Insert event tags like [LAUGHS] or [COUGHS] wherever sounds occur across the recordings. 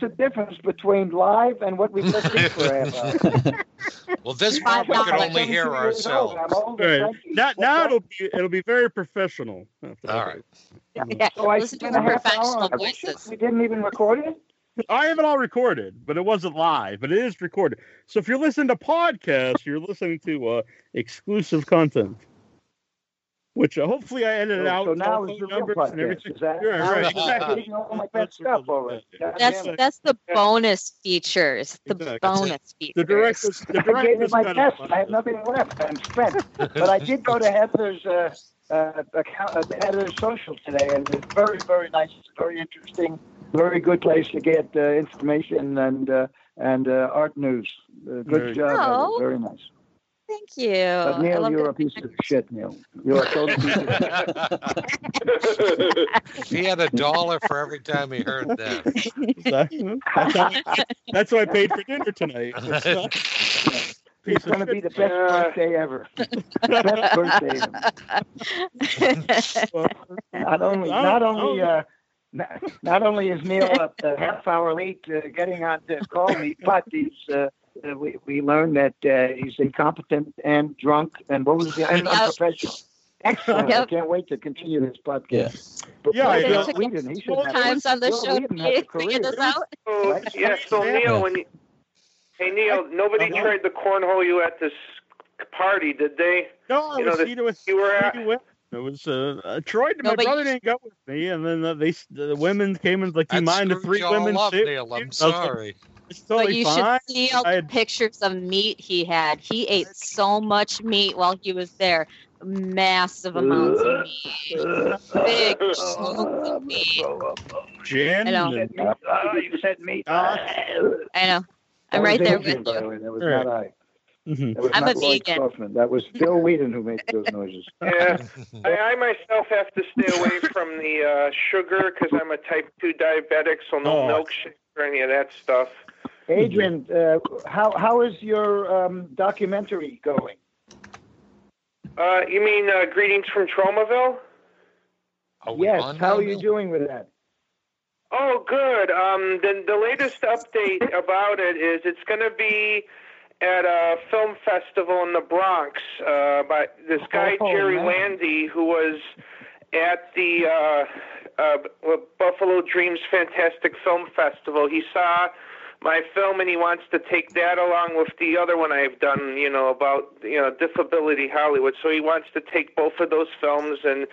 the difference between live and what we just did for [LAUGHS] a? Well, this Five part we can only hear 17 years old. ourselves. I'm old All right. cranky. Now, What's now it'll be it'll be very professional. All right. Yeah, So I listen to spent the a half professional hour voices. We didn't even record it. I have it all recorded, but it wasn't live, but it is recorded. So if you're listening to podcasts, you're listening to uh, exclusive content, which uh, hopefully I edited So, out. so now telephone is the numbers podcast. and everything. Is that? Yeah, right, exactly. getting all my bad stuff already. That's that's the bonus features. The Exactly. bonus features. The director's the I gave it my best. I have nothing left. I'm spent. but I did go to Heather's uh, uh, account, uh, Heather's social today, and it's very, very nice. It's very interesting. Very good place to get uh, information and uh, and uh, art news. Uh, good Very job. Heather. Oh. Very nice. Thank you. But I Neil, love you're a piece of shit, Neil. You're a total piece of shit. [LAUGHS] he had a dollar for every time he heard that. That's, how, that's what I paid for dinner tonight. It's not- piece It's of going to be the best Yeah. birthday ever. best birthday ever. Well, [LAUGHS] Not only, not only, oh. uh, not, not only is Neil a, a half hour late uh, getting on to call me, but he's, uh, uh, we, we learned that uh, he's incompetent and drunk and what was the and [LAUGHS] Yep. unprofessional. Excellent. I can't wait to continue this podcast. But Yeah, I Bill know. Weeden, he should Four have times on the Bill show Weeden has to [LAUGHS] figure this career. out. So, Right? yeah, so Neil, when you, hey Neil, nobody Uh-huh. tried the cornhole you at this party, did they? no, I You know, was the- seated with you were at- three. It was uh, uh, Troy. No, my but brother didn't go with me, and then uh, they the women came and like, "Do you mind the three you all women?" up, sit Neil. I'm I was like, sorry. It's totally but you fine. should see all I the pictures of meat he had. He ate so much meat while he was there. Massive amounts of meat. Big [LAUGHS] chunks of meat. Gin. I know. and- Oh, you said me. Uh, I know. I'm right there Adrian, with by the you. way. That was Right. not I. Mhm. I'm a Lloyd vegan. Kaufman. That was Bill Weeden who made those noises. [LAUGHS] Yeah, I, I myself have to stay away [LAUGHS] from the uh, sugar because I'm a type two diabetic, so no Oh. milkshake or any of that stuff. Adrian, uh, how how is your um, documentary going? Uh, you mean uh, greetings from Tromaville? Yes, how now, are you doing with that? Oh, good. Um, the the latest update about it is it's going to be at a film festival in the Bronx uh, by this guy Oh, Jerry man. Landy, who was at the uh, uh, Buffalo Dreams Fantastic Film Festival. He saw my film and he wants to take that along with the other one I've done, you know, about you know Disability Hollywood. So he wants to take both of those films and.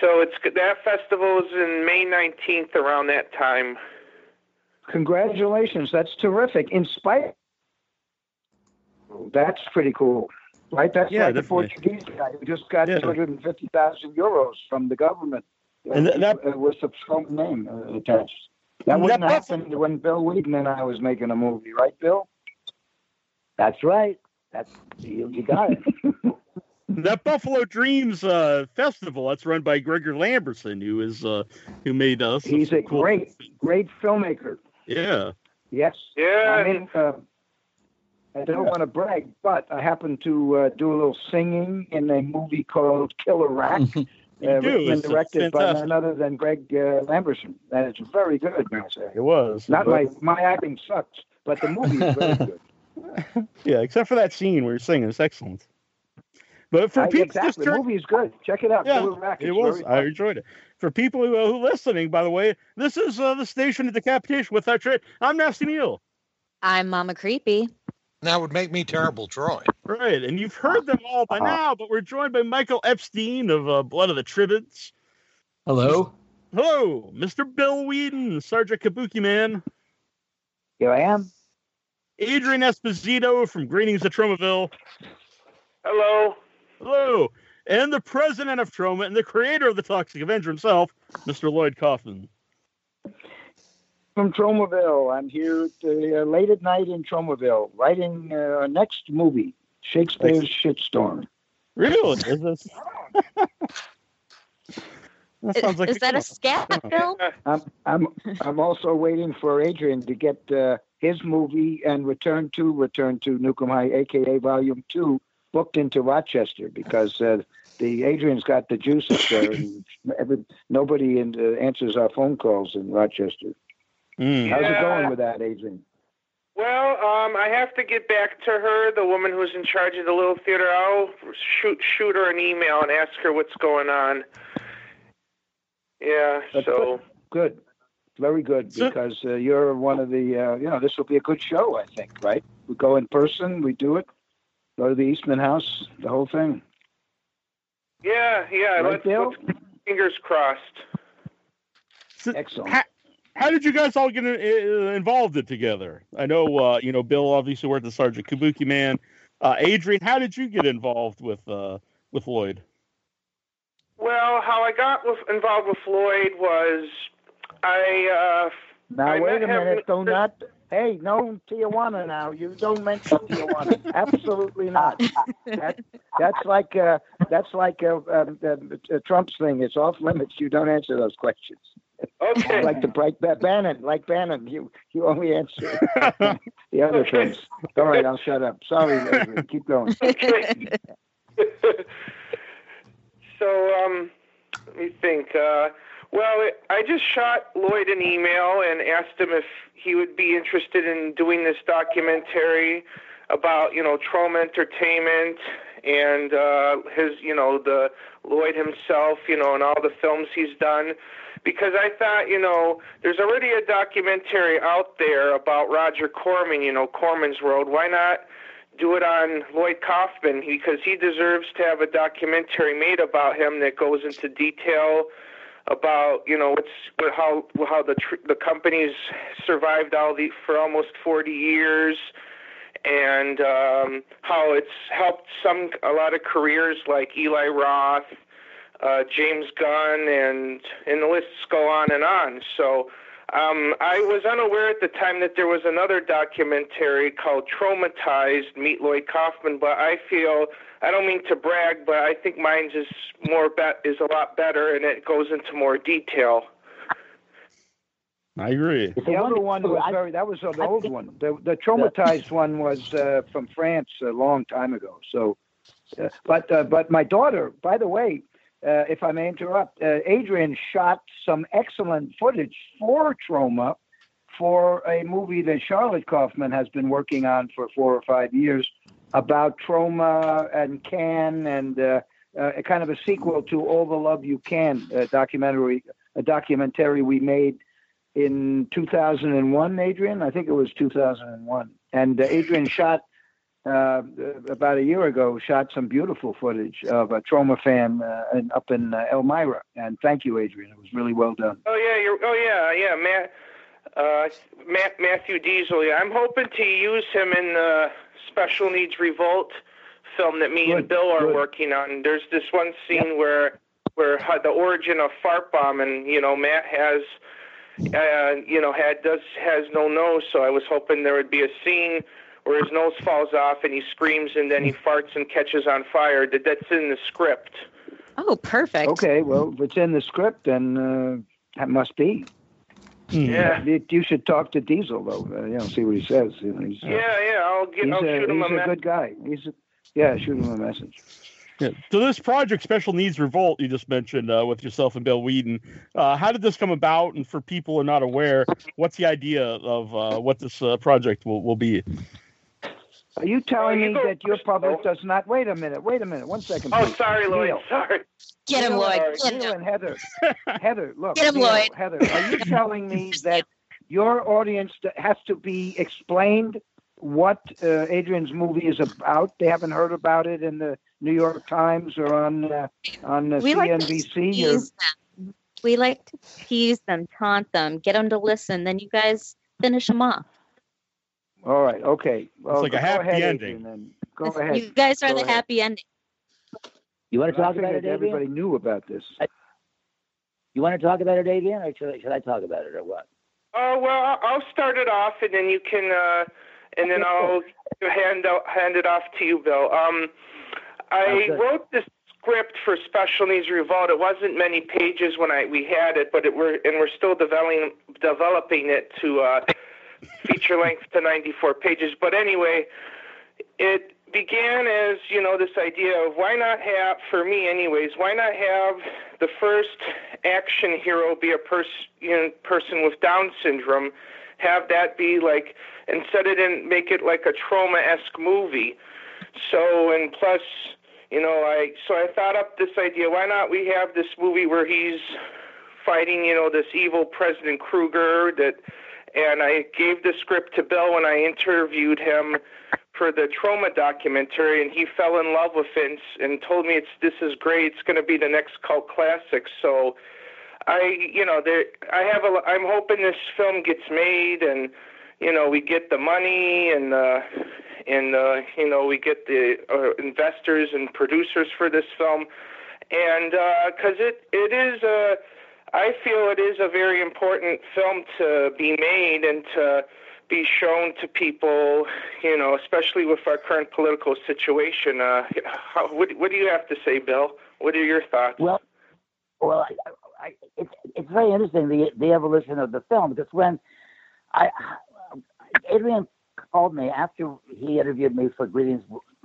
So it's that festival is in May 19th around that time. Congratulations, that's terrific. In spite, that's pretty cool, right? That's Yeah, like the. Portuguese guy who just got Yeah. 250,000 euros from the government And that- that- uh, with a strong name uh, attached. That And wouldn't that- have happened when Bill Weeden and I was making a movie, right, Bill? That's right. That's you, you got it. [LAUGHS] That Buffalo Dreams uh, festival that's run by Gregor Lamberson, who is uh, who made us. He's a great, great filmmaker. Yeah. Yes. Yeah, I mean, uh, I don't want to brag, but I happened to uh, do a little singing in a movie called Killer Rack, [LAUGHS] uh, You do. written and It's directed by fantastic. none other than Greg uh, Lamberson. And it's very good, man. It was. Not my my acting sucks, but the movie is very good. [LAUGHS] [LAUGHS] Yeah, except for that scene where you're singing, it's excellent. But for I, people exactly, just the movie is good. Check it out. Yeah, it was. I enjoyed it. For people who, uh, who listening, by the way, this is uh, the station of decapitation with that trade. I'm Nasty Neil. I'm Mama Creepy. That would make me terrible, Troy. Right, and you've heard them all by Uh-huh. now, but we're joined by Michael Epstein of uh, Blood of the Tribades. Hello. Hello, Mr. Bill Weeden, Sergeant Kabuki Man. Here I am. Adrian Esposito from Greetings at Tromaville. hello. Hello. And the president of Troma and the creator of the Toxic Avenger himself, Mr. Lloyd Kaufman. From Tromaville. I'm here at, uh, late at night in Tromaville, writing uh, our next movie, Shakespeare's Shitstorm. Really? [LAUGHS] Is this... that Is, sounds like is that a scat film? [LAUGHS] I'm I'm I'm also waiting for Adrian to get uh, his movie and Return to Return to Nukem High, aka Volume Two, booked into Rochester because uh, the Adrian's got the juice up there, and every, nobody in, uh, answers our phone calls in Rochester. Mm. How's it going with that, Adrian? Well, um, I have to get back to her, the woman who's in charge of the little theater. I'll shoot shoot her an email and ask her what's going on. Yeah, That's so Good, very good, because uh, you're one of the. Uh, you know, this will be a good show, I think. Right? We go in person, we do it. Go to the Eastman House, the whole thing. yeah, yeah. Right, let's, let's fingers crossed. So- Excellent. Ha- how did you guys all get uh, involved it together? I know, uh, you know, Bill obviously worked as Sergeant Kabuki Man. Uh, Adrian, how did you get involved with uh, with Lloyd? Well, how I got with, involved with Floyd was I. Uh, Now I wait a met him- minute. Do not. Hey, no Tijuana now. You don't mention Tijuana. [LAUGHS] Absolutely not. That, that's like uh, that's like uh, um, uh, uh, Trump's thing. It's off limits. You don't answer those questions. Okay. Like the like Ba- Bannon, like Bannon. You you only answer [LAUGHS] the other Okay. things. All right, I'll shut up. Sorry. Keep going. Okay. [LAUGHS] so, um, let me think. Uh, well, it, I just shot Lloyd an email and asked him if he would be interested in doing this documentary about, you know, Troma Entertainment and uh, his, you know, the Lloyd himself, you know, and all the films he's done. Because I thought, you know, there's already a documentary out there about Roger Corman, you know, Corman's World. Why not do it on Lloyd Kaufman because he deserves to have a documentary made about him that goes into detail about you know what's how how the tr- the company's survived all the for almost 40 years and um, how it's helped some a lot of careers like Eli Roth, uh, James Gunn, and and the lists go on and on. So um, I was unaware at the time that there was another documentary called Tromatized, Meet Lloyd Kaufman, but I feel I don't mean to brag, but I think mine's is more be- is a lot better and it goes into more detail. I agree. It's a The other one was I- very. That was an I old one. The the Tromatized one was uh, from France a long time ago. So, uh, but uh, but my daughter, by the way, uh, if I may interrupt, uh, Adrian shot some excellent footage for Troma for a movie that Charlotte Kaufman has been working on for four or five years about Troma and Cannes and uh, uh, a kind of a sequel to All the Love You Can uh, documentary, a documentary we made in 2001, Adrian. I think it was 2001. And uh, Adrian shot uh, about a year ago, shot some beautiful footage of a Troma fan uh, in, up in uh, Elmira. And thank you, Adrian. It was really well done. Oh yeah, you're. Oh yeah, yeah, Matt. Uh, Matt, Matthew Diesel. Yeah, I'm hoping to use him in the Special Needs Revolt film that me and Bill are good. working on. There's this one scene where where how the origin of fart bomb, and you know Matt has. Uh, you know, had does has no nose, so I was hoping there would be a scene where his nose falls off and he screams and then he farts and catches on fire. That that's in the script. Oh, perfect. Okay, well, if it's in the script, then uh, that must be. Yeah. You, you should talk to Diesel, though. Uh, you know, see what he says. You know, he's, uh, Yeah, yeah. I'll get. he's, I'll a, shoot him he's a a message. good guy. He's a, yeah, shoot him a message. Yeah. So this project, Special Needs Revolt, you just mentioned uh, with yourself and Bill Weeden, uh, how did this come about? And for people who are not aware, what's the idea of uh, what this uh, project will, will be? Are you telling you me that your public does not? Wait a minute. Wait a minute. One second. Oh, please. sorry, Lloyd. Neil. Sorry. Get him, Neil, Lloyd. uh, Get Neil and Heather. [LAUGHS] Heather, look. Get him, Neil, Lloyd. Heather, are you [LAUGHS] telling me that your audience has to be explained what uh, Adrian's movie is about? They haven't heard about it in the New York Times or on uh, on uh, We like CNBC. or. We like to tease them, taunt them, get them to listen. Then you guys finish them off. All right. Okay. Well, like a happy ahead, ending. Adrian, then. Go ahead. You guys are Go the ahead. happy ending. You want to talk about figured it, Adrian? everybody knew about this. You want to talk about it, Adrian, or should I, should I talk about it, or what? Oh well, I'll- I'll start it off, and then you can, uh, and then I'll hand out, hand it off to you, Bill. Um, I Sounds wrote this script for Special Needs Revolt. It wasn't many pages when I we had it, but it were and we're still developing developing it to uh, feature length to 94 pages. But anyway, it began as you know this idea of why not have, for me anyways, why not have the first action hero be a pers- you know, person with Down syndrome, have that be like and set it in, make it like a Troma esque movie. So and plus, you know, I so I thought up this idea. Why not we have this movie where he's fighting, you know, this evil President Kruger that and I gave the script to Bill when I interviewed him for the Troma documentary, and he fell in love with it and, and told me it's this is great. It's going to be the next cult classic. So, I you know there I have a I'm hoping this film gets made and you know we get the money and uh, and uh, you know we get the uh, investors and producers for this film, and because uh, it it is a I feel it is a very important film to be made and to be shown to people, you know, especially with our current political situation. Uh, how, what, what do you have to say, Bill? What are your thoughts? Well, well, I, I, it's it's very interesting the the evolution of the film because when I Adrian called me after he interviewed me for Greetings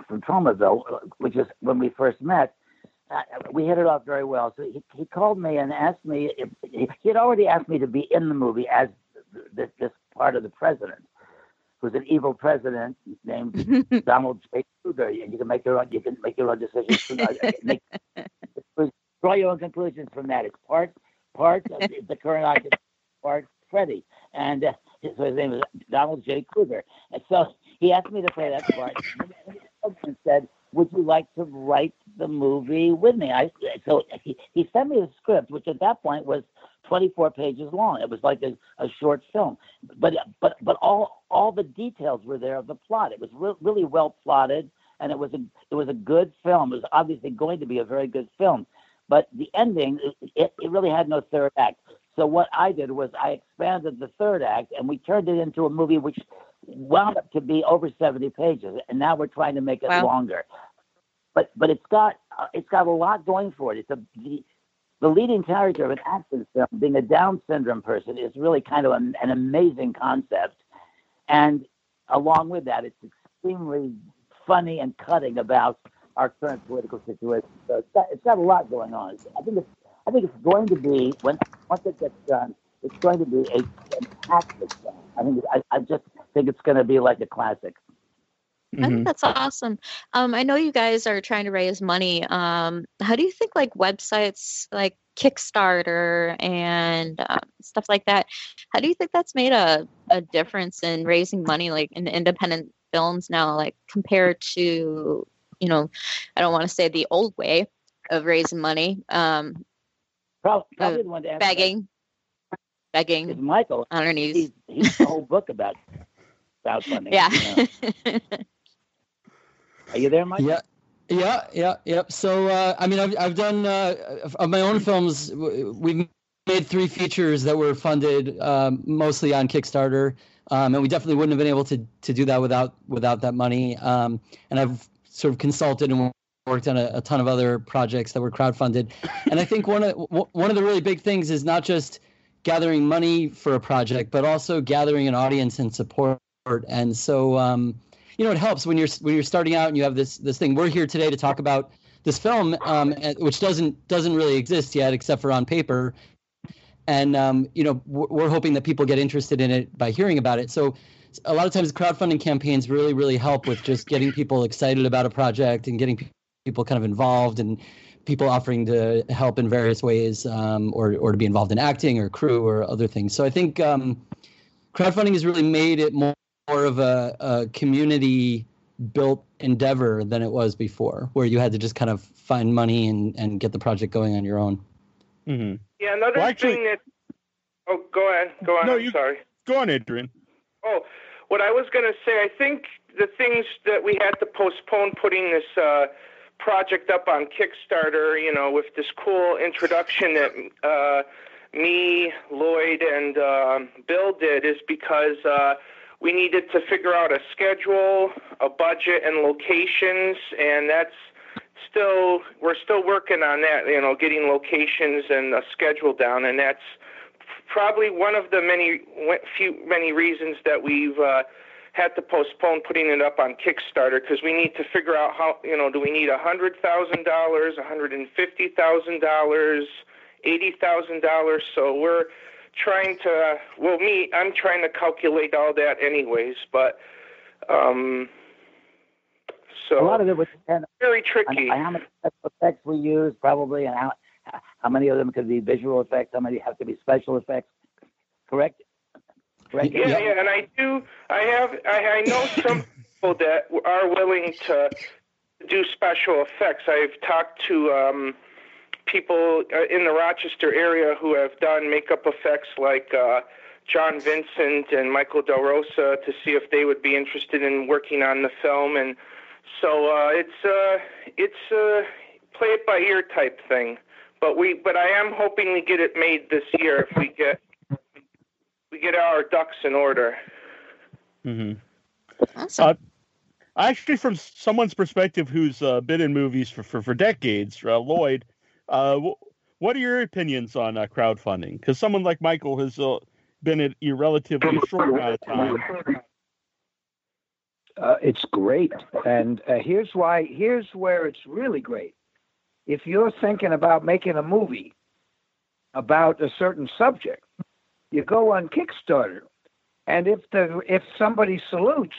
from Tromaville, which is when we first met. We hit it off very well. So he, he called me and asked me if he had already asked me to be in the movie as this, this part of the president, who's an evil president named [LAUGHS] Donald J. Kruger. And you can make your own, you can make your own decisions. [LAUGHS] Make, draw your own conclusions from that. It's part part of the current occupant, part Freddy, and uh, so his name is Donald J. Kruger. And so he asked me to play that part, and said would you like to write the movie with me? I so he, he sent me the script, which at that point was 24 pages long. It was like a, a short film, but but but all all the details were there of the plot. It was re- really well plotted, and it was a it was a good film. It was obviously going to be a very good film, but the ending it, it really had no third act. So what I did was I expanded the third act, and we turned it into a movie which wound up to be over 70 pages, and now we're trying to make it Wow. longer. But but it's got uh, it's got a lot going for it. It's a the, the leading character of an action film, being a Down syndrome person, is really kind of an, an amazing concept. And along with that, it's extremely funny and cutting about our current political situation. So it's got, it's got a lot going on. I think it's I think it's going to be when once it gets done, it's going to be a fantastic film. I think I, I just think it's going to be like a classic. I Mhm. think that's awesome. Um, I know you guys are trying to raise money. Um, how do you think like websites like Kickstarter and um, stuff like that? How do you think that's made a, a difference in raising money, like in independent films now, like compared to, you know, I don't want to say the old way of raising money, um, Probably, probably the one to answer that begging, is begging Michael. underneath. He's he's the whole book about crowdfunding. Yeah. you know. [LAUGHS] Are you there, Michael? Yeah. Yeah, yeah, yep. So, uh, I mean, I've, I've done uh, of my own films. We've made three features that were funded um, mostly on Kickstarter, um, and we definitely wouldn't have been able to to do that without without that money. Um, and I've sort of consulted and worked on a, a ton of other projects that were crowdfunded. And I think one of one of the really big things is not just gathering money for a project, but also gathering an audience and support. And so. Um, you know it helps when you're when you're starting out and you have this this thing we're here today to talk about this film um, which doesn't doesn't really exist yet except for on paper and um, you know we're, we're hoping that people get interested in it by hearing about it so a lot of times crowdfunding campaigns really really help with just getting people excited about a project and getting people kind of involved and people offering to help in various ways um, or or to be involved in acting or crew or other things so i think um, crowdfunding has really made it more more of a, a community built endeavor than it was before, where you had to just kind of find money and, and get the project going on your own. Mhm. Yeah, another Well, actually- thing that. Oh, go ahead. Go on. No, I'm you- sorry. Go on, Adrian. Oh, what I was going to say, I think the things that we had to postpone putting this uh, project up on Kickstarter, you know, with this cool introduction that uh, me, Lloyd, and uh, Bill did, is because uh, we needed to figure out a schedule, a budget, and locations, and that's still we're still working on that. You know, getting locations and a schedule down, and that's probably one of the many few many reasons that we've uh, had to postpone putting it up on Kickstarter because we need to figure out how you know do we need a hundred thousand dollars, a hundred and fifty thousand dollars, eighty thousand dollars. So we're trying to well me I'm trying to calculate all that anyways, but um so a lot of it depend very tricky. on how many effects we use, probably, and how how many of them could be visual effects, how many have to be special effects. Correct? Correct? Yeah, yeah, and I do. I have. I, I know some [COUGHS] people that are willing to do special effects. I've talked to um, people uh, in the Rochester area who have done makeup effects, like uh, John Vincent and Michael Del Rosa, to see if they would be interested in working on the film. And so uh, it's uh, it's uh, play it by ear type thing. But we, but I am hoping we get it made this year if we get we get our ducks in order. Mm-hmm. Awesome. Uh, Actually, from someone's perspective who's uh, been in movies for, for, for decades, uh, Lloyd, uh, wh- what are your opinions on uh, crowdfunding? Because someone like Michael has uh, been at a relatively short amount of time. Uh, it's great, and uh, here's why. Here's where it's really great. If you're thinking about making a movie about a certain subject, you go on Kickstarter, and if the if somebody salutes,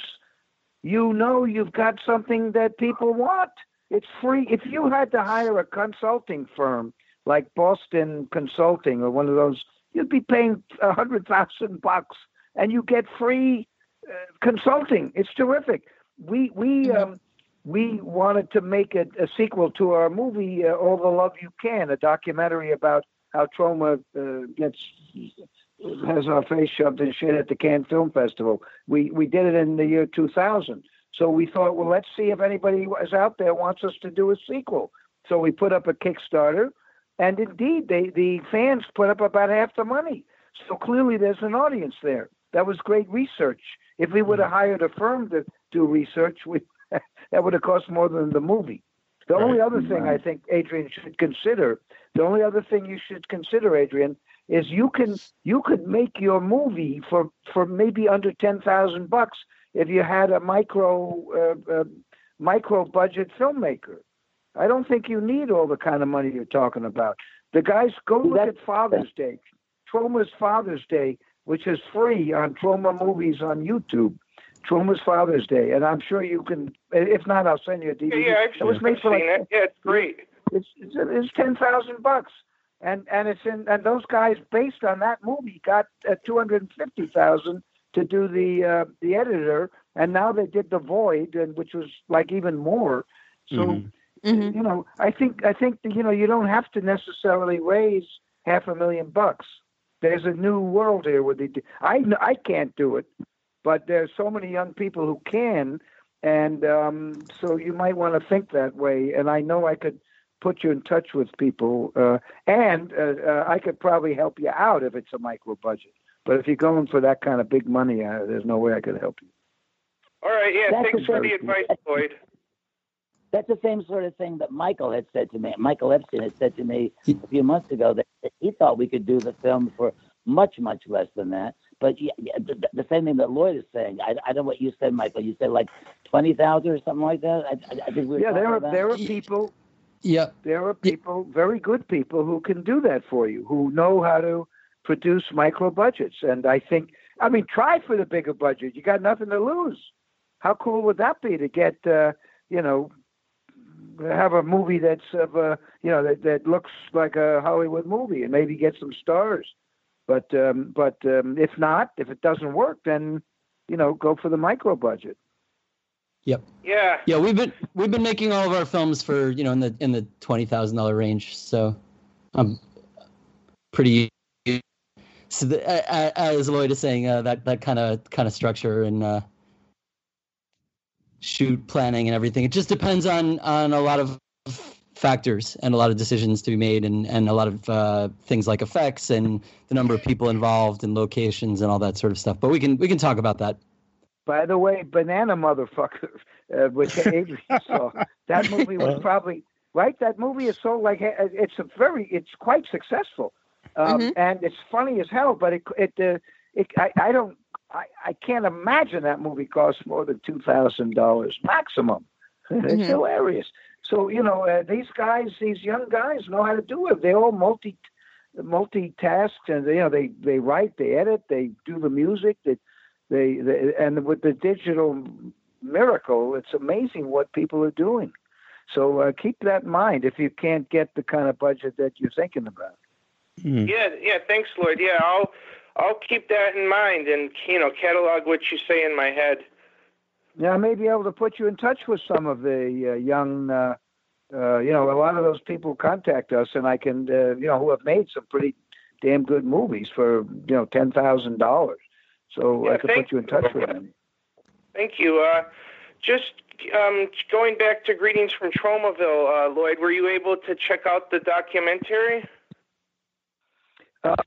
you know you've got something that people want. It's free. If you had to hire a consulting firm like Boston Consulting or one of those, you'd be paying a hundred thousand bucks, and you get free uh, consulting. It's terrific. We we um, we wanted to make a, a sequel to our movie, uh, All the Love You Can, a documentary about how Troma uh, gets has our face shoved in shit at the Cannes Film Festival. We we did it in the year 2000. So we thought, well, let's see if anybody is out there wants us to do a sequel. So we put up a Kickstarter, and indeed, they the fans put up about half the money. So clearly, there's an audience there. That was great research. If we would have mm-hmm. hired a firm to do research, we, [LAUGHS] that would have cost more than the movie. The only other thing I think Adrian should consider, the only other thing you should consider, Adrian, is you can you could make your movie for for maybe under ten thousand bucks if you had a micro uh, uh, micro budget filmmaker. I don't think you need all the kind of money you're talking about. The guys go look That- at Father's Day, Troma's Father's Day, which is free on Troma Movies on YouTube. Troma's Father's Day, and I'm sure you can. If not, I'll send you a DVD. Yeah, yeah, I've, it was made I've for like seen it. Yeah, it's great. it's it's, it's ten thousand bucks, and and it's in and those guys based on that movie got uh, two hundred and fifty thousand to do the uh, the editor, and now they did the Void, and which was like even more. So Mhm. Mhm. you know, I think I think you know you don't have to necessarily raise half a million bucks. There's a new world here with the. I I can't do it, but there's so many young people who can, and um, so you might want to think that way. And I know I could put you in touch with people, uh, and uh, uh, I could probably help you out if it's a micro budget. But if you're going for that kind of big money, uh, there's no way I could help you. All right, yeah, That's thanks for the advice, Lloyd. That's the same sort of thing that Michael had said to me. Michael Epstein had said to me a few months ago that that he thought we could do the film for much, much less than that. But yeah, yeah, the, the same thing that Lloyd is saying. I, I don't know what you said, Michael. You said like twenty thousand or something like that. I, I, I think we were Yeah, there talking are about- there are people Yeah. there are people, very good people, who can do that for you, who know how to produce micro budgets. And I think, I mean, try for the bigger budget. You got nothing to lose. How cool would that be to get, uh, you know, have a movie that's of a, you know, that, that looks like a Hollywood movie and maybe get some stars. But um, but um, if not, if it doesn't work, then you know, go for the micro budget. Yeah, Yeah, we've been we've been making all of our films for you know in the in the twenty thousand dollar range. So, I'm pretty. So the, a- as Lloyd is saying, uh, that that kind of kind of structure and uh, shoot planning and everything. It just depends on on a lot of factors and a lot of decisions to be made and and a lot of uh, things like effects and the number of people involved and locations and all that sort of stuff. But we can we can talk about that. By the way, Banana Motherfucker, uh, which Adrian saw, that movie was probably right. That movie is so like uh, it's a very, it's quite successful, um, Mhm. and it's funny as hell. But it, it, uh, it, I, I don't, I, I can't imagine that movie costs more than two thousand dollars maximum. [LAUGHS] it's Mhm. hilarious. So you know uh, these guys, these young guys, know how to do it. They all multi multitask, and you know they they write, they edit, they do the music, they they, they and with the digital miracle, it's amazing what people are doing. So uh, keep that in mind if you can't get the kind of budget that you're thinking about. Hmm. Yeah, yeah. Thanks, Lloyd. Yeah, I'll I'll keep that in mind and you know catalog what you say in my head. Yeah, I may be able to put you in touch with some of the uh, young, uh, uh, you know, a lot of those people contact us, and I can, uh, you know, who have made some pretty damn good movies for, you know, ten thousand dollars. So Yeah, I can thank put you in touch with them. Thank you. Uh, just um, going back to greetings from Tromaville, uh, Lloyd. Were you able to check out the documentary?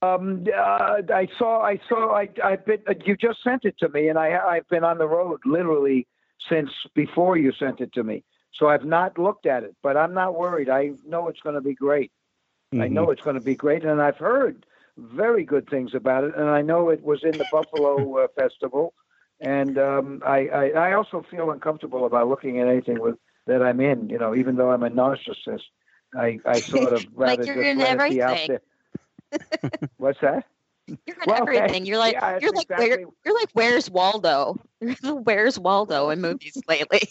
Um, uh, I saw, I saw, I, I've been, uh, you just sent it to me, and I, I've been on the road literally since before you sent it to me. So I've not looked at it, but I'm not worried. I know it's going to be great. I Mhm. know it's going to be great, and I've heard very good things about it, and I know it was in the Buffalo uh, Festival, and um, I, I I also feel uncomfortable about looking at anything with that I'm in. You know, even though I'm a narcissist, I I [LAUGHS] sort of Like you're just in let be out everything. there. [LAUGHS] What's that? You're in Well, everything. You're like Yeah, you're like where you're like where's Waldo? [LAUGHS] You're the where's Waldo in movies lately.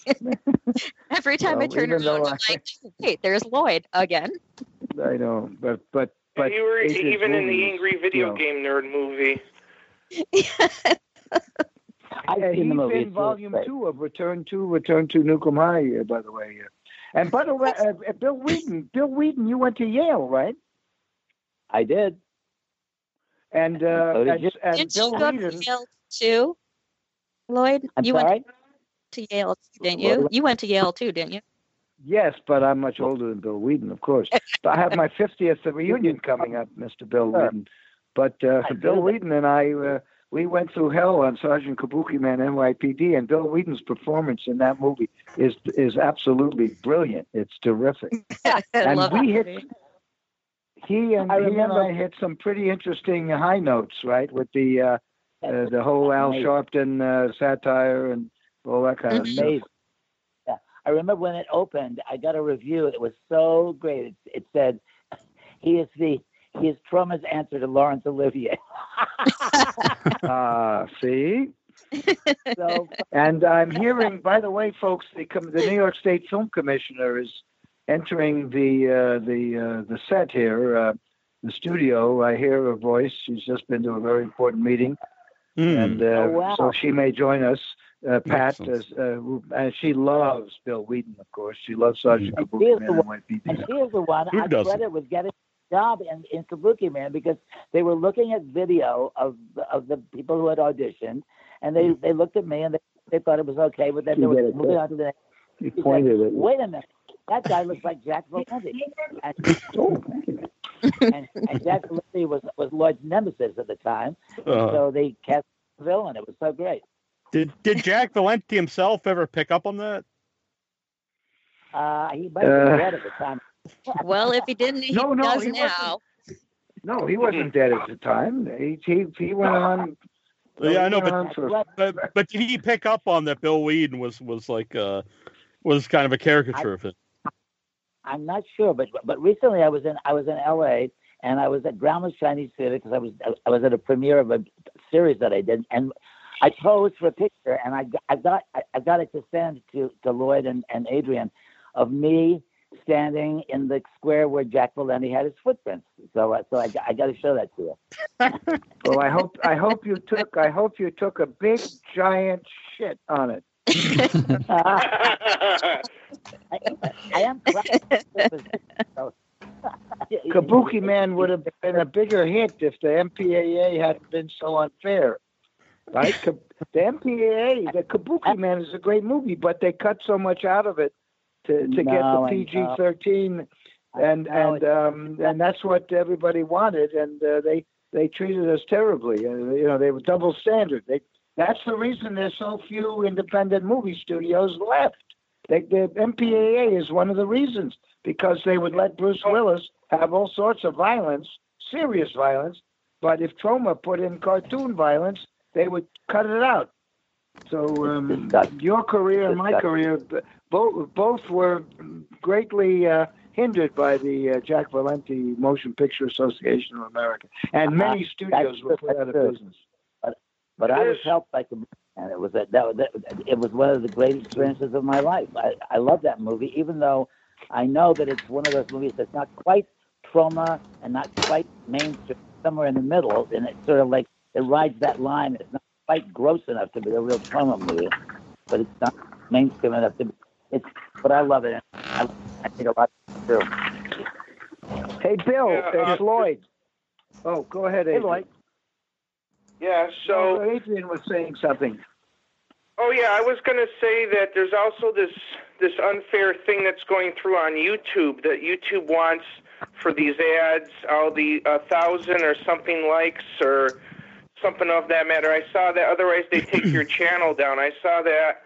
Every time I turn around, I'm like, wait, there's Lloyd again. I know, but but but you were Adrian's even in the Angry Video you know. Game Nerd movie. [LAUGHS] I've Yeah, seen the movie. in volume great. two of Return to Return to Nukem High, uh, by the way. Uh, and by the way, uh, uh, Bill Weeden, Bill Weeden, you went to Yale, right? I did. And uh, So did and, you. and Didn't Bill you go Weeden, to Yale too? Lloyd, I'm you sorry. went to Yale, didn't you? You went to Yale too, didn't you? Yes, but I'm much older than Bill Weeden, of course. I have my [LAUGHS] 50th reunion coming up, Mr. Bill Sure. Weeden. But uh, Bill do. Weeden and I, uh, we went through hell on Sergeant Kabuki Man NYPD, and Bill Weeden's performance in that movie is is absolutely brilliant. It's terrific. [LAUGHS] I And love we hit- movie. He and I he and I hit some pretty interesting high notes, right? With the uh, uh, the whole Al Sharpton uh, satire and all that kind of stuff. Amazing. I remember when it opened. I got a review. It was so great. It, it said, "He is the he is Troma's answer to Laurence Olivier." [LAUGHS] [LAUGHS] Ah, see. [LAUGHS] so And I'm hearing, by the way, folks, the the New York State Film Commissioner is entering the uh, the uh, the set here, uh, the studio. I hear her voice. She's just been to a very important meeting, Hmm. and uh, Oh, wow. so she may join us. Uh, Pat, Excellent. is, uh, and she loves Bill Weeden, of course. She loves Sergeant And Kabuki she is Man the and one- and she is the one Who I doesn't? credit with getting a job in, in Kabuki Man because they were looking at video of of the people who had auditioned, and they they looked at me and they, they thought it was okay, but then You they were it, moving Chris. on to the next. He She pointed at Wait a minute, that guy looks like Jack Valenti. And, [LAUGHS] Oh, thank and, and Jack Valenti was was Lloyd's nemesis at the time, Uh, so they cast the villain. It was so great. Did did Jack Valenti himself ever pick up on that? Uh, he might have Uh, been dead at the time. [LAUGHS] Well, if he didn't, he No, no, does he now. No, he wasn't dead at the time. He he, he went on. yeah, I know, but for- but but did he pick up on that Bill Weeden was was like uh was kind of a caricature of it? I'm not sure, but but recently I was in I was in L.A. and I was at Grauman's Chinese Theater because I was I was at a premiere of a series that I did, and I posed for a picture, and I got- I got I, I got it to send to to Lloyd and, and Adrian of me standing in the square where Jack Valenti had his footprints. So uh, so I, got- I got to show that to you. [LAUGHS] Well, I hope I hope you took I hope you took a big giant shit on it. Uh, [LAUGHS] I, I am Kabuki Man would have been a bigger hit if the MPAA hadn't been so unfair. Right? [LAUGHS] The MPAA, the Kabuki Man is a great movie, but they cut so much out of it to, to get the PG thirteen, and and um, and that's what everybody wanted, and uh, they they treated us terribly. Uh, you know, they were double standard. They that's the reason there's so few independent movie studios left. They, the MPAA is one of the reasons because they would let Bruce Willis have all sorts of violence, serious violence, but if Troma put in cartoon violence, they would cut it out. So um, your career and my career, both both were greatly uh, hindered by the uh, Jack Valenti Motion Picture Association of America, and many studios were put out of business. But I was helped by the and it was a, that, that it was one of the great experiences of my life. I, I love that movie, even though I know that it's one of those movies that's not quite Troma and not quite mainstream, somewhere in the middle, and it's sort of like it rides that line. It's not quite gross enough to be a real Troma movie, but it's not mainstream enough to be. It's, but I love it. I, I think a lot too. Hey, Bill, Yeah, it's uh, Lloyd. Oh, go ahead, Hey, Adrian. Lloyd. Yeah. So. Oh, Adrian was saying something. Oh yeah, I was going to say that there's also this this unfair thing that's going through on YouTube that YouTube wants for these ads all the a thousand or something likes or something of that matter. I saw that. Otherwise, they take your [CLEARS THROAT] channel down. I saw that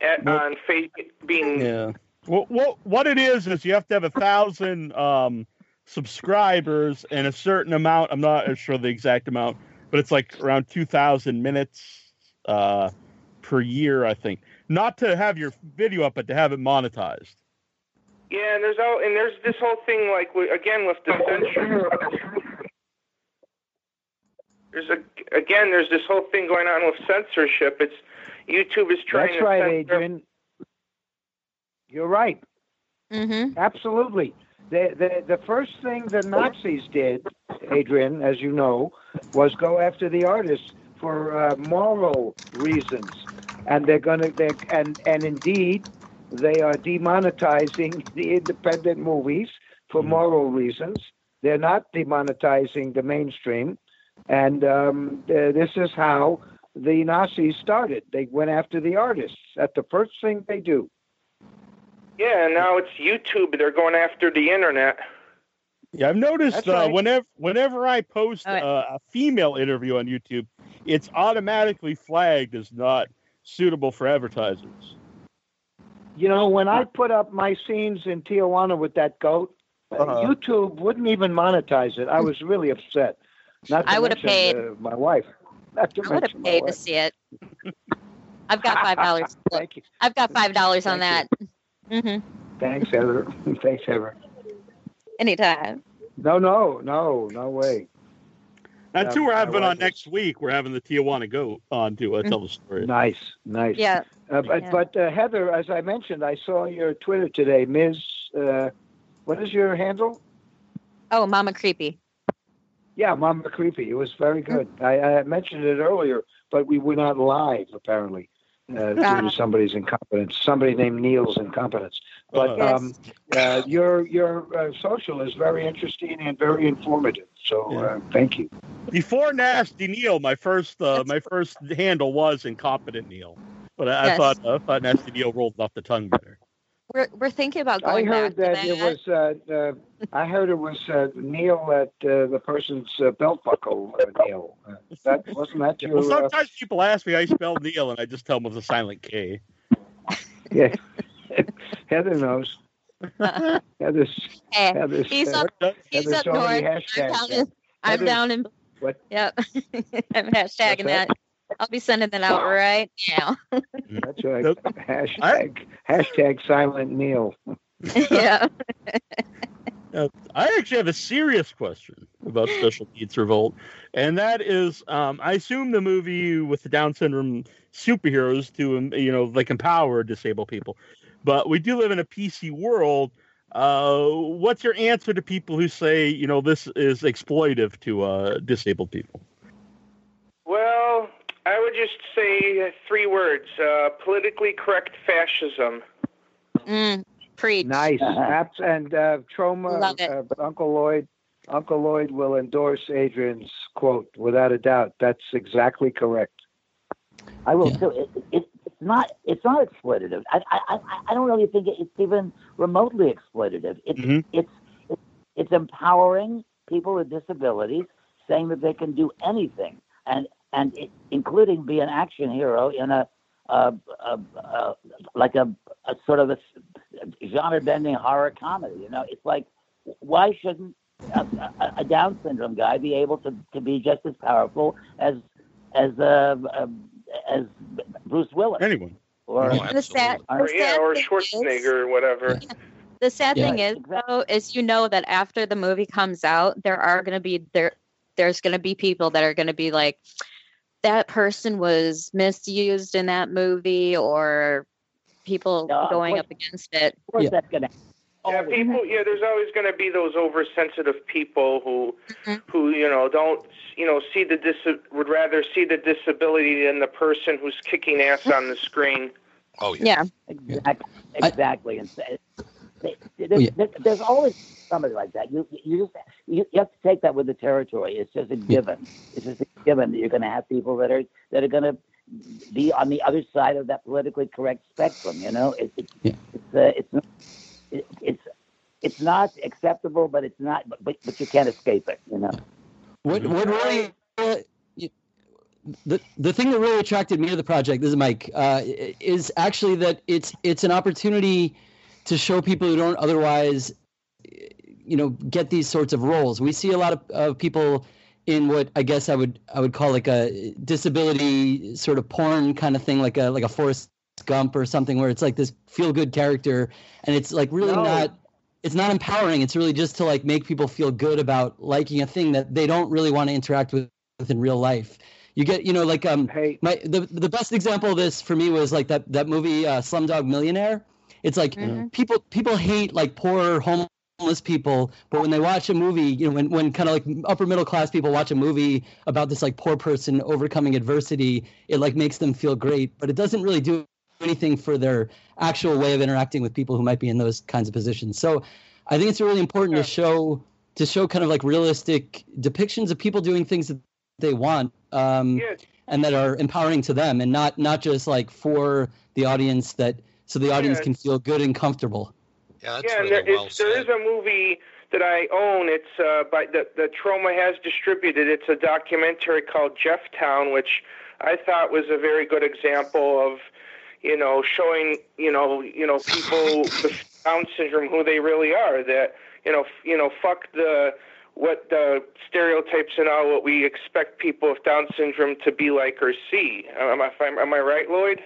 at, Well- on Facebook being. Yeah. Well, what what it is is you have to have a thousand um, subscribers and a certain amount. I'm not sure the exact amount, but it's like around two thousand minutes uh, per year, I think. Not to have your video up, but to have it monetized. Yeah, and there's all and there's this whole thing like again with the censor. There's a again there's this whole thing going on with censorship. It's YouTube is trying to That's to right, censor. Adrian. You're right. Mm-hmm. Absolutely. The, the the first thing the Nazis did, Adrian, as you know, was go after the artists for uh, moral reasons, and they're gonna they and and indeed they are demonetizing [LAUGHS] the independent movies for Mhm. moral reasons. They're not demonetizing the mainstream, and um, uh, this is how the Nazis started. They went after the artists. That's the first thing they do. Yeah, and now it's YouTube. They're going after the internet. Yeah, I've noticed uh, right. whenever whenever I post All right. uh, a female interview on YouTube, it's automatically flagged as not suitable for advertisers. You know, when I put up my scenes in Tijuana with that goat, uh, Uh-huh. YouTube wouldn't even monetize it. I was really upset. Not to I would've paid. uh, my wife. Not to I would have mention my paid to see it. [LAUGHS] I've got five dollars. [LAUGHS] Thank you. I've got five dollars on that. [LAUGHS] Mm-hmm. Thanks, Heather. Thanks, Heather. Anytime. No, no, no, no way. And Yeah, two we're having on next week. We're having the Tijuana goat on to uh, tell the story. Nice, nice. Yeah. Uh, but Yeah. but uh, Heather, as I mentioned, I saw your Twitter today, Ms. Uh, what is your handle? Oh, Mama Creepy. Yeah, Mama Creepy. It was very good. I, I mentioned it earlier, but we were not live apparently uh, due Ah. to somebody's incompetence. Somebody named Neil's incompetence. But Uh, um, uh, your your uh, social is very interesting and very informative. So uh, thank you. Before Nasty Neil, my first uh, my first handle was incompetent Neil, but I, I thought I thought Nasty Neil rolled off the tongue better. We're we're thinking about going I heard back that to it was uh, uh, I heard it was uh, Neil at uh, the person's uh, belt buckle. Uh, Neil, uh, that wasn't that your? Well, uh, sometimes people ask me how you spell Neil, and I just tell them with a silent K. yeah, [LAUGHS] Heather knows. [LAUGHS] Heather's, hey, Heather's, he's up. He's Heather's up north. I'm down in. I'm down in. What? Yep. [LAUGHS] I'm hashtagging that? That. I'll be sending that out right now. That's right. Nope. Hashtag hashtag silent Neil. [LAUGHS] yeah. Uh, I actually have a serious question about Special Needs Revolt, and that is, um, I assume the movie with the Down syndrome superheroes to, um, you know, like empower disabled people, but we do live in a PC world. Uh, what's your answer to people who say, you know, this is exploitive to uh, disabled people? Well, I would just say three words: uh, politically correct fascism. Mm, preach. Nice. [LAUGHS] Abs- and uh, Troma, Love it. uh, Uncle Lloyd, Uncle Lloyd will endorse Adrian's quote without a doubt. That's exactly correct. I will Yeah. too. It, it, it's not. It's not exploitative. I, I, I, I don't really think it's even remotely exploitative. It's, Mhm. it's, it's, it's empowering people with disabilities, saying that they can do anything, and and it, including be an action hero in a, a, a, a like a, a sort of a genre-bending horror comedy. You know, it's like why shouldn't a, a, a Down syndrome guy be able to, to be just as powerful as as uh, uh, as Bruce Willis Anyone. or Oh, the sad, absolutely. the Or, yeah, or Schwarzenegger is- or whatever. [LAUGHS] The sad Yeah. thing is, Exactly. though, is you know that after the movie comes out, there are going to be there. There's going to be people that are going to be like, that person was misused in that movie, or people No, going course. up against it. of course Yeah. that's gonna. Yeah, people. Yeah, there's always going to be those oversensitive people who, Mhm. who you know, don't you know see the dis would rather see the disability than the person who's kicking ass on the screen. Oh yeah. Yeah, Exactly. Exactly. And so- they- there's, Oh, yeah. there- there's always somebody like that. You you just you, you have to take that with the territory. It's just a given. It's just a given that you're going to have people that are that are going to be on the other side of that politically correct spectrum. You know, it, it, Yeah. it's uh, it's not- it, it's it's not acceptable, but it's not. But but, you can't escape it. You know. What what really uh, the the thing that really attracted me to the project, this is Mike, uh, is actually that it's it's an opportunity to show people who don't otherwise, you know, get these sorts of roles. We see a lot of, of people in what I guess I would I would call like a disability sort of porn kind of thing, like a like a Forrest Gump or something, where it's like this feel good character, and it's like really No. not it's not empowering. It's really just to like make people feel good about liking a thing that they don't really want to interact with, with in real life. You get, you know, like um, Hey, my the the best example of this for me was like that that movie uh, Slumdog Millionaire. It's like Mhm. people people hate like poor homeless people, but when they watch a movie, you know, when when kind of like upper middle class people watch a movie about this like poor person overcoming adversity, it like makes them feel great, but it doesn't really do anything for their actual way of interacting with people who might be in those kinds of positions. So I think it's really important Yeah. to show to show kind of like realistic depictions of people doing things that they want um, Yeah, and that are empowering to them and not not just like for the audience that so the audience Yeah. can feel good and comfortable. Yeah, that's yeah, and really there, well it's, there said. is a movie that I own. It's uh, by the the Troma has distributed. It's a documentary called Jefftown, which I thought was a very good example of, you know, showing you know you know people with [LAUGHS] Down syndrome who they really are. That you know f- you know fuck the what the stereotypes and all what we expect people with Down syndrome to be like or see. Am I am I right, Lloyd?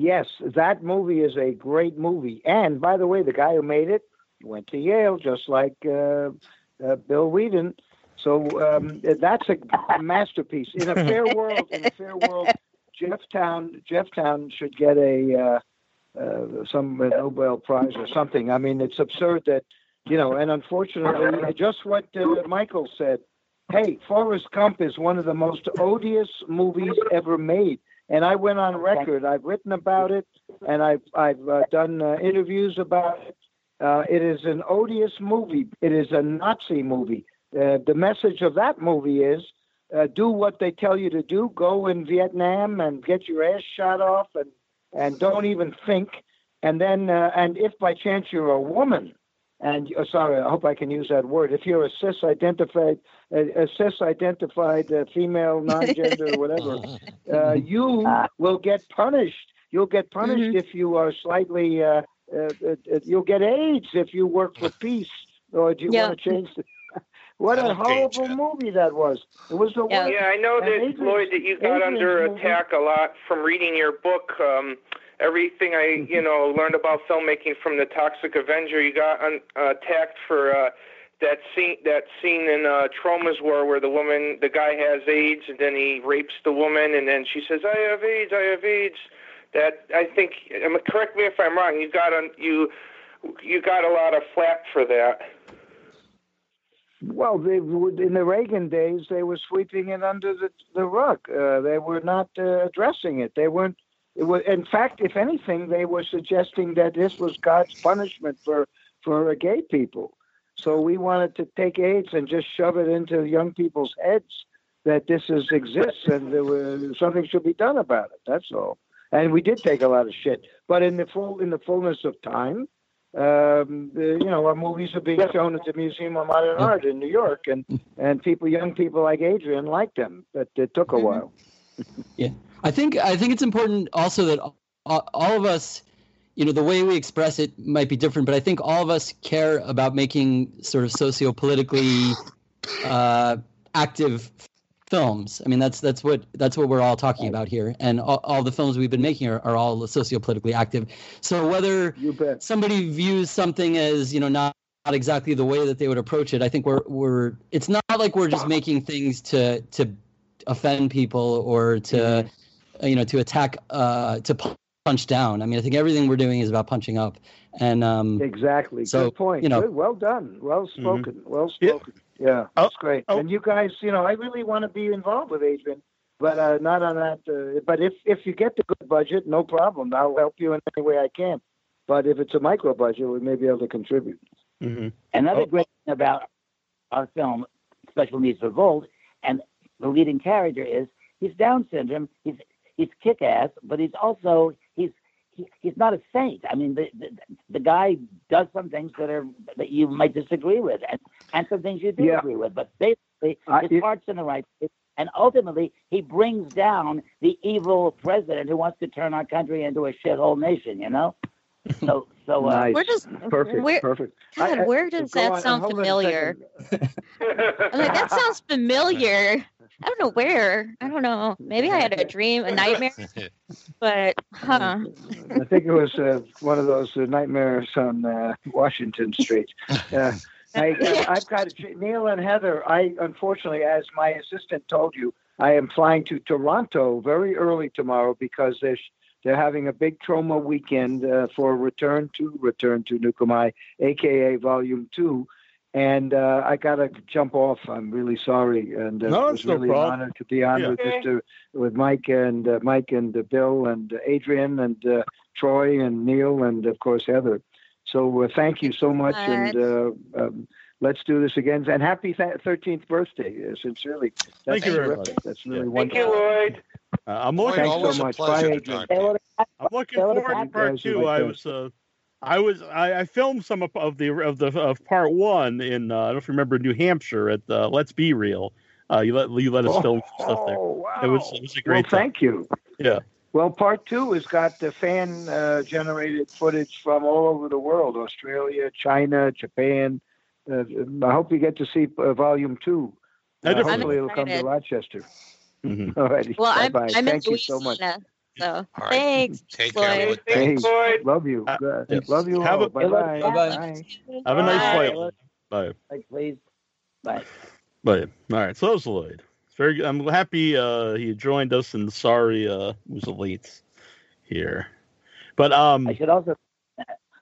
Yes, that movie is a great movie. And by the way, the guy who made it went to Yale, just like uh, uh, Bill Weeden. So um, that's a masterpiece. In a [LAUGHS] fair world, in a fair world, Jefftown, Jefftown should get a uh, uh, some Nobel Prize or something. I mean, it's absurd that you know. And unfortunately, just what uh, Michael said. Hey, Forrest Gump is one of the most odious movies ever made and I went on record. I've written about it, and I've I've uh, done uh, interviews about it. Uh, it is an odious movie. It is a Nazi movie. Uh, the message of that movie is: uh, do what they tell you to do. Go in Vietnam and get your ass shot off, and and don't even think. And then, uh, and if by chance you're a woman, and uh, sorry, I hope I can use that word. If you're a cis-identified, a, a cis-identified uh, female, [LAUGHS] non-gender, whatever, [LAUGHS] uh, you will get punished. You'll get punished if you are slightly. Uh, uh, uh, uh, you'll get AIDS if you work for peace. Or do you Yeah. want to change the? [LAUGHS] what a horrible movie that was. It was the Yeah. worst. Yeah, I know that Adrian's- Lloyd that you got Adrian's under movie- attack a lot from reading your book. Um, everything I Mm-hmm. you know learned about filmmaking from the Toxic Avenger, you got un, uh, attacked for uh, that scene that scene in uh, Troma's War where the woman the guy has AIDS and then he rapes the woman and then she says I have AIDS, I have AIDS. That I think. Correct me if I'm wrong. You got on you you got a lot of flack for that. Well, they would in the Reagan days. They were sweeping it under the the rug. Uh, they were not uh, addressing it. They weren't. It was, in fact, if anything, they were suggesting that this was God's punishment for for gay people. So we wanted to take AIDS and just shove it into young people's heads that this is exists and there was, something should be done about it. That's all. And we did take a lot of shit, but in the full in the fullness of time, um, the, you know, our movies are being shown at the Museum of Modern Art in New York, and and people, young people like Adrian, liked them. But it took a Mhm. while. I think I think it's important also that all, of us, you know, the way we express it might be different, but I think all of us care about making sort of socio-politically uh, active films. I mean, that's that's what that's what we're all talking about here, and all, all the films we've been making are, are all sociopolitically active. So whether somebody views something as you know not not exactly the way that they would approach it, I think we're we're it's not like we're just making things to to offend people or to Mm-hmm. You know to attack uh to punch down. I mean, I think everything we're doing is about punching up, and um Exactly. So, Good point. you know- Good. Well done. Well spoken. Well spoken. Yeah, Oh, that's great. oh. And you guys, you know, I really want to be involved with Adrian, but uh, not on that. Uh, but if if you get the good budget, no problem. I'll help you in any way I can. But if it's a micro budget, we may be able to contribute. hmm Another Oh. great thing about our film, Special Needs Revolt, and the leading character is he's Down syndrome. He's he's kick ass, but he's also he's he, he's not a saint. I mean, the, the the guy does some things that are that you might disagree with, and and some things you do Yeah. agree with. But basically, I- his it- heart's in the right place. And ultimately, he brings down the evil president who wants to turn our country into a shithole nation. You know. So so uh, nice. Where does Perfect. where Perfect. God, I- I- where does that on, sound hold on a familiar? I'm like, that sounds familiar. [LAUGHS] I don't know where. I don't know. Maybe I had a dream, a nightmare, [LAUGHS] but huh. I think it was uh, one of those uh, nightmares on uh, Washington Street. [LAUGHS] Uh, I, I've got to, Neil and Heather. I unfortunately, as my assistant told you, I am flying to Toronto very early tomorrow because they're they're having a big Troma weekend uh, for Return to Return to Nuke 'Em High, aka Volume Two. And uh, I got to jump off. I'm really sorry, and uh, No, it it's was no really problem. an honor to be on Yeah. with Mr. with Mike and uh, Mike and uh, Bill and uh, Adrian and uh, Troy and Neil and of course Heather. So uh, thank you so much, and uh, um, let's do this again. And happy thirteenth birthday, uh, sincerely. That's Thank you very much. That's really Thank wonderful. Thank you, Lloyd. Uh, I'm Boy, looking. Thanks so always a much. pleasure Bye, to Adrian. talk to you. I'm looking forward to part two. I was uh, I was I, I filmed some of, of the of the of part one in uh, I don't know if you remember New Hampshire at the Let's Be Real. Uh, you let you let us film some stuff there. Oh, wow. It was it was a well, great time. thank you. Yeah. Well, part two has got the fan uh, generated footage from all over the world Australia, China, Japan. Uh, I hope you get to see uh, volume two. I Uh, definitely hopefully, it'll come to excited. Rochester. Mhm. [LAUGHS] All righty. Well, I'm Bye-bye. I'm in Thank you so much. Louisiana, so All right. thanks. [LAUGHS] Take Lloyd. care. Lloyd. Thanks, Lloyd. love you. Uh, yes. Love you Have all. a- Bye bye. Bye-bye. Have a nice Bye. flight. Bye. like, please. Bye. But all right, so that was Lloyd. It's very. good. I'm happy uh, he joined us, and sorry uh, was late here. But um, I should also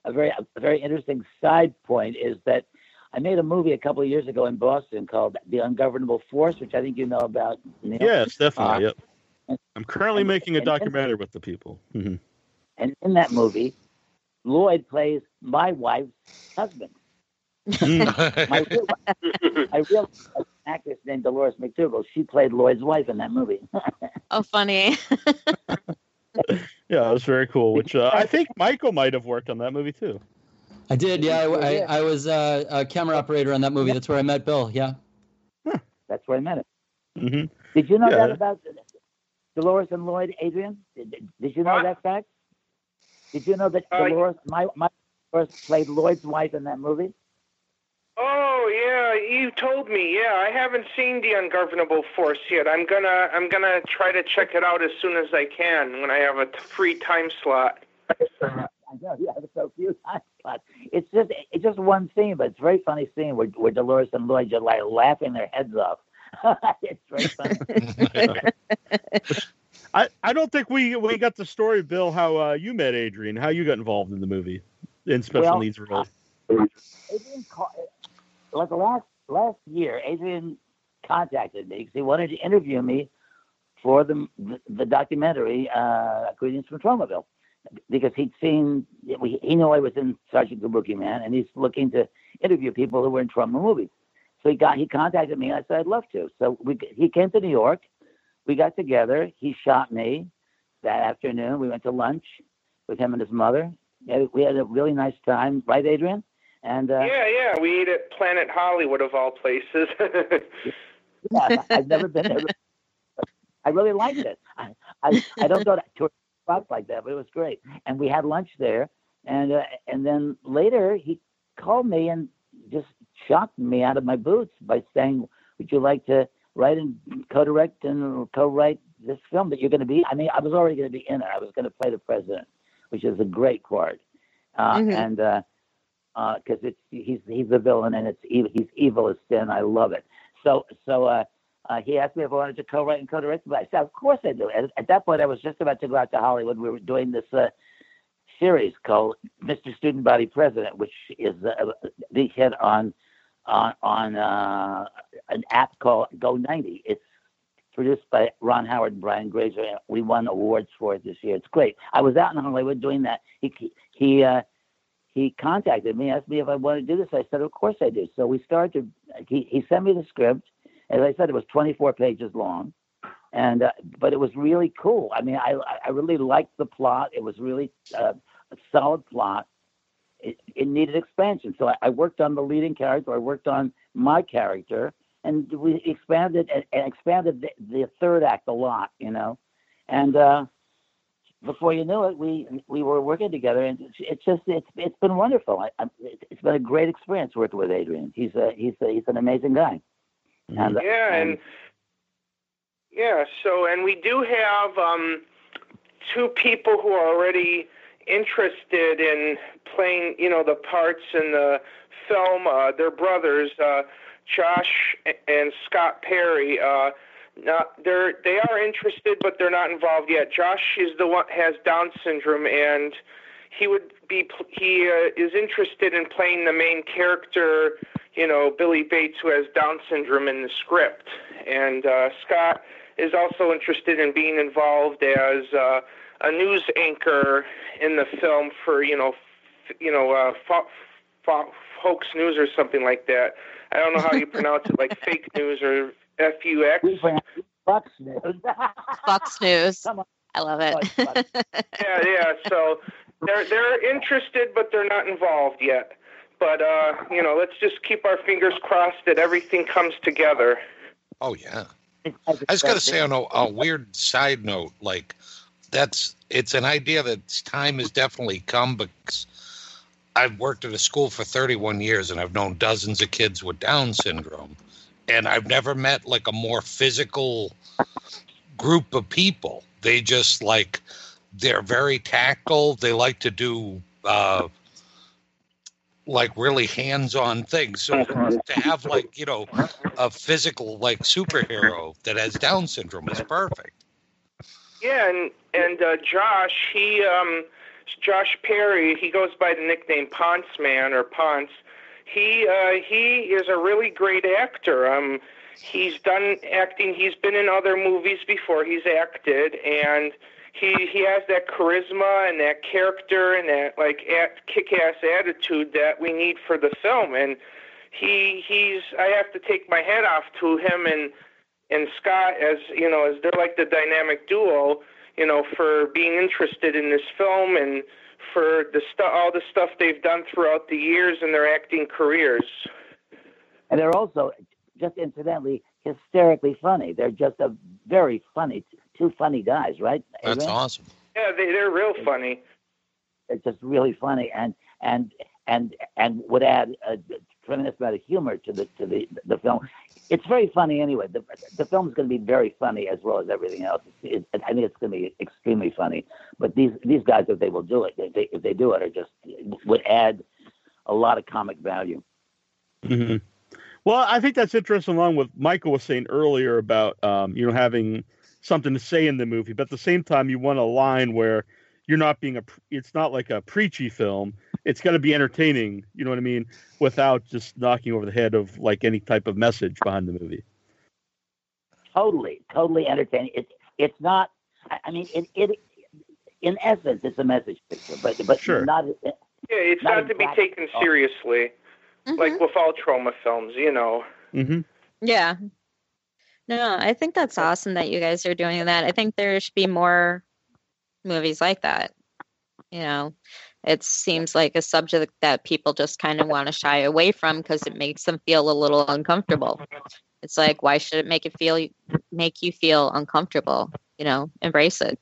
a very a very interesting side point is that I made a movie a couple of years ago in Boston called The Ungovernable Force, which I think you know about. Neil. yes, definitely. Uh, yep. I'm currently and- making a and- documentary with the people. hmm And in that movie, Lloyd plays my wife's husband. My real, my real actress named Dolores McDougal. She played Lloyd's wife in that movie. [LAUGHS] Oh, funny. [LAUGHS] Yeah, it was very cool. Which uh, I think Michael might have worked on that movie too. I did, yeah. I, I. I was uh, a camera operator on that movie. That's where I met Bill. Yeah. That's where I met him. hmm Did you know Yeah. that about Dolores and Lloyd, Adrian? Did, did you know What? that fact? Did you know that Uh, Dolores, my my Dolores played Lloyd's wife in that movie? Oh yeah, you told me. Yeah, I haven't seen the Ungovernable Force yet. I'm gonna I'm gonna try to check it out as soon as I can when I have a t- free time slot. I know, yeah, it's so cute. But it's just it's just one scene, but it's a very funny scene where, where Dolores and Lloyd just like laughing their heads off. [LAUGHS] it's very funny. [LAUGHS] I, I don't think we we got the story, Bill, how uh, you met Adrian, how you got involved in the movie in special Well, needs role. Adrian, like last last year, Adrian contacted me because he wanted to interview me for the the, the documentary uh, Greetings from Tromaville because he'd seen he knew I was in Sergeant Kabukiman and he's looking to interview people who were in Troma movies. So he got he contacted me and I said I'd love to. So we he came to New York, we got together. He shot me that afternoon. We went to lunch with him and his mother. We had a really nice time, right, Adrian? And uh, Yeah, yeah, we eat at Planet Hollywood of all places. [LAUGHS] Yeah, I've never been there. [LAUGHS] I really liked it. I, I, I don't go to tour spots like that, but it was great. And we had lunch there, and uh, and then later he called me and just shocked me out of my boots by saying, "Would you like to write and co-direct and co-write this film that you're going to be. I mean, I was already going to be in it. I was going to play the president, which is a great part, uh, Mhm. and because it's he's he's the villain and it's evil, he's evil as sin. I love it. So so uh, uh, he asked me if I wanted to co-write and co-direct, but I said, of course I do. At, at that point, I was just about to go out to Hollywood. We were doing this uh, series called Mr. Student Body President, which is uh, the hit on on on uh, an app called Go 90. It's produced by Ron Howard and Brian Grazer. and We won awards for it this year. It's great. I was out in Hollywood doing that. He he uh, he contacted me, asked me if I wanted to do this. I said, of course I do. So we started. He he sent me the script. As I said, it was 24 pages long, and uh, but it was really cool. I mean, I I really liked the plot. It was really uh, a solid plot. It, it needed expansion, so I, I worked on the leading character. I worked on my character, and we expanded and, and expanded the, the third act a lot, you know. And uh, before you knew it, we we were working together, and it's, it's just it's it's been wonderful. I, I, it's been a great experience working with Adrian. He's a he's a, he's an amazing guy. And, uh, Yeah, and yeah, so and we do have um, two people who are already interested in playing, you know, the parts in the film. Uh, they're brothers, uh, Josh and Scott Perry. Uh, not they're they are interested, but they're not involved yet. Josh is the one has Down syndrome, and he would be he uh, is interested in playing the main character you know, Billy Bates, who has Down syndrome in the script. And uh, Scott is also interested in being involved as uh, a news anchor in the film for, you know, f- you know, uh, fo- fo- hoax news or something like that. I don't know how you pronounce it, like fake news or FUX. we pronounce it Fox News. Fox News. I love it. It's Fox. [LAUGHS] Yeah, yeah. So they're they're interested, but they're not involved yet. But uh, you know, let's just keep our fingers crossed that everything comes together. Oh yeah. I just got to say on a, a weird side note, like that's it's an idea that time has definitely come because I've worked at a school for 31 years and I've known dozens of kids with Down syndrome, and I've never met like a more physical group of people. They just like they're very tactile. They like to do uh, like really hands-on things. So to have like you know a physical like superhero that has Down syndrome is perfect. Yeah, and and uh, Josh, he um, Josh Perry, he goes by the nickname Ponce Man or Ponce. He uh, he is a really great actor. Um, he's done acting. He's been in other movies before. He's acted, and he he has that charisma and that character and that like at, kick-ass attitude that we need for the film. And he he's I have to take my hat off to him and and Scott as you know as they're like the dynamic duo. You know, for being interested in this film and for the stuff, all the stuff they've done throughout the years in their acting careers. And they're also, just incidentally, hysterically funny. They're just a very funny, two funny guys, right? That's Adrian? awesome. Yeah, they they're real funny. They're just really funny, and and and and would add a tremendous amount of humor to the to the the film. It's very funny anyway. The the film is going to be very funny as well as everything else. It, it, I think it's going to be extremely funny. But these these guys, if they will do it, if they if they do it, are just would add a lot of comic value. hmm Well, I think that's interesting. Along with Michael was saying earlier about um, you know having something to say in the movie, but at the same time, you want a line where you're not being a. It's not like a preachy film. It's got to be entertaining. You know what I mean? Without just knocking over the head of like any type of message behind the movie. Totally, totally entertaining. It's it's not. I I mean, it it in essence, it's a message picture, but but Sure. not. Yeah, it's Not not, to be exactly. taken seriously, like Mhm. with all Troma films, you know. hmm Yeah. No, I think that's awesome that you guys are doing that. I think there should be more movies like that. You know, it seems like a subject that people just kind of want to shy away from because it makes them feel a little uncomfortable. It's like, why should it make it feel make you feel uncomfortable? You know, embrace it.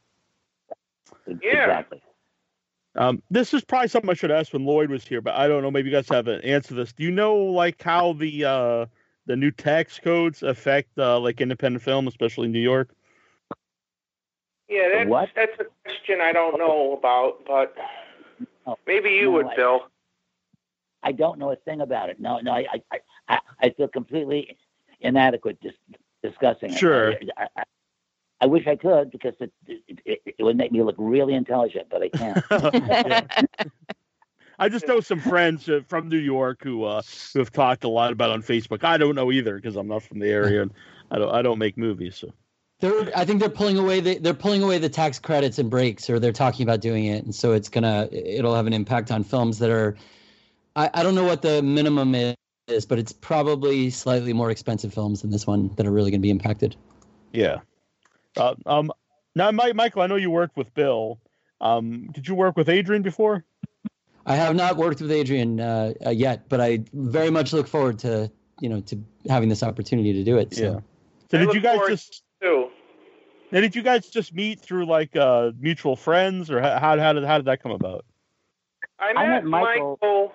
Yeah. Exactly. Um, this is probably something I should ask when Lloyd was here, but I don't know. Maybe you guys have an answer to this. Do you know like how the uh, the new tax codes affect uh, like independent film, especially in New York? Yeah, that's What? that's a question I don't know about, but Oh, maybe you no, would, I- Bill. I don't know a thing about it. No, no, I, I, I, I feel completely inadequate dis- discussing it. Sure. I, I, I wish I could because it, it, it, would make me look really intelligent, but I can't. [LAUGHS] I just know some friends uh, from New York who uh, who have talked a lot about it on Facebook. I don't know either because I'm not from the area and I don't I don't make movies. So They're, I think they're pulling away the they're pulling away the tax credits and breaks, or they're talking about doing it, and so it's gonna it'll have an impact on films that are. I, I don't know what the minimum is, but it's probably slightly more expensive films than this one that are really going to be impacted. yeah. Uh, um. Now, Mike, Michael, I know you worked with Bill. Um, did you work with Adrian before? I have not worked with Adrian uh, uh, yet, but I very much look forward to you know to having this opportunity to do it. So. Yeah. So I did you guys forward- just Too. now, did you guys just meet through like uh, mutual friends or how how how did how did that come about? I I met, met Michael- Michael,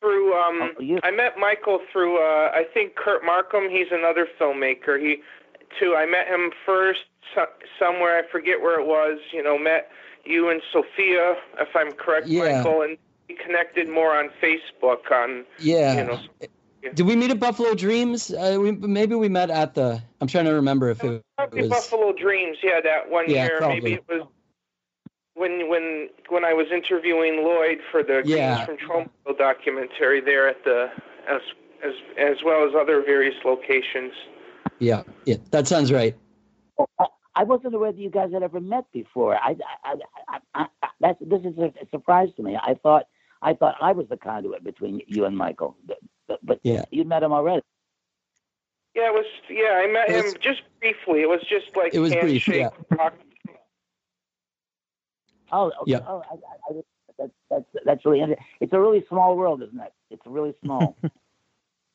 through um Oh, you, I met Michael through uh I think Kurt Markham, he's another filmmaker. He too I met him first so, somewhere I forget where it was, you know, met you and Sophia if I'm correct Yeah. Michael and we connected more on Facebook on Yeah. you know Did we meet at Buffalo Dreams? Uh, we, maybe we met at the. I'm trying to remember if it Probably was. Buffalo Dreams, yeah, that one Yeah, year. probably. Maybe it was when when when I was interviewing Lloyd for the Yeah. Greetings from Tromaville documentary there at the as as as well as other various locations. Yeah, yeah, that sounds right. I wasn't aware that you guys had ever met before. I, I, I, I, I that's this is a, surprise to me. I thought I thought I was the conduit between you and Michael, but, but, but Yeah. you met him already. Yeah, it was. Yeah, I met It him just briefly. It was just like It was brief, handshake. talk. Oh, okay. Yeah. Oh, I, I, I, that's that's that's really interesting. It's a really small world, isn't it? It's really small. [LAUGHS]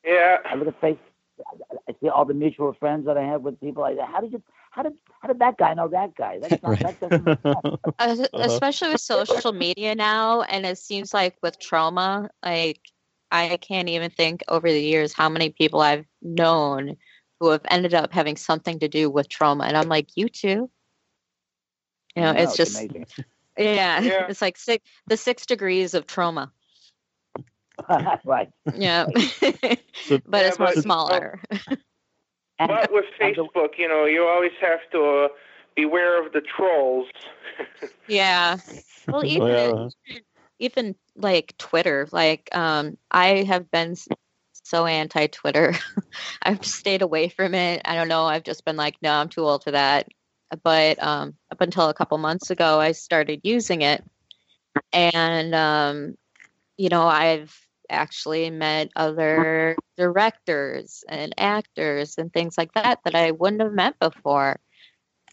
Yeah, I look at face. I- I see all the mutual friends that I have with people. I how did you how did how did that guy know that guy? That's [LAUGHS] not, Right. that doesn't make [LAUGHS] sense. Es- Uh-huh. especially with social media now and it seems like with Troma like i can't even think over the years how many people i've known who have ended up having something to do with Troma and i'm like you too you know I it's just amazing. [LAUGHS] yeah, Yeah. it's like six the six degrees of Troma [LAUGHS] right. yeah So- [LAUGHS] but Yeah, it's much smaller And, but with Facebook, you know, you always have to uh, beware of the trolls. yeah well even Well, even like Twitter, like um, I have been so anti Twitter. [LAUGHS] I've stayed away from it. I don't know. I've just been like, no, I'm too old for that. But um, up until a couple months ago, I started using it, and um, you know, I've actually met other directors and actors and things like that that I wouldn't have met before,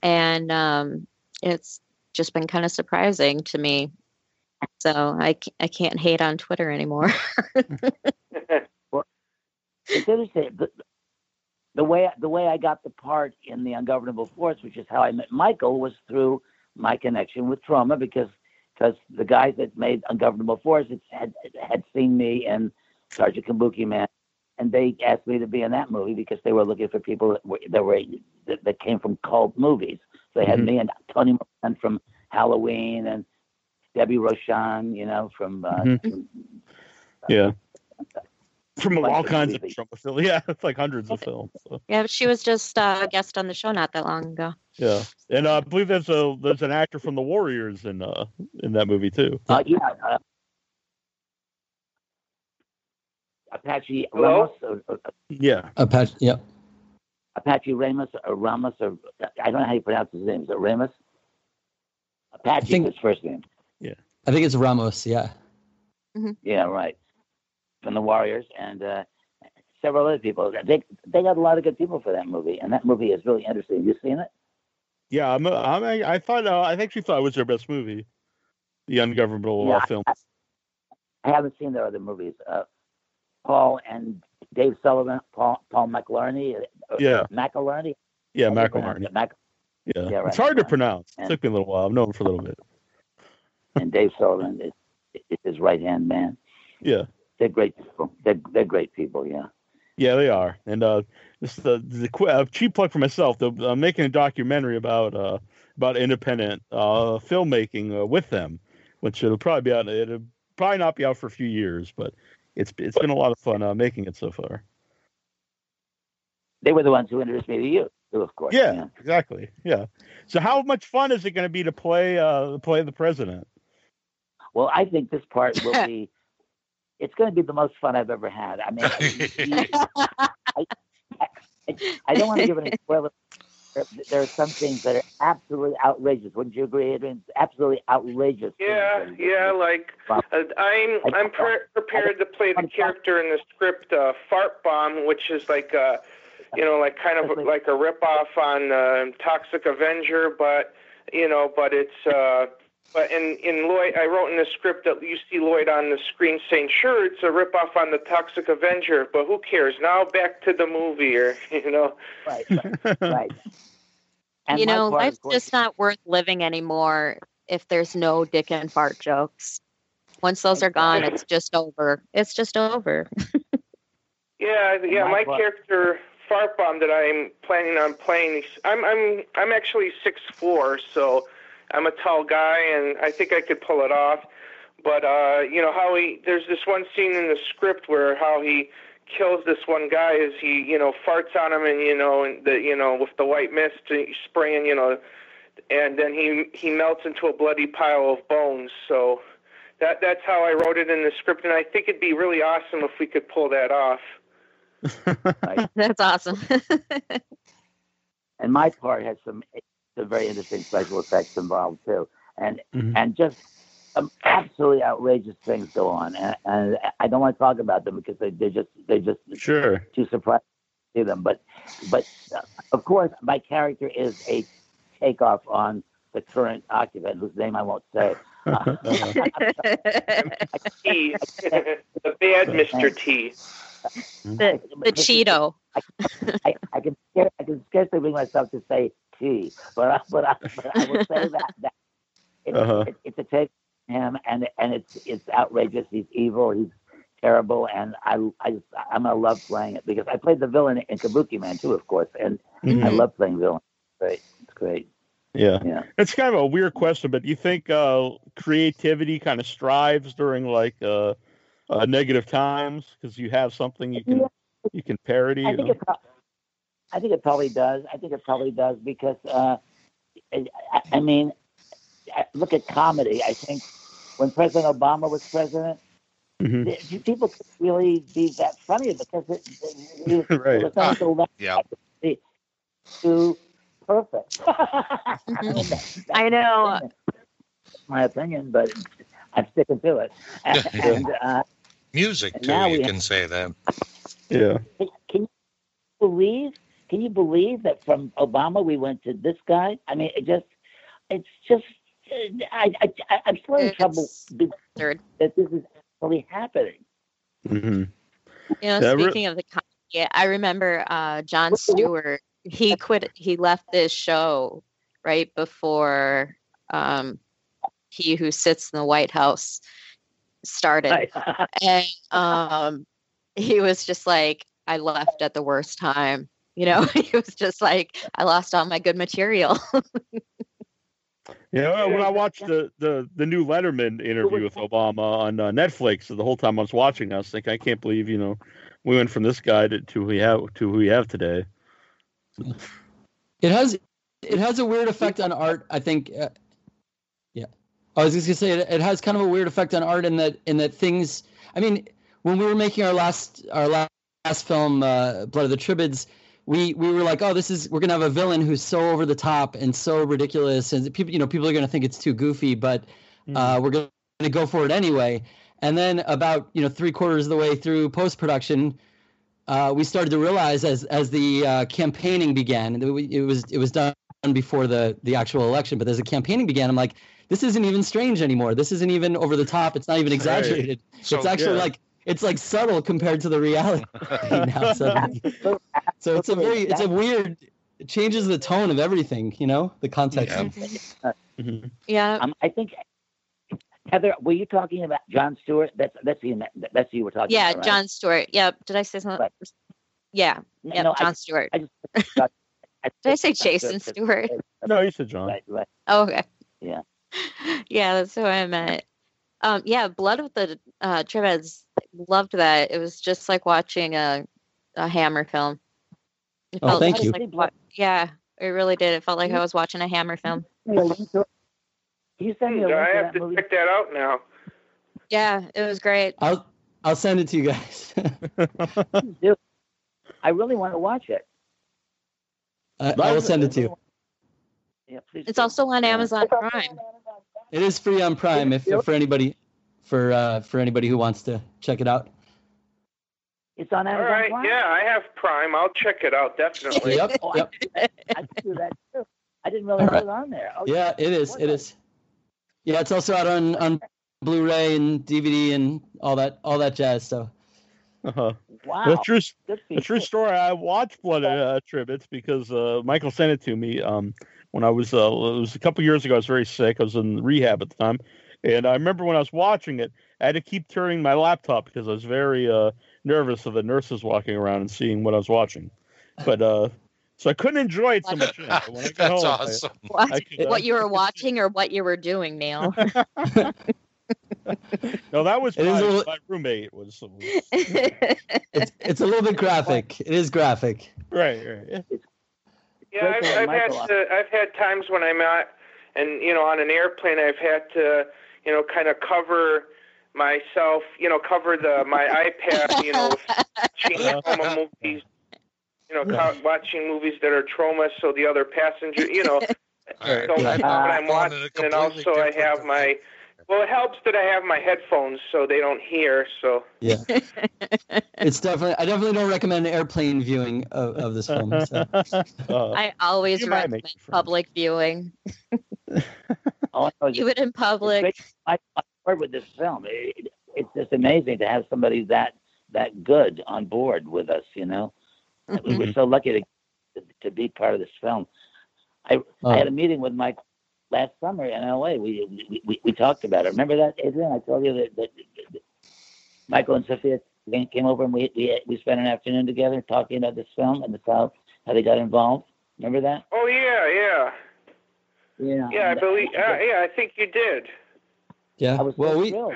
and um, it's just been kind of surprising to me so I, I can't hate on Twitter anymore. [LAUGHS] it's interesting. The, the way the way I got the part in the Ungovernable Force, which is how I met Michael, was through my connection with Troma because because the guys that made Ungovernable Force had had seen me in Sergeant Kabukiman, and they asked me to be in that movie because they were looking for people that were that, were, that, that came from cult movies. So they had Mhm. me and Tony Moran from Halloween and Debbie Rochon, you know, from, uh, Mhm. from yeah. From all of kinds of movies. Trump film. Yeah, it's like hundreds of films. So, yeah, she was just uh, a guest on the show not that long ago. yeah, and uh, I believe there's a there's an actor from the Warriors in uh in that movie too. Uh, yeah. Uh, Apache Hello? Ramos, or, or, Yeah, Apache, yeah, Apache Ramos, or Ramos, or I don't know how you pronounce his name. Is it Ramos? Apache think- is his first name. I think it's Ramos. Yeah, Yeah, right. From the Warriors and uh, several other people. They they got a lot of good people for that movie, and that movie is really interesting. You seen it? yeah. I'm, I'm I thought uh, I actually thought it was their best movie, the ungovernable Yeah, uh, film. I, I haven't seen their other movies. Uh, Paul and Dave Sullivan, Paul Paul McLarney, uh, Yeah. McIlharney. Yeah, How do you pronounce McElharney. it? Mac- Yeah, Yeah, right. it's hard to pronounce. It took me a little while. I've known him for a little bit. And Dave Sullivan is, is his right hand man. Yeah, They're great people. They're they're great people. Yeah. Yeah, they are. And uh, this the the uh, cheap plug for myself. Though I'm making a documentary about uh about independent uh filmmaking uh, with them, which it'll probably be out. It'll probably not be out for a few years, but it's it's been a lot of fun uh, making it so far. They were the ones who introduced me to you, too, of course. Yeah, exactly. Yeah. So how much fun is it going to be to play uh play the president? Well, I think this part will [LAUGHS] be. It's going to be the most fun I've ever had. I mean, you- [LAUGHS] I, I don't want to give any spoilers. There, there are some things that are absolutely outrageous. Wouldn't you agree, Adrian? Absolutely outrageous. Yeah, yeah. Like uh, I'm, I'm pre- prepared to play the character in the script, uh, Fart Bomb, which is like, uh, you know, like kind of like a rip off on uh, Toxic Avenger, but you know, but it's. Uh, but in in Lloyd, I wrote in the script that you see Lloyd on the screen saying, "Sure, it's a rip off on the Toxic Avenger, but who cares?" Now back to the movie, or [LAUGHS] you know. Right, right, right. [LAUGHS] And you know, life's just not worth living anymore if there's no dick and fart jokes. Once those are gone, it's just over. It's just over. [LAUGHS] Yeah, yeah. my My character Fart Bomb that I'm planning on playing. I'm I'm I'm actually six four, so I'm a tall guy, and I think I could pull it off. But uh, you know how he there's this one scene in the script where how he kills this one guy is he you know farts on him and you know and the you know with the white mist spraying you know and then he he melts into a bloody pile of bones so that that's how I wrote it in the script and I think it'd be really awesome if we could pull that off. [LAUGHS] That's awesome. [LAUGHS] and my part has some, some very interesting special effects involved too, and Mhm. and just some absolutely outrageous things go on, and, and I don't want to talk about them because they they just they just Sure. too surprised to see them. But but uh, of course, my character is a takeoff on the current occupant, whose name I won't say. T, the bad Mr. T. the, the Cheeto. I, I can I can scarcely bring myself to say T, but I, but I, but I will say that, that it's, [LAUGHS] Uh-huh. it, it's a take on him, and and it's it's outrageous. He's evil. He's terrible, and I I just, I'm gonna love playing it because I played the villain in Kabukiman too, of course, and I Mhm. love playing villain. Great, it's great. Yeah. Yeah. It's kind of a weird question, but do you think uh, creativity kind of strives during like uh, uh, negative times because you have something you can Yeah. you can parody? I You think know? It. pro- I think it probably does. I think it probably does because uh, I, I mean, look at comedy. I think when President Obama was president, Mhm. the- people could really be that funny because it, it, it, was- [LAUGHS] Right. it was not so Yeah. too perfect. [LAUGHS] Mhm. I know. My opinion, but I'm sticking to it. [LAUGHS] And, and uh, Music too. You we can say that. Yeah. can you believe? Can you believe that from Obama we went to this guy? I mean, it just, it's just, I, I, I I'm still in It's trouble absurd. that this is actually happening. hmm You know, Yeah, re- speaking of the comedy, I remember uh, Jon Stewart. He quit. He left this show right before um, he who sits in the White House started, [LAUGHS] and um, he was just like, "I left at the worst time." You know, [LAUGHS] it was just like, "I lost all my good material." [LAUGHS] Yeah. When I watched the, the the new Letterman interview with Obama on uh, Netflix, the whole time I was watching, I was thinking, I can't believe you know we went from this guy to, to who we have to who we have today. It has it has a weird effect on art. I think. Uh, yeah, I was just gonna say it, it has kind of a weird effect on art in that in that things. I mean, when we were making our last our last, last film, uh, Blood of the Tribades, we we were like, oh, this is we're gonna have a villain who's so over the top and so ridiculous, and people you know people are gonna think it's too goofy, but uh, we're gonna go for it anyway. And then about you know three quarters of the way through post production, uh, we started to realize as as the uh, campaigning began, it, was it was done before the the actual election, but as the campaigning began, I'm like, this isn't even strange anymore. This isn't even over the top. It's not even exaggerated. So, it's actually yeah. like it's like subtle compared to the reality [LAUGHS] now. Suddenly. So it's a very it's a weird. It changes the tone of everything. You know, the context. Yeah. Mhm. yeah, Um, I think Heather, were you talking about Jon Stewart? That's that's who you that's who you were talking yeah, about. right? Jon Stewart. Yep. Did I say something? Right. Yeah. No, Yep. no, John I, Stewart. I just. [LAUGHS] I, Did I say Jason Stewart? No, you said John. Right, right. Oh, okay. Yeah. [LAUGHS] Yeah, that's who I meant. Um, yeah, Blood with the uh, Tribades. Loved that. It was just like watching a a Hammer film. It Oh, felt thank you. Like, wa- yeah, it really did. It felt like I was watching a Hammer film. Send me a link to it. Can you send me a link I have to movie? check that out now. Yeah, it was great. I'll I'll send it to you guys. Please [LAUGHS] do. I really want to watch it. I, I will send it to you. Yeah, please. It's also on Amazon Prime. It is free on Prime if, if for anybody for uh, for anybody who wants to check it out. It's on Amazon right, Prime? yeah, I have Prime. I'll check it out definitely. Yep, Oh, yep. I, I do that too. I didn't realize All it was on there. Oh, Yeah, it is. It is. Yeah, it's also out on on Blu-ray and DVD and all that all that jazz. So Uh-huh. Wow. The true, Good the true story. I watched Blood uh, Tribades because uh, Michael sent it to me um, when I was. Uh, it was a couple years ago. I was very sick. I was in rehab at the time, and I remember when I was watching it, I had to keep turning my laptop because I was very uh, nervous of the nurses walking around and seeing what I was watching. But uh, so I couldn't enjoy it so much. you know, but when I [LAUGHS] got That's home, I- awesome. What, I could, uh, what you were watching or what you were doing, Neil? [LAUGHS] no, that was my, little- my roommate was, was [LAUGHS] it's it's a little bit graphic. It is graphic. right, right. Yeah, I've, I've had to, I've had times when I'm at, and you know, on an airplane, I've had to, you know, kind of cover myself, you know, cover the my iPad, you know, [LAUGHS] watching Troma movies, you know, co- watching movies that are Troma, so the other passenger, you know, [LAUGHS] All right. don't Yeah. know what I'm Going in a watching, and also I have my. Well, it helps that I have my headphones so they don't hear. So Yeah, [LAUGHS] it's definitely. I definitely don't recommend airplane viewing of, of this film. So. Uh, I always You recommend public viewing. All I know is Do it in public. great. I, I work with this film. It, it's just amazing to have somebody that that good on board with us. You know, Mhm. we were so lucky to to be part of this film. I Oh. I had a meeting with Mike last summer in L.A. We we, we, we talked about it. Remember that, Adrian? I told you that, that, that Michael and Sophia came came over and we, we we spent an afternoon together talking about this film and the South, how they got involved. Remember that? oh yeah, yeah, Yeah. yeah. I believe. Uh, yeah, I think you did. Yeah. I was Well, we thrilled.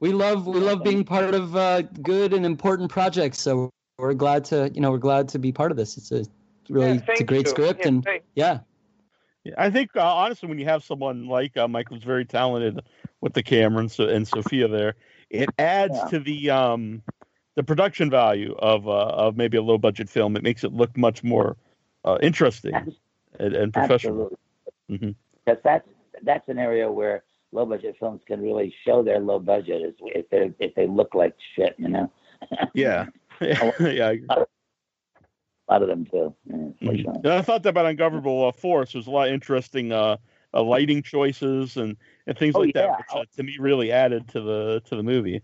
we love we love being part of uh, good and important projects. So we're glad to you know we're glad to be part of this. It's a really yeah, it's a great you. script Yeah, and thank- yeah Yeah, I think uh, honestly, when you have someone like uh, Mike who's very talented with the camera and, so, and Sophia there, it adds Yeah. to the um, the production value of uh, of maybe a low budget film. It makes it look much more uh, interesting and, and professional. Absolutely. Mhm. Because that's that's an area where low budget films can really show their low budget is if they if they look like shit, you know. [LAUGHS] Yeah, yeah. [LAUGHS] yeah. I agree. A lot of them too. Yeah, Mhm. I thought that about Ungovernable uh, Force. There's a lot of interesting uh, uh, lighting choices and, and things Oh, like yeah. that, which uh, to me really added to the to the movie.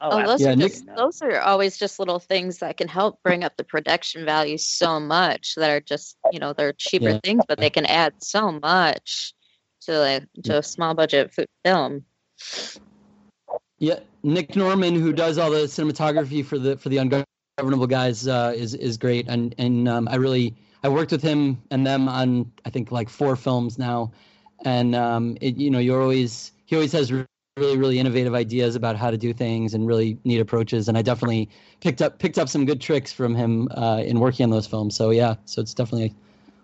Oh, those Yeah, are Nick- just those are always just little things that can help bring up the production value so much. That are just you know they're cheaper Yeah. things, but they can add so much to like to a small budget film. yeah. Nick Norman, who does all the cinematography for the for the ungovernable guys, uh, is is great. And and um, I really I worked with him and them on I think like four films now, and um, it, you know you're always he always has really really innovative ideas about how to do things and really neat approaches. And I definitely picked up picked up some good tricks from him uh, in working on those films. So yeah, so it's definitely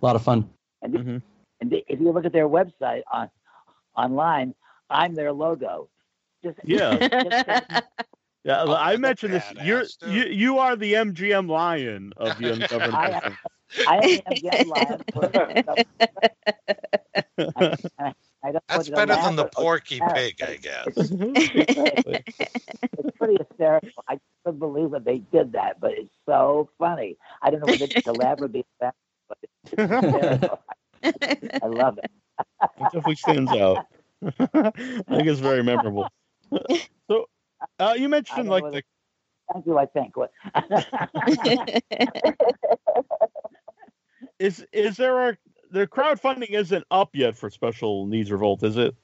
a lot of fun. And, Mhm. and if you look at their website on online, I'm their logo. Just, Yeah. [LAUGHS] just- [LAUGHS] Yeah, Oh, I mentioned this. badass, You're dude. you you are the MGM lion of the ungovernable. I- film. I am getting live. [LAUGHS] For, I, I don't That's better than the Porky laugh, Pig, I guess. Exactly. [LAUGHS] [LAUGHS] It's pretty hysterical. I couldn't believe that they did that, but it's so funny. I don't know whether the lab would be [LAUGHS] that, but it's hysterical. I love it. It definitely stands out. I think it's very memorable. So, uh, you I mentioned don't like the Thank you. I think. What? is is there a the crowdfunding isn't up yet for Special Needs Revolt, is it?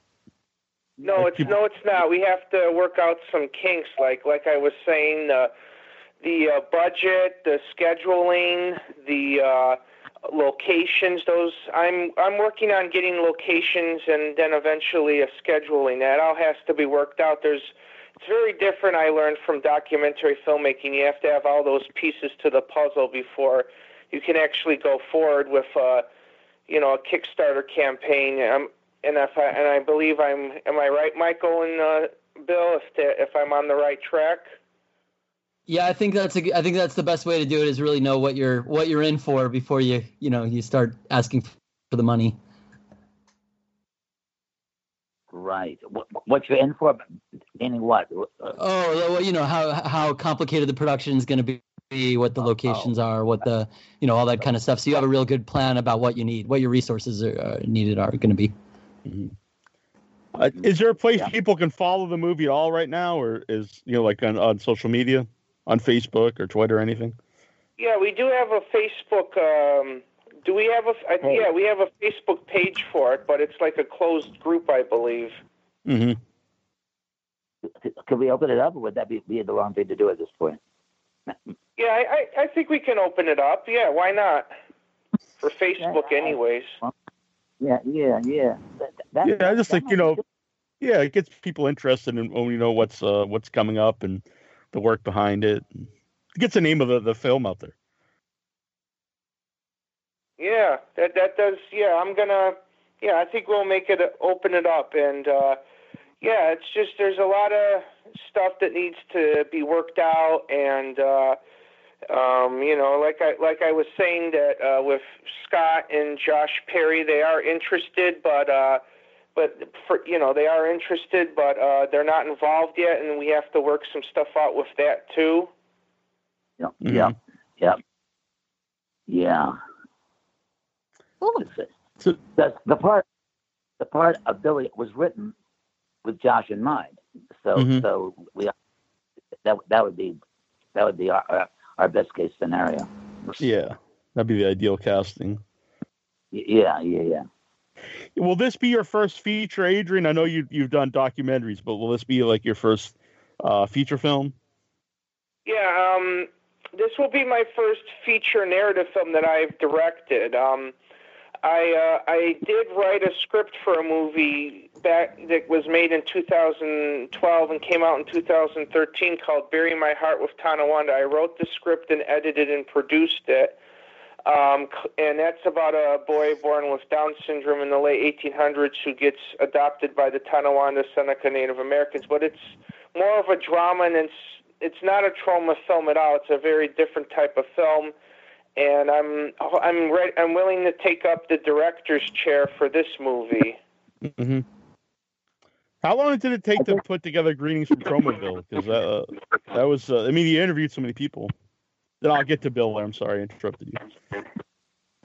No, it's no, it's not. We have to work out some kinks. Like like I was saying, uh, the uh, budget, the scheduling, the uh, locations. Those I'm I'm working on getting locations and then eventually a scheduling. That all has to be worked out. There's it's very different. I learned from documentary filmmaking. You have to have all those pieces to the puzzle before you can actually go forward with uh, you know a Kickstarter campaign. Um, and if I and I believe I'm am I right, Michael and uh, Bill? If the, if I'm on the right track. Yeah, I think that's a, I think that's the best way to do it is really know what you're what you're in for before you you know you start asking for the money. Right. What, what you're in for? Meaning what? Oh, well, you know how how complicated the production is going to be, what the Oh, locations are, what the you know all that kind of stuff. So you have a real good plan about what you need, what your resources are uh, needed are going to be. Uh, is there a place Yeah. people can follow the movie at all right now, or is you know like on, on social media, on Facebook or Twitter, or anything? Yeah, we do have a Facebook. Um, do we have a? I, Oh. Yeah, we have a Facebook page for it, but it's like a closed group, I believe. Mm-hmm. could we open it up, or would that be, be the wrong thing to do at this point? Yeah, I, I, I think we can open it up. Yeah, why not? For [LAUGHS] Facebook, Yeah, anyways. Yeah, yeah, yeah. That, that, Yeah, I just think you know, good. yeah, it gets people interested in oh, you know what's uh what's coming up and the work behind it. It gets the name of the, the film out there. Yeah, that that does. Yeah, I'm gonna. Yeah, I think we'll make it open it up, and uh, yeah, it's just there's a lot of stuff that needs to be worked out, and uh, um, you know, like I like I was saying that uh, with Scott and Josh Perry, they are interested, but uh, but for you know they are interested, but uh, they're not involved yet, and we have to work some stuff out with that too. Yeah, Mhm. yeah, yeah, yeah. Cool. It's- So- the, the part, the part of Billy was written with Josh in mind. So, Mhm. so we that that would be that would be our our, our best case scenario. Yeah, that'd be the ideal casting. Yeah, yeah, yeah. Will this be your first feature, Adrian? I know you you've done documentaries, but will this be like your first uh, feature film? Yeah, um, this will be my first feature narrative film that I've directed. Um, I uh, I did write a script for a movie back that was made in 2012 and came out in 2013 called "Bury My Heart with Tonawanda." I wrote the script and edited and produced it. Um, and that's about a boy born with Down syndrome in the late 1800s who gets adopted by the Tonawanda Seneca Native Americans. But it's more of a drama, and it's it's not a Troma film at all. It's a very different type of film, and I'm I'm re- I'm willing to take up the director's chair for this movie. Mm-hmm. How long did it take to put together Greetings from Tromaville? Because that uh, that was uh, I mean you interviewed so many people. Then I'll get to Bill. there. I'm sorry I interrupted you.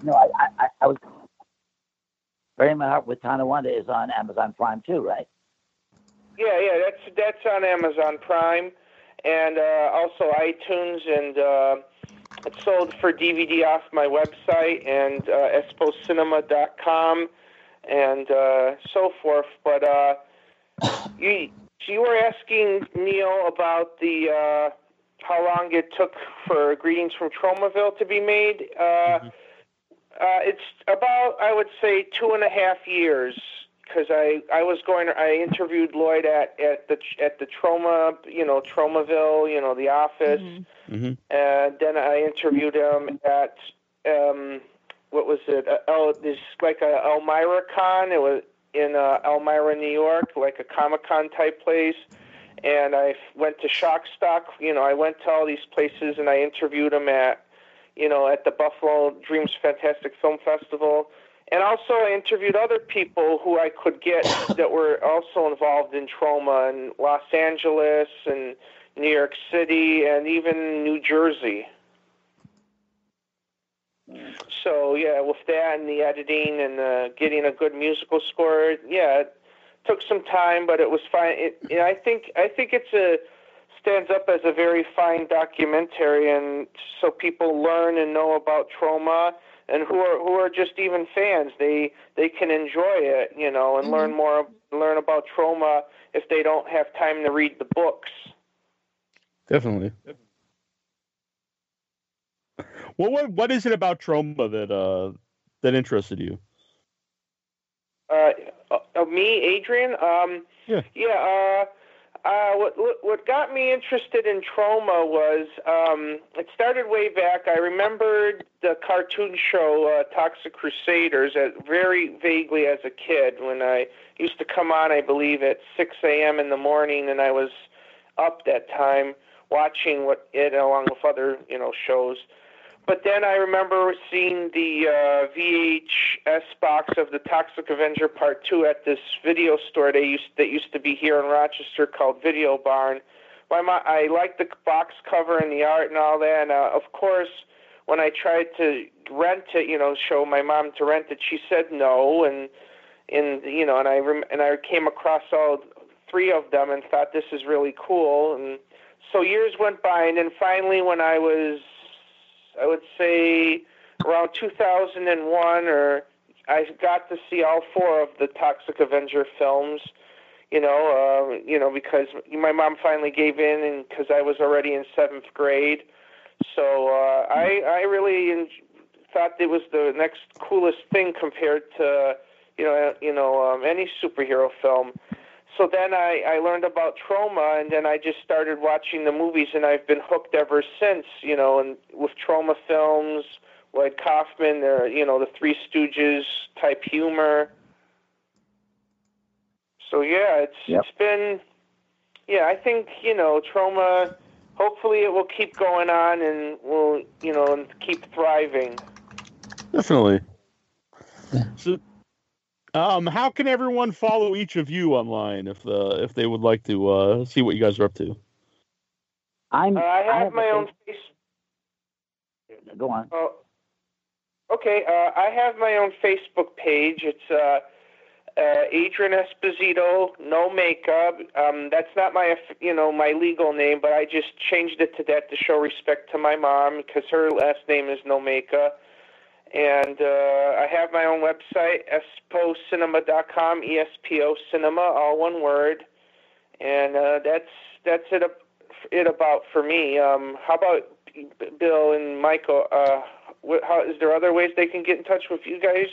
No, I, I, I- I was. Bury My Heart with Tonawanda is on Amazon Prime too, right? Yeah, yeah, that's that's on Amazon Prime, and uh, also iTunes, and uh, it's sold for DVD off my website and uh, espocinema.com, and uh, so forth. But uh, [LAUGHS] you you were asking Neil about the uh, how long it took for Greetings from Tromaville to be made. Uh, uh, it's about, I would say, two and a half years because I, I was going. I interviewed Lloyd at, at the at the Troma, you know, Tromaville, you know, the office, Mhm. Mm-hmm. and then I interviewed him at um, what was it? Uh, El, this like a Elmira Con. It was in uh, Elmira, New York, like a Comic Con type place. And I went to Shockstock. You know, I went to all these places and I interviewed him at, you know, at the Buffalo Dreams Fantastic Film Festival. And also, I interviewed other people who I could get that were also involved in Troma in Los Angeles and New York City and even New Jersey. So yeah, with that and the editing and uh, getting a good musical score, yeah, it took some time, but it was fine. It, you know, I think I think it's a stands up as a very fine documentary, and so people learn and know about Troma, and who are who are just even fans, they they can enjoy it, you know, and learn more learn about Troma if they don't have time to read the books. Definitely. Well, what what is it about Troma that uh that interested you? Uh, uh, me, Adrian. Um, Yeah. Yeah. Uh, uh, what what- got me interested in Troma was um, it started way back. I remembered the cartoon show uh, Toxic Crusaders at, very vaguely as a kid when I used to come on. I believe at 6 a.m. in the morning, and I was up that time watching what it along with other you know shows. But then I remember seeing the uh, VHS box of the Toxic Avenger Part Two at this video store they used that used to be here in Rochester called Video Barn. My mo- I liked the box cover and the art and all that. And uh, of course, when I tried to rent it, you know, show my mom to rent it, she said no. And and you know, and I rem- and I came across all three of them and thought this is really cool. And so years went by, and then finally, when I was I would say around 2001, or I got to see all four of the Toxic Avenger films. You know, uh, you know, because my mom finally gave in, and because I was already in seventh grade, so uh, I I really en- thought it was the next coolest thing compared to you know you know um, any superhero film. So then I, I learned about Troma and then I just started watching the movies, and I've been hooked ever since. You know, and with Troma films, Lloyd Kaufman, there, you know, the Three Stooges type humor. So yeah, it's Yep. it's been, yeah, I think you know Troma Hopefully, it will keep going on, and will you know and keep thriving. Definitely. Yeah. So, um, how can everyone follow each of you online if uh, if they would like to uh, see what you guys are up to? I'm. Uh, I have a my own face- face. Go on. Oh, okay. Uh, I have my own Facebook page. It's uh, uh, Adrian Esposito, no makeup. Um, that's not my, you know, my legal name, but I just changed it to that to show respect to my mom because her last name is no makeup. And uh, I have my own website, espocinema.com, E-S-P-O cinema, all one word. And uh, that's that's it. It about for me. Um, how about Bill and Michael? Uh, what, how is there other ways they can get in touch with you guys?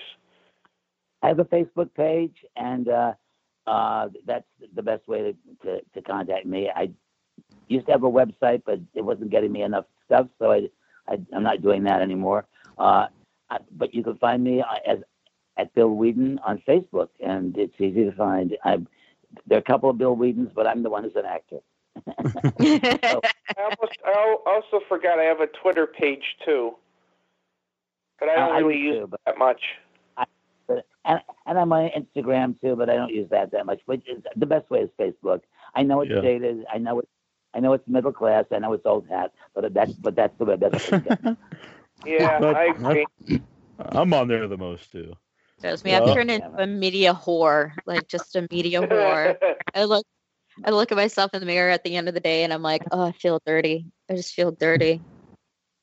I have a Facebook page, and uh, uh, that's the best way to, to, to contact me. I used to have a website, but it wasn't getting me enough stuff, so I, I I'm not doing that anymore. Uh, but you can find me uh, as at Bill Weeden on Facebook, and it's easy to find. I there are a couple of Bill Weedens, but I'm the one who's an actor. [LAUGHS] I almost I also forgot I have a Twitter page too, but I don't I really do use too, it but- that much. But, and, and I'm on Instagram too, but I don't use that that much. But it's, the best way is Facebook. I know it's Yeah. dated. I know it. I know it's middle class. I know it's old hat. But that's but that's the way. That's the way. Yeah, [LAUGHS] But- I agree. I'm on there the most too. Trust me, I've Yeah. turned into a media whore, like just a media whore. [LAUGHS] I look, I look at myself in the mirror at the end of the day, and I'm like, oh, I feel dirty. I just feel dirty.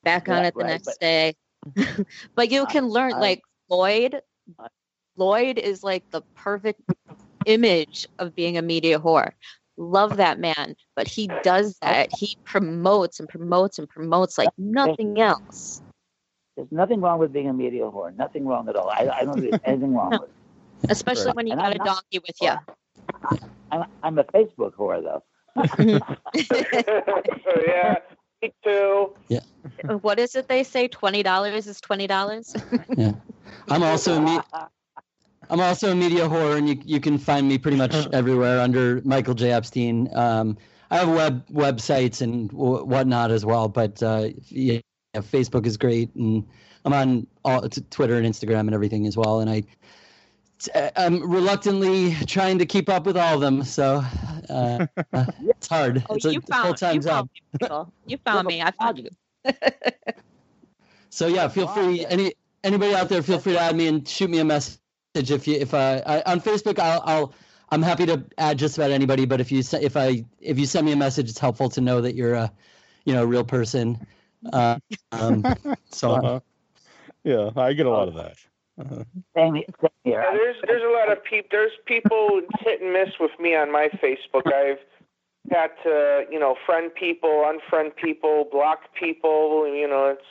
Back on Yeah, it the right, next but- day. [LAUGHS] but you can learn, like Lloyd. Lloyd is like the perfect image of being a media whore. Love that man, but he does that. He promotes and promotes and promotes like nothing else. There's nothing wrong with being a media whore. Nothing wrong at all. I, I don't think there's [LAUGHS] anything wrong with. it. Especially Right. when you And got I'm a not- donkey with you. I'm, I'm a Facebook whore though. [LAUGHS] yeah, me too. what is it they say? Twenty dollars is twenty dollars. Yeah, [LAUGHS] I'm also a me- I'm also a media whore, and you you can find me pretty much everywhere under Michael J Epstein. Um, I have web websites and w- whatnot as well, but uh, yeah, Facebook is great, and I'm on all t- Twitter and Instagram and everything as well. And I I'm reluctantly trying to keep up with all of them, so uh, uh, [LAUGHS] it's hard. Oh, it's you full found time you job. found me, Michael. You [LAUGHS] found me. I found you. [LAUGHS] So yeah, feel free. Any anybody out there, feel free to add me and shoot me a message if you if I, I on Facebook. I'll, I'll I'm happy to add just about anybody. But if you se- if I if you send me a message, it's helpful to know that you're a you know a real person. Uh, um, [LAUGHS] so Uh-huh. Yeah, I get a lot of that. Uh-huh. Same, here. Yeah, there's there's a lot of people. There's people hit and miss with me on my Facebook. I've had to, you know, friend people, unfriend people, block people. You know, it's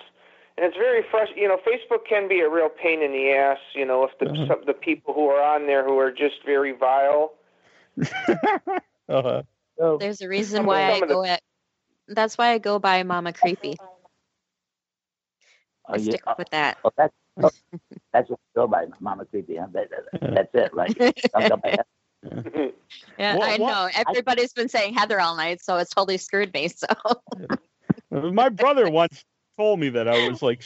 and it's very frustrating. You know, Facebook can be a real pain in the ass. You know, if the Uh-huh. some, the people who are on there who are just very vile. [LAUGHS] uh, So, There's a reason why I some of the- go at. That's why I go by Mama Creepy. I oh, you, stick oh, with that. oh, that's oh, [LAUGHS] that's what you go by, Mama Creepy. Huh? That, that- that's it, right? Don't go by that. [LAUGHS] Yeah, What- I what- know. Everybody's been saying Heather all night, so it's totally screwed me. So [LAUGHS] my brother once told me that I was like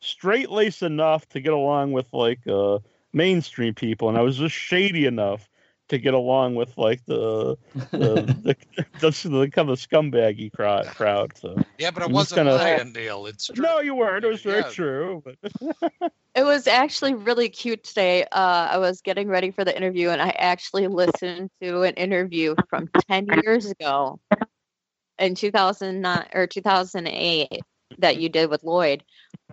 straight laced enough to get along with like uh, mainstream people, and I was just shady enough to get along with like the the [LAUGHS] the, the, the kind of scumbaggy crowd. crowd so. Yeah, but it I'm wasn't gonna- lying, Neil. It's true. No, you weren't. It was very Yeah. true. But [LAUGHS] it was actually really cute today. Uh, I was getting ready for the interview, and I actually listened to an interview from ten years ago, in two thousand nine or two thousand eight, that you did with Lloyd.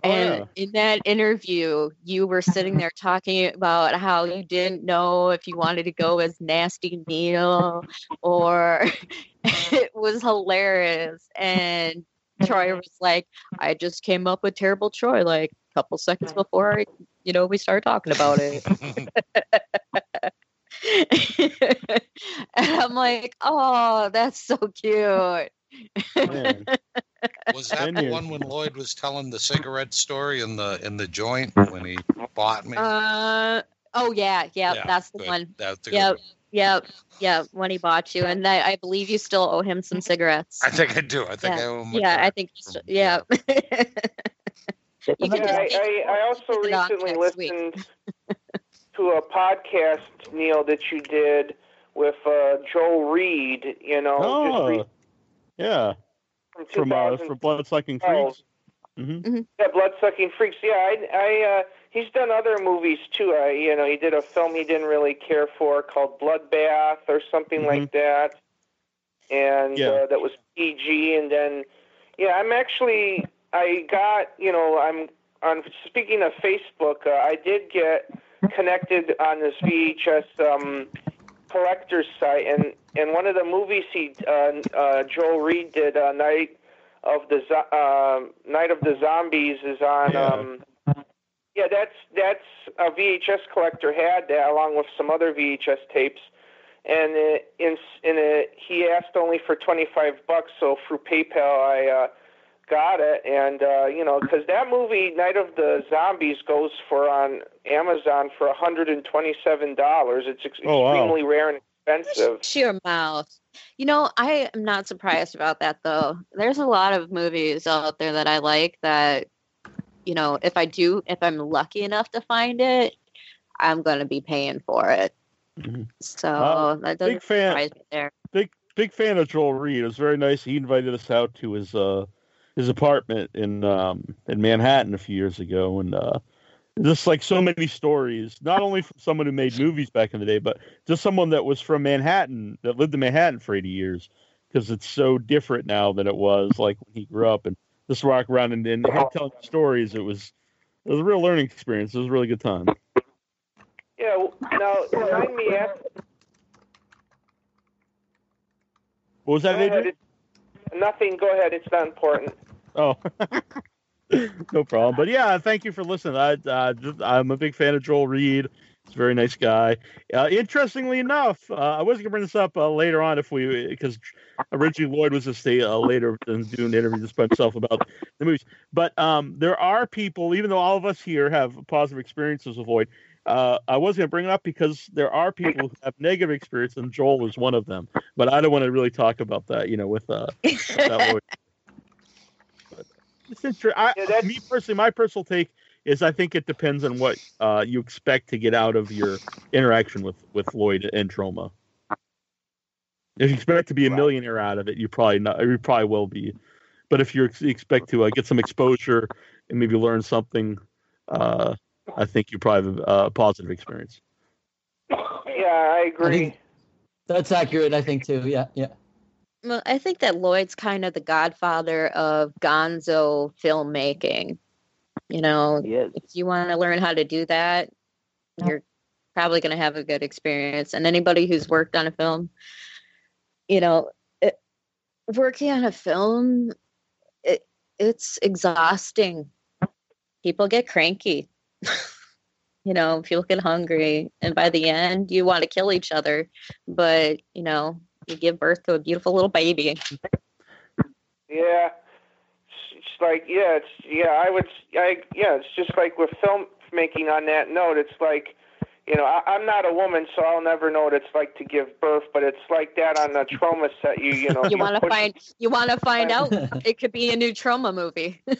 Oh, And in that interview, you were sitting there talking about how you didn't know if you wanted to go as Nasty Neil or [LAUGHS] it was hilarious. And Troy was like, I just came up with Terrible Troy like a couple seconds before, I, you know, we started talking about it. [LAUGHS] and I'm like, oh, that's so cute. [LAUGHS] man, was that the one when Lloyd was telling the cigarette story in the in the joint when he bought me? Uh, oh, yeah, yeah, Yeah, that's the good. one. That's a good Yep, one. yep, yep. When he bought you, and I, I believe you still owe him some cigarettes. I think I do. I think I owe him yeah, I think from- still, yeah. [LAUGHS] You can Yeah, just I, I, I also take it off recently listened to a podcast, Neil, that you did with uh, Joel Reed. You know, just oh, re- yeah, from from uh, 2000 from blood sucking Oh. freaks. hmm Yeah, blood sucking freaks. Yeah, I, I, uh, he's done other movies too. I, you know, he did a film he didn't really care for called Bloodbath or something like that, and Yeah. uh, that was PG. And then, yeah, I'm actually, I got, you know, I'm on. Speaking of Facebook, uh, I did get connected on this VHS um, collector's site, and and one of the movies he, uh, uh, Joel Reed did, uh, Night of the Zo- uh, Night of the Zombies is on. Yeah. Um, yeah, that's that's a VHS collector had that along with some other VHS tapes, and uh, in in a, he asked only for twenty five bucks. So through PayPal, I uh, got it, and uh, you know, because that movie Night of the Zombies goes for on Amazon for hundred and twenty seven dollars. It's ex- Oh, wow. extremely rare and expensive. Shut your mouth. You know, I am not surprised about that though. There's a lot of movies out there that I like that, you know, if I do, if I'm lucky enough to find it, I'm going to be paying for it. Mhm. So Well, that doesn't Big fan, surprise me there. big big fan of Joel Reed. It was very nice. He invited us out to his uh his apartment in um in Manhattan a few years ago, and uh just like so many stories, not only from someone who made movies back in the day, but just someone that was from Manhattan that lived in Manhattan for 80 years, because it's so different now than it was like when he grew up and just walk around and, and him telling stories. It was it was a real learning experience. It was a really good time. Yeah. Now, remind me. Ask, What was that. Adrian? Nothing. Go ahead. It's not important. Oh, [LAUGHS] no problem. But yeah, thank you for listening. I, uh, I'm a big fan of Joel Reed. He's a very nice guy. Uh, interestingly enough, uh, I was going to bring this up uh, later on if we, because originally Lloyd was to stay uh, later and do an interview just by himself about the movies. But um, there are people, even though all of us here have positive experiences with Lloyd, uh, I was going to bring it up because there are people who have negative experience, and Joel is one of them. But I don't want to really talk about that, you know, with uh, [LAUGHS] it's interesting. I, Yeah, that's- me personally, my personal take is I think it depends on what uh, you expect to get out of your interaction with with Lloyd and Troma. If you expect to be a millionaire out of it, you probably not. You probably will be. But if you expect to uh, get some exposure and maybe learn something, uh, I think you probably have a positive experience. Yeah, I agree. think- That's accurate, I think too. Yeah, yeah. Well, I think that Lloyd's kind of the godfather of gonzo filmmaking. You know, if you want to learn how to do that, you're probably going to have a good experience. And anybody who's worked on a film, you know, it, working on a film, it, it's exhausting. people get cranky. [LAUGHS] you know, people get hungry, and by the end, you want to kill each other. But you know, you give birth to a beautiful little baby. Yeah, it's, it's like yeah, it's yeah. I would I yeah. It's just like with filmmaking. On that note, it's like you know I, I'm not a woman, so I'll never know what it's like to give birth. But it's like that on the Troma set. You you [LAUGHS] know You want to find you want to find out. [LAUGHS] It could be a new Troma movie. [LAUGHS]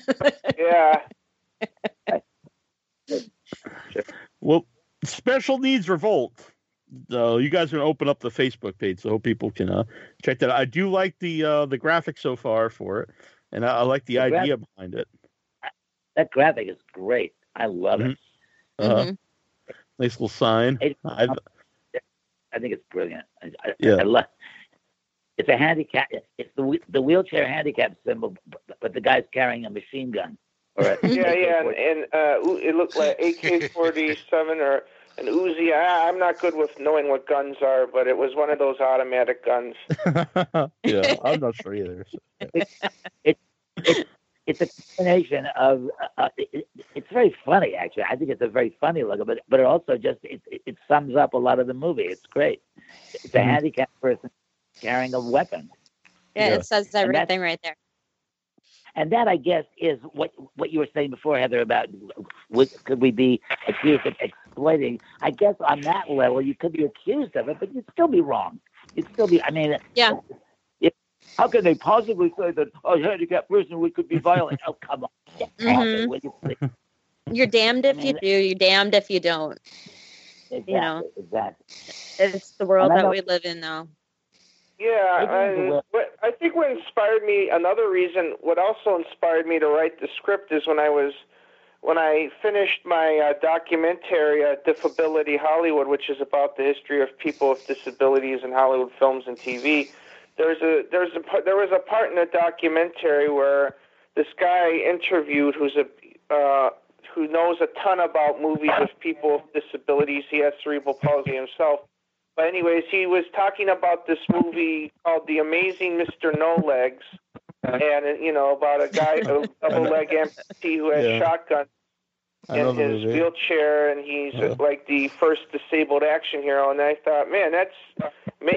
Yeah. Well, Special Needs Revolt. Uh, you guys are gonna open up the Facebook page, so people can uh, check that. out. I do like the uh, the graphics so far for it, and I, I like the The graph- idea behind it. That graphic is great. I love it. Uh, Mhm. Nice little sign. It- I, I think it's brilliant. I, I, Yeah. I love. It's a handicap. It's the the wheelchair handicap symbol, but, but the guy's carrying a machine gun. Or a, [LAUGHS] Yeah, yeah, and, [LAUGHS] and uh, it looked like AK-47 or an Uzi. I, I'm not good with knowing what guns are, but it was one of those automatic guns. [LAUGHS] yeah, I'm not sure either. so. [LAUGHS] it's a combination of. Uh, it, it's very funny, actually. I think it's a very funny look, but but it also just it, it, it sums up a lot of the movie. It's great. It's a Mhm. handicapped person carrying a weapon, Yeah, Yeah. it says everything right there. and that I guess is what what you were saying before, Heather, about would, could we be accused of exploiting? I guess on that level, you could be accused of it, but you'd still be wrong. You'd still be. I mean, Yeah. If, how can they possibly say that a handicapped person we could be violent? oh, come on. Get off Mhm. it, you You're damned if I you do. You're damned if you don't. Exactly, know. exactly. It's the world that we live in though. Yeah, Maybe and what I think what inspired me, another reason, what also inspired me to write the script is when I was, when I finished my uh, documentary, uh, Disability Hollywood, which is about the history of people with disabilities in Hollywood films and TV. There's a there's a there was a part in the documentary where this guy interviewed who's a uh, who knows a ton about movies with people with disabilities. He has cerebral palsy himself. But anyways, he was talking about this movie called The Amazing Mr. No Legs, and uh, you know about a guy, a double leg amputee who has Yeah. shotgun I in his movie. wheelchair, and he's Yeah. like the first disabled action hero. And I thought, man, that's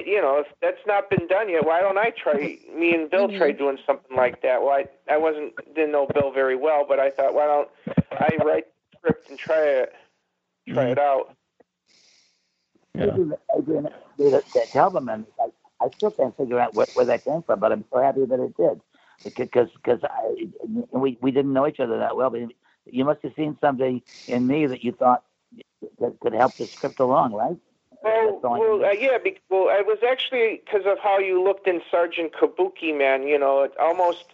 you know, if that's not been done yet, why don't I try? Me and Bill Mhm. try doing something like that. Well, I, I wasn't didn't know Bill very well, but I thought, why don't I write the script and try it, try Mhm. it out? Yeah. Adrian, Adrian did a- that album, and I, I still can't figure out where, where that came from, but I'm so happy that it did. Because because I we we didn't know each other that well, but you must have seen something in me that you thought that could help the script along, right? Well, That's all I well, uh, yeah. Be- well, I was actually because of how you looked in Sergeant Kabukiman. You know, it almost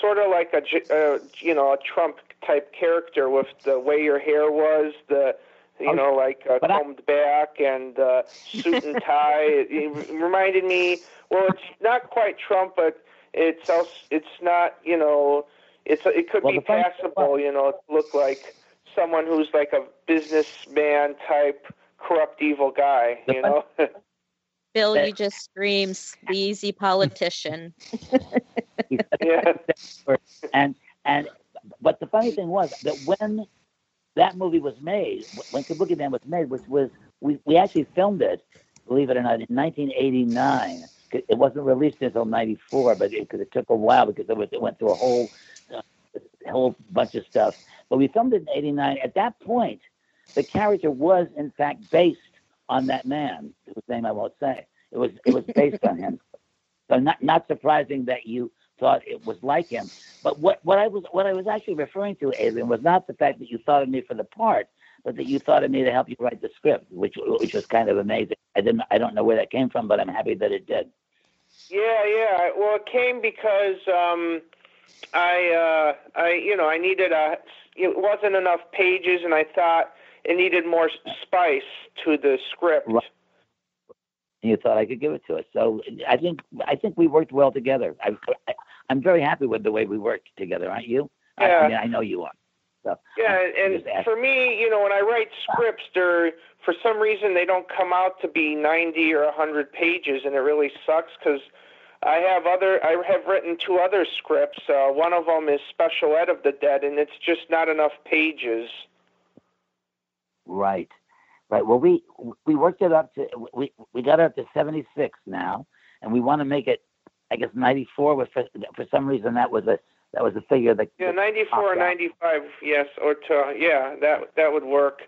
sort of like a uh, you know a Trump type character with the way your hair was, the you Oh, know like uh, but I- combed back and uh, suit and tie. [LAUGHS] it, it reminded me. Well, it's not quite Trump, but it's also it's not you know it's it could Well, be passable. You know, look like someone who's like a businessman type corrupt evil guy. You know. [LAUGHS] Bill, you just scream sleazy politician. [LAUGHS] yeah. [LAUGHS] and and but the funny thing was that when that movie was made, when Kabukiman was made, which was we, we actually filmed it, believe it or not, in 1989. It wasn't released until '94, but it, it took a while because it was it went through a whole uh, whole bunch of stuff. But we filmed it in '89. At that point, the character was in fact based on that man whose name I won't say. It was it was based on him. [LAUGHS] So not not surprising that you thought it was like him. But what, what I was what I was actually referring to, Adrian, was not the fact that you thought of me for the part, but that you thought of me to help you write the script, which which was kind of amazing. I didn't I don't know where that came from, but I'm happy that it did. Yeah, yeah. Well, it came because um, I, uh, I, you know, I needed a. It wasn't enough pages, and I thought it needed more spice to the script. Right. You thought I could give it to us. So I think I think we worked well together. I, I I'm very happy with the way we worked together, aren't you? I, Yeah. I mean, I know you are. So Yeah, and for me, you know, when I write scripts, they're for some reason they don't come out to be 90 or 100 pages, and it really sucks because I have other. I have written two other scripts. Uh, one of them is Special Ed of the Dead, and it's just not enough pages. Right, right. Well, we we worked it up to we we got it up to seventy six now, and we want to make it. I guess ninety four was for, for some reason that was a that was the figure that Yeah, 94 or 95, yes, or to, yeah, that that would work.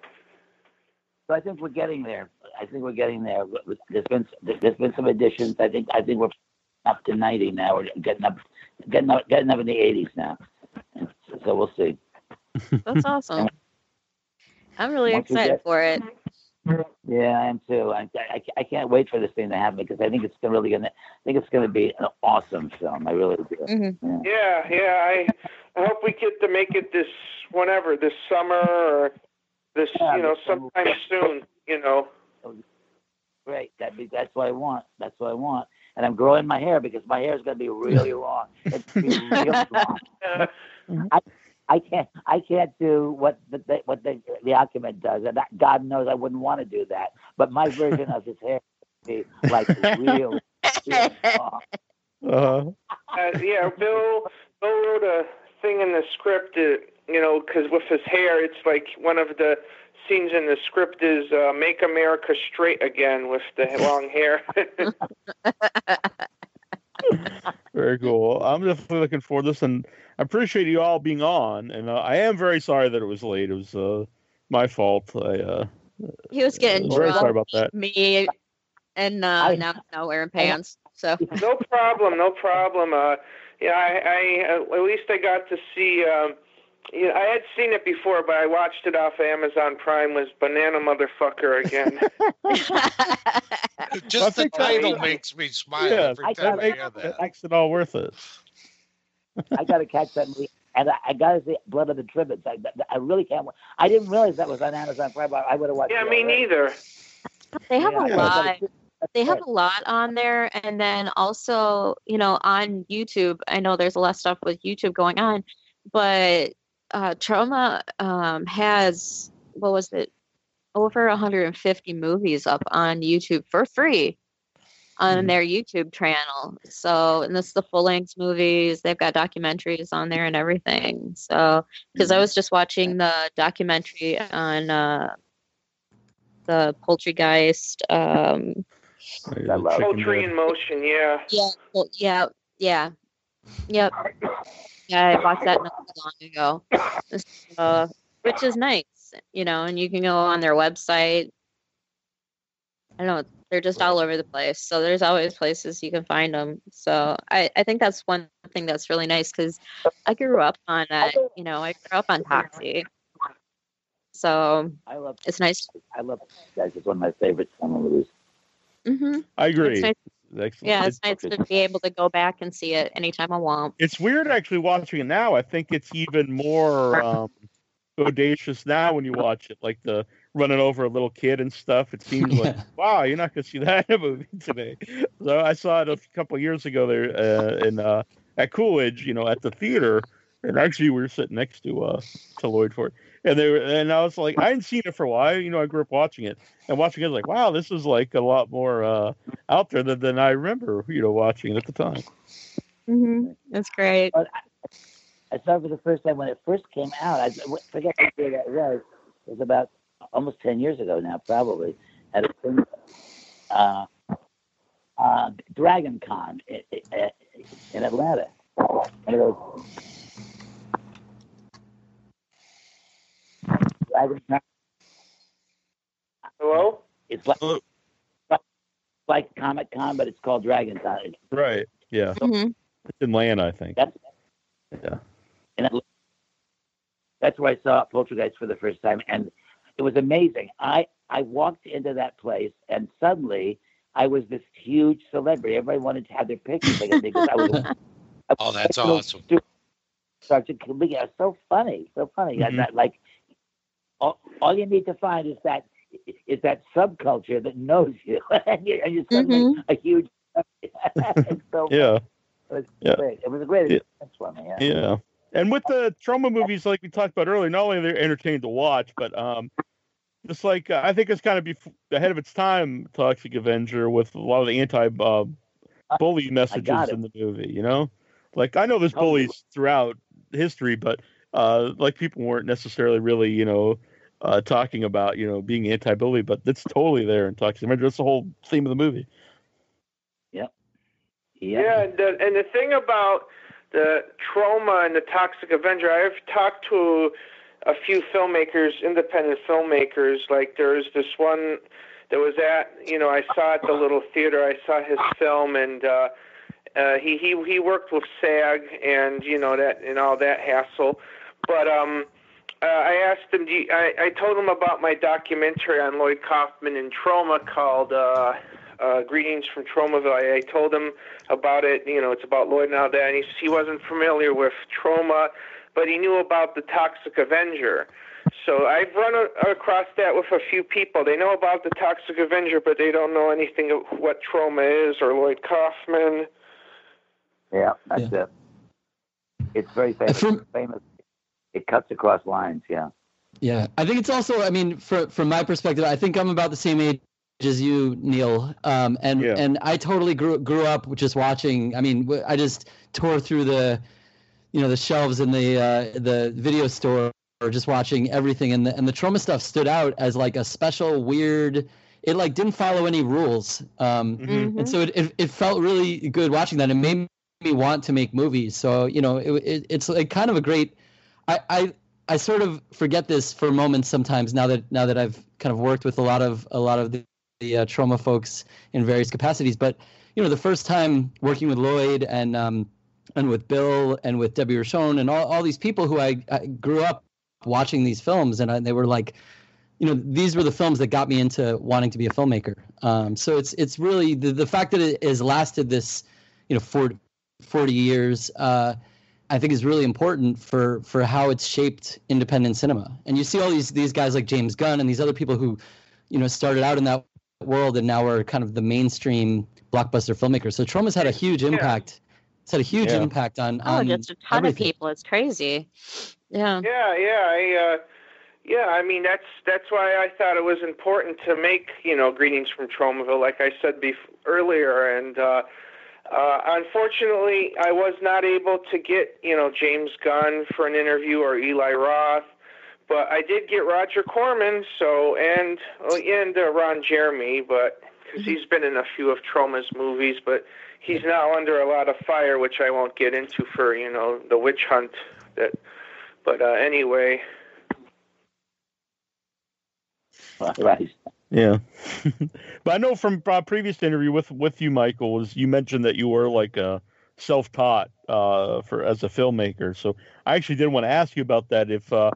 So I think we're getting there. I think we're getting there. There's been there's been some additions. I think I think we're up to ninety now. We're getting up getting up getting up in the eighties now. So we'll see. That's awesome. I'm really Once excited get- for it. Yeah, I am too. I, I, I can't wait for this thing to happen because I think it's really gonna. I think it's gonna be an awesome film. I really do. Mhm. Yeah. Yeah, yeah. I I hope we get to make it this whenever this summer or this Yeah, you know this summer. sometime soon. You know. Great. That be that's what I want. That's what I want. And I'm growing my hair because my hair is gonna be really [LAUGHS] long. It's gonna be real long. [LAUGHS] Uh, I can't I can't do what the, the what the the document does, and that, God knows I wouldn't want to do that. But my version of his hair would be like real. real long. Uh, uh, yeah, Bill Bill wrote a thing in the script. Uh, you know, because with his hair, it's like one of the scenes in the script is uh, "Make America Straight Again" with the long hair. [LAUGHS] [LAUGHS] very cool. I'm definitely looking forward to this, and I appreciate you all being on. And uh, I am very sorry that it was late. It was uh, my fault. I uh, He was getting very sorry about that. Me and uh, I- now now wearing pants. So no problem, no problem. Uh, yeah, I, I uh, at least I got to see. Um, you know, I had seen it before, but I watched it off Amazon Prime. Was Banana Motherfucker again? [LAUGHS] Just the think that- title makes me smile Yeah, every I time I gotta- hear It that. makes it all worth it. I got to catch that movie, and I, I got to see Blood of the Tribades. I, I really can't. wa- I didn't realize that was on Amazon Prime. but I would have watched. yeah, it me already. neither. they have Yeah, a I lot. They have a lot on there, and then also, you know, on YouTube. I know there's a lot of stuff with YouTube going on, but uh, Troma um, has what was it? Over 150 movies up on YouTube for free on Mhm. their YouTube channel. So, and this is the full length movies. They've got documentaries on there and everything. So, because I was just watching the documentary on uh, the Poultrygeist. Um, I love Poultry in Motion. Yeah. yeah, well, yeah, yeah, yep. Yeah, I bought that not long ago, uh, which is nice, you know. And you can go on their website. I don't know they're just all over the place, so there's always places you can find them. So I, I think that's one thing that's really nice because I grew up on that, you know, I grew up on Toxie, so I love. it's nice. I love. Guys, it's one of my favorite summer movies. hmm I agree. It's nice, Excellent. yeah, It's, it's nice to be able to go back and see it anytime I want. it's weird actually watching it now. I think it's even more um, audacious now when you watch it, like the running over a little kid and stuff. It seems [LAUGHS] like wow, you're not gonna see that in [LAUGHS] a movie today. So I saw it a couple of years ago there uh, in uh, at Coolidge, you know, at the theater, and actually we were sitting next to uh, to Lloyd for it, and they were, and I was like, I hadn't seen it for a while. You know, I grew up watching it, and watching it was like, wow, this is like a lot more uh, out there than, than I remember, you know, watching it at the time. hmm That's great. I, I saw it for the first time when it first came out. I forget what year that was. It was about almost ten years ago now, probably. At a thing, uh, uh, Dragon Con in, in Atlanta. One of those. Dragon Con. Hello. It's like Hello. like Comic Con, but it's called Dragon Con. Right. Yeah. hmm It's in Atlanta, I think. That's Yeah. and it, that's where I saw Poultrygeist for the first time, and it was amazing. I I walked into that place, and suddenly I was this huge celebrity. Everybody wanted to have their pictures taken because I was. [LAUGHS] a Oh, that's awesome. stu- Sergeant Kabukiman. It's so funny, so funny. Mhm. And that, like, all, all you need to find is that is that subculture that knows you, [LAUGHS] and you're, and you're suddenly a huge. [LAUGHS] so Yeah. It was Yeah. great. It was a great Yeah. experience for me. Yeah. Yeah. And with the Troma movies, like we talked about earlier, not only they're entertaining to watch, but um, just like uh, I think it's kind of bef- ahead of its time, Toxic Avenger, with a lot of the anti uh, bully messages in the movie. You know, like I know there's bullies throughout history, but uh, like people weren't necessarily really, you know, uh, talking about you know being anti-bully, but it's totally there in Toxic Avenger. That's the whole theme of the movie. Yep. Yeah, Yeah, and the, and the thing about the Troma and the Toxic Avenger, I've talked to a few filmmakers, independent filmmakers. Like there's this one that was at, you know, I saw at the little theater. I saw his film, and uh, uh, he he he worked with SAG and you know that and all that hassle. But um, uh, I asked him. Do you, I I told him about my documentary on Lloyd Kaufman and Troma called. Uh, uh, Greetings from Tromaville. I, I told him about it. You know, it's about Lloyd and all that. And he, he wasn't familiar with Troma, but he knew about the Toxic Avenger. So I've run a, across that with a few people. They know about the Toxic Avenger, but they don't know anything of what Troma is or Lloyd Kaufman. Yeah, that's it. It's very famous. from- famous. It cuts across lines. Yeah. Yeah, I think it's also. I mean, for, from my perspective, I think I'm about the same age as you, Neil. Um, and Yeah. and I totally grew grew up just watching. I mean, I just tore through the, you know, the shelves in the uh, the video store, or just watching everything. And the and the Troma stuff stood out as like a special weird. It like didn't follow any rules. Um, Mhm. and so it, it, it felt really good watching that. It made me want to make movies. So you know, it, it, it's like kind of a great. I, I I sort of forget this for moments sometimes now that now that I've kind of worked with a lot of a lot of the, the uh, Troma folks in various capacities. But you know, the first time working with Lloyd and um, and with Bill and with Debbie Rochon and all, all these people who I, I grew up watching these films and I, they were like you know these were the films that got me into wanting to be a filmmaker um, so it's it's really the, the fact that it has lasted this you know 40, 40 years uh, i think is really important for for how it's shaped independent cinema and you see all these these guys like james gunn and these other people who you know started out in that world and now are kind of the mainstream blockbuster filmmakers so Troma's had a huge impact it's had a huge Yeah. impact on Oh, just a ton of people. It's crazy. Yeah. Yeah, yeah, I, uh, yeah. I mean, that's that's why I thought it was important to make you know greetings from Tromaville, like I said bef- earlier, and uh, uh, unfortunately, I was not able to get you know James Gunn for an interview or Eli Roth, but I did get Roger Corman, so and oh, and uh, Ron Jeremy, but because he's been in a few of Troma's movies, but he's now under a lot of fire, which I won't get into for you know the witch hunt that. But uh, anyway, [LAUGHS] Right. Yeah, [LAUGHS] but I know from uh, previous interview with with you, Michael, was you mentioned that you were like uh, self-taught uh, for as a filmmaker. So I actually did want to ask you about that. If uh,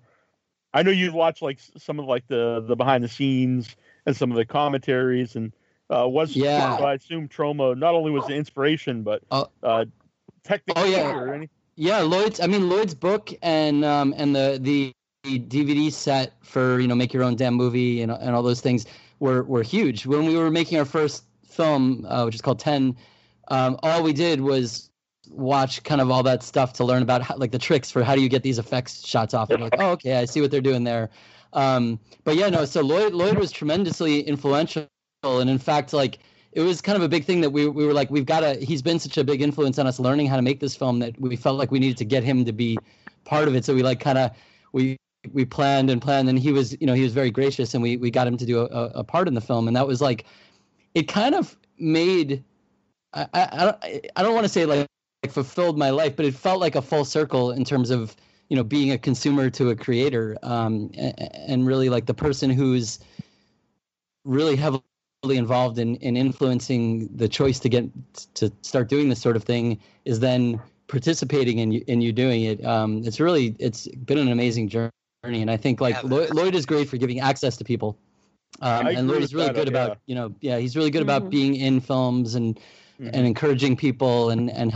I know you've watched like some of like the the behind the scenes and some of the commentaries, and uh, was Yeah. so I assume Troma not only was the inspiration, but Oh. uh, technically Oh, yeah. or anything. Yeah, Lloyd's. I mean, Lloyd's book and um, and the, the the DVD set for you know make your own damn movie and and all those things were were huge. When we were making our first film, uh, which is called Ten, um, all we did was watch kind of all that stuff to learn about how, like the tricks for how do you get these effects shots off. And like, oh, okay, I see what they're doing there. Um, but yeah, no. So Lloyd Lloyd was tremendously influential, and in fact, like it was kind of a big thing that we we were like we've got to he's been such a big influence on us learning how to make this film that we felt like we needed to get him to be part of it so we like kind of we we planned and planned and he was you know he was very gracious and we we got him to do a, a part in the film and that was like it kind of made I I, don't I don't want to say like, like fulfilled my life but it felt like a full circle in terms of you know being a consumer to a creator um and, and really like the person who's really heavily involved in, in influencing the choice to get to start doing this sort of thing is then participating in you, in you doing it. Um, it's really it's been an amazing journey, and I think like Yeah, Lloyd, Lloyd is great for giving access to people. Um, and agree Lloyd is really that, good about you know yeah he's really good about Mhm. being in films and Mhm. and encouraging people and and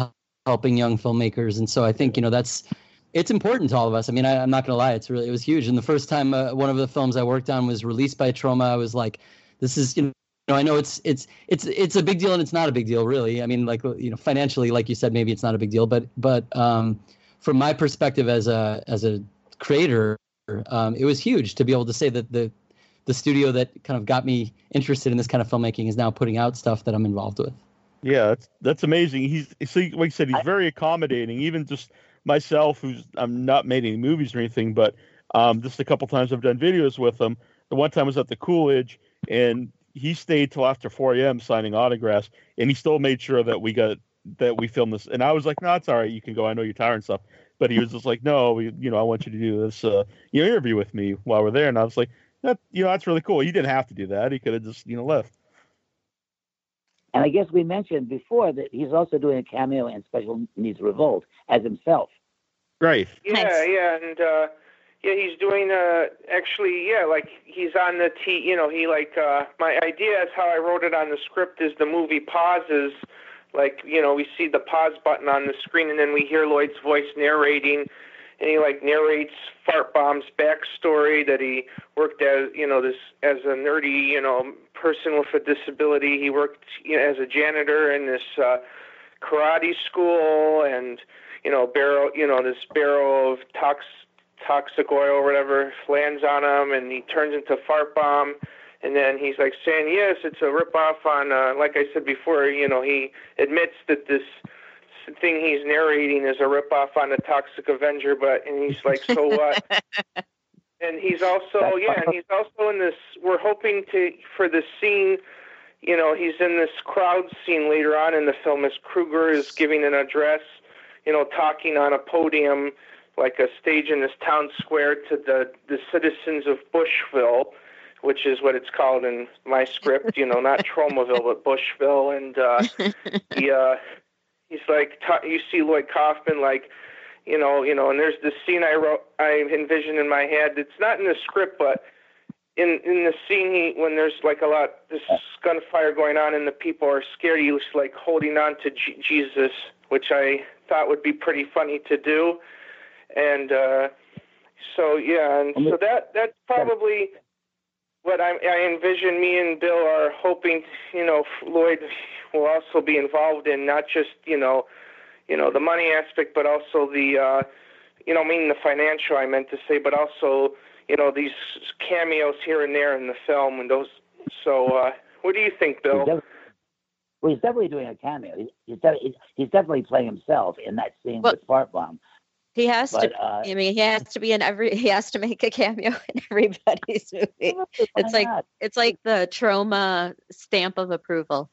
helping young filmmakers. And so I think you know that's it's important to all of us. I mean, I, I'm not gonna lie, it's really it was huge. And the first time uh, one of the films I worked on was released by Troma, I was like, this is you know I know it's it's it's it's a big deal and it's not a big deal really. I mean, like you know financially, like you said, maybe it's not a big deal, but but um, from my perspective as a as a creator, um, it was huge to be able to say that the the studio that kind of got me interested in this kind of filmmaking is now putting out stuff that I'm involved with. Yeah, that's that's amazing. He's see, like I said, he's very accommodating. Even just myself, who's I'm not made any movies or anything, but um, just a couple times I've done videos with him. The one time was at the Coolidge, and he stayed till after 4 a.m. signing autographs, and he still made sure that we got that we filmed this. And I was like, "No, it's all right. You can go. I know you're tired and stuff." But he was just like, "No, we, you know, I want you to do this, uh, you know, interview with me while we're there." And I was like, "That, you know, that's really cool. He didn't have to do that. He could have just, you know, left." And I guess we mentioned before that he's also doing a cameo in Special Needs Revolt as himself. Right. Yeah, Nice. yeah, and uh yeah, he's doing uh actually yeah, like he's on the T you know, he like uh my idea is how I wrote it on the script is the movie pauses like, you know, we see the pause button on the screen and then we hear Lloyd's voice narrating and he like narrates Fart Bomb's backstory that he worked as you know, this as a nerdy, you know, person with a disability. He worked you know, as a janitor in this uh karate school and you know, barrel, you know, this barrel of tox, toxic oil or whatever lands on him, and he turns into fart bomb. And then he's like saying, "Yes, it's a ripoff on." Uh, like I said before, you know, he admits that this thing he's narrating is a ripoff on the Toxic Avenger, but and he's like, "So what?" [LAUGHS] and he's also, yeah, and he's also in this. We're hoping to for the scene you know, he's in this crowd scene later on in the film as Kruger is giving an address, you know, talking on a podium, like a stage in this town square to the, the citizens of Bushville, which is what it's called in my script, you know, not Tromaville, but Bushville. And uh, [LAUGHS] he, uh, he's like, ta- you see Lloyd Kaufman, like, you know, you know, and there's this scene I wrote, I envisioned in my head. It's not in the script, but in in the scene he, when there's like a lot this gunfire going on and the people are scared he was like holding on to G- jesus which i thought would be pretty funny to do and uh so yeah and so that that's probably what i i envision me and bill are hoping you know lloyd will also be involved in not just you know you know the money aspect but also the uh you know I mean the financial i meant to say but also you know these cameos here and there in the film and those so uh what do you think He's bill def- well, he's definitely doing a cameo. He- He's, de- he's- he's definitely playing himself in that scene Well- with Fart Bomb. He has But to. uh, I mean, he has to be in every. He has to make a cameo [LAUGHS] in everybody's [LAUGHS] movie. It's like not? it's like the Troma stamp of approval.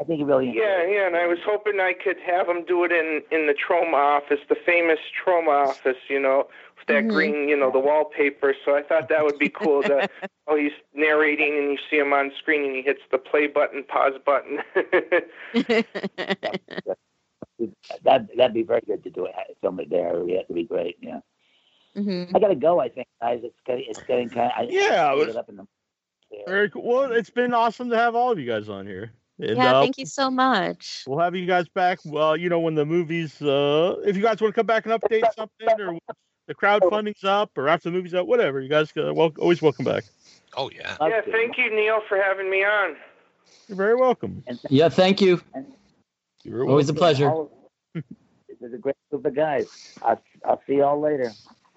I think he really. yeah yeah and i was hoping i could have him do it in in the Troma office the famous Troma office you know with that Mhm. green you know the wallpaper so i thought that would be cool to [LAUGHS] oh he's narrating and you see him on screen and he hits the play button pause button That that'd be very good to do it. Film it there. Yeah, it'd be great. Yeah. hmm I gotta go. I think guys, it's getting it's getting kind of. Yeah, I, but- up in the. Yeah. Very cool. Well, it's been awesome to have all of you guys on here. And, Yeah, uh, thank you so much. We'll have you guys back. Well, you know when the movies, uh, if you guys want to come back and update something, or the crowdfunding's up, or after the movie's out, whatever. You guys uh, wel- always welcome back. Oh yeah. Yeah thank you neil for having me on You're very welcome. Yeah, thank you. You're Always a pleasure. all- This [LAUGHS] is a great group of guys. I'll, I'll see you all later.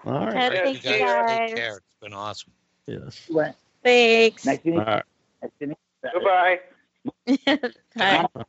All right. Yeah, Yeah, thank you you guys guys. Take care. It's been awesome. Yes. Well, Thanks. Nice to meet All right. nice to meet you. goodbye [LAUGHS] Bye.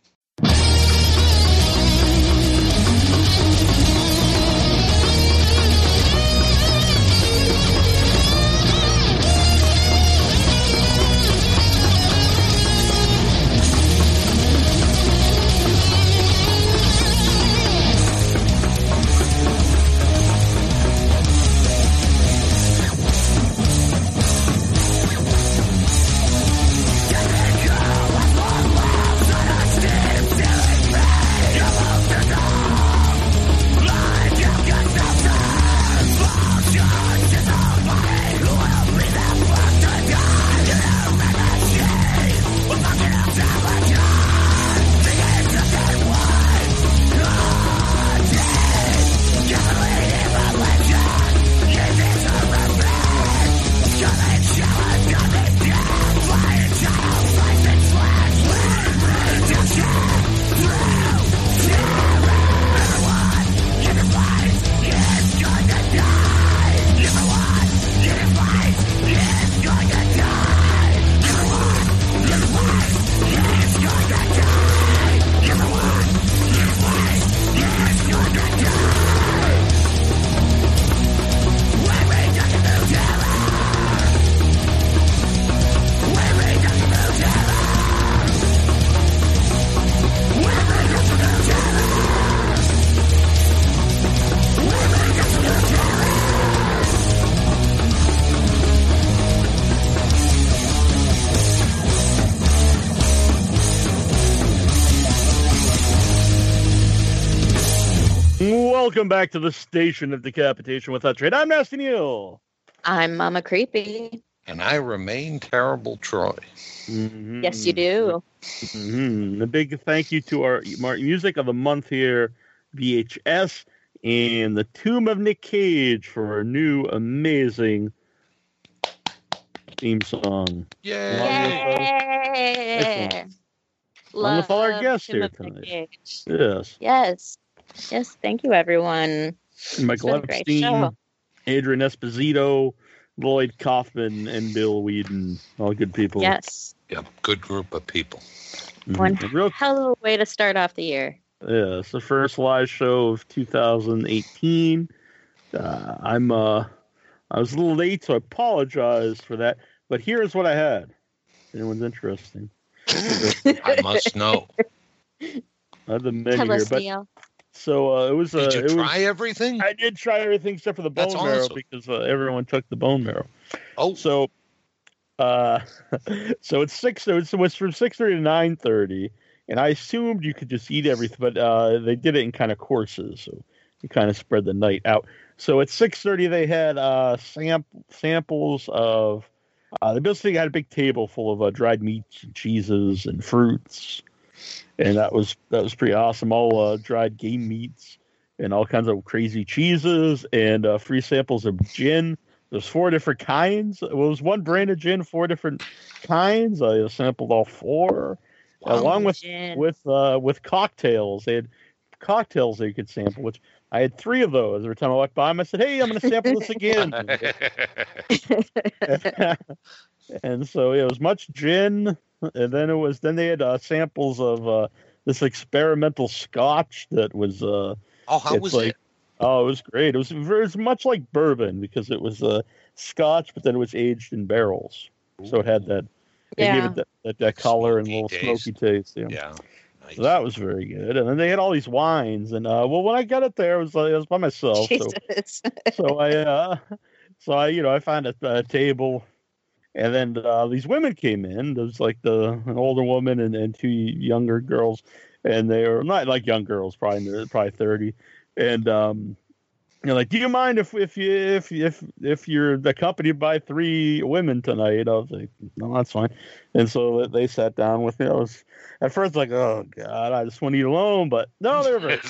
Back to the station of decapitation with Trade. I'm Nasty Neil. I'm Mama Creepy. And I remain terrible, Troy. Mhm. Yes, you do. Mhm. A big thank you to our our music of the month here, VHS, and the Tomb of Nick Cage for a new amazing theme song. Yay! Yay! Along with all our guests Tomb here tonight. Yes, Yes. Yes, thank you, everyone. Michael been Epstein. Adrian Esposito, Lloyd Kaufman, and Bill Weeden. All good people. Yes. Yep, good group of people. Mhm. One Real hell of a way to start off the year. Yeah, it's the first live show of 2018. Uh, I'm uh, I was a little late, so I apologize for that. But here's what I had. If anyone's interesting? I must know. I have the menu Tell here, us, but Neil. So uh, it was. Uh, Did you try was, everything? I did try everything except for the bone That's marrow awesome. because uh, everyone took the bone marrow. Oh, So, uh, [LAUGHS] so it's six. So it was from six thirty to nine thirty, and I assumed you could just eat everything, but uh, they did it in kind of courses, so you kind of spread the night out. So at six thirty, they had uh, sam- samples of. Uh, they basically had a big table full of uh, dried meats and cheeses and fruits, and that was that was pretty awesome. All uh, dried game meats and all kinds of crazy cheeses and uh, free samples of gin. There's four different kinds. It was one brand of gin, four different kinds. I sampled all four, Wow. along with Gin. with uh, with cocktails. They had cocktails that you could sample, which I had three of those. Every time I walked by them, I said, "Hey, I'm going to sample this again." [LAUGHS] [LAUGHS] [LAUGHS] and so yeah, it was much gin, and then it was then they had uh, samples of uh, this experimental scotch that was uh, oh, how it's was like it? oh, it was great. It was very it was much like bourbon because it was uh, scotch, but then it was aged in barrels, so it had that it gave Yeah. it that, that, that color and little taste. smoky taste. Yeah. Yeah. Nice. So that was very good, and then they had all these wines, and uh, well, when I got it there, I was like, I was by myself, so [LAUGHS] so I, uh, so I, you know, I found a, a table, and then uh, these women came in. There was like the an older woman and, and two younger girls, and they were not like young girls, probably probably thirty, and um, you know, like, do you mind if if you if if if you're accompanied by three women tonight? I was like, no, that's fine. And so they sat down with me. I was at first like, oh god, I just want to eat alone, but no, they were very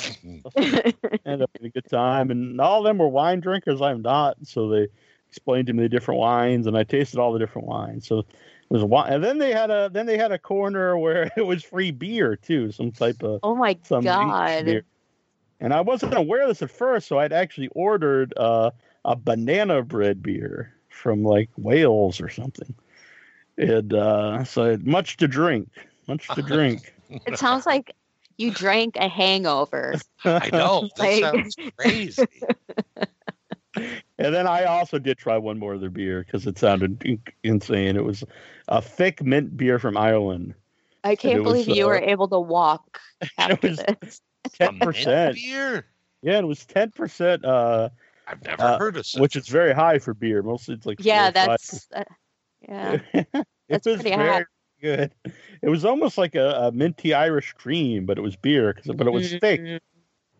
[LAUGHS] ended up having a good time. And all of them were wine drinkers. I'm not. So they explained to me the different wines, and I tasted all the different wines. So it was a wine. And then they had a then they had a corner [LAUGHS] where it was free beer too, some type of oh my some god. beer. And I wasn't aware of this at first, so I'd actually ordered uh, a banana bread beer from like Wales or something. And uh, so I had much to drink, much to [LAUGHS] drink. It sounds like you drank a hangover. I know. That Like- sounds crazy. [LAUGHS] And then I also did try one more of their beer because it sounded insane. It was a thick mint beer from Ireland. I can't it was, believe you were uh, able to walk [LAUGHS] after was- Ten percent. beer. Yeah, it was ten percent, uh, I've never Uh, heard of such. which is very high for beer. Mostly it's like Yeah, that's uh, yeah. [LAUGHS] it that's was pretty very hot. good. It was almost like a, a minty Irish cream, but it was beer. 'cause- But it was thick. Mm,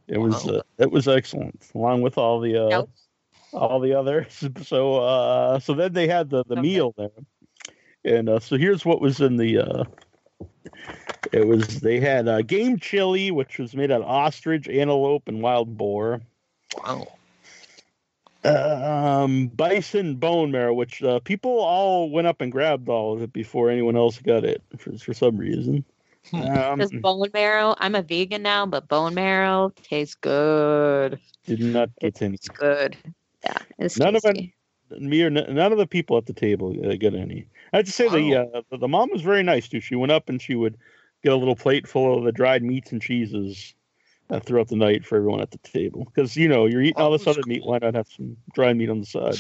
It was uh, it was excellent, along with all the uh, Nope. All the others. [LAUGHS] So uh, so then they had the the Okay. meal there, and uh, so here's what was in the. Uh, it was they had uh, game chili, which was made out of ostrich, antelope, and wild boar. wow. Um, bison bone marrow, which uh, people all went up and grabbed all of it before anyone else got it for for some reason. Hmm. Um, Does bone marrow? I'm a vegan now, but bone marrow tastes good. did not get any. It's good. Yeah, it's None of it- me or none of the people at the table uh, got any. I have to say the, uh, the the mom was very nice too. She went up and she would get a little plate full of the dried meats and cheeses uh, throughout the night for everyone at the table because you know you're eating all Oh, this that's other meat. Why not have some dried meat on the side?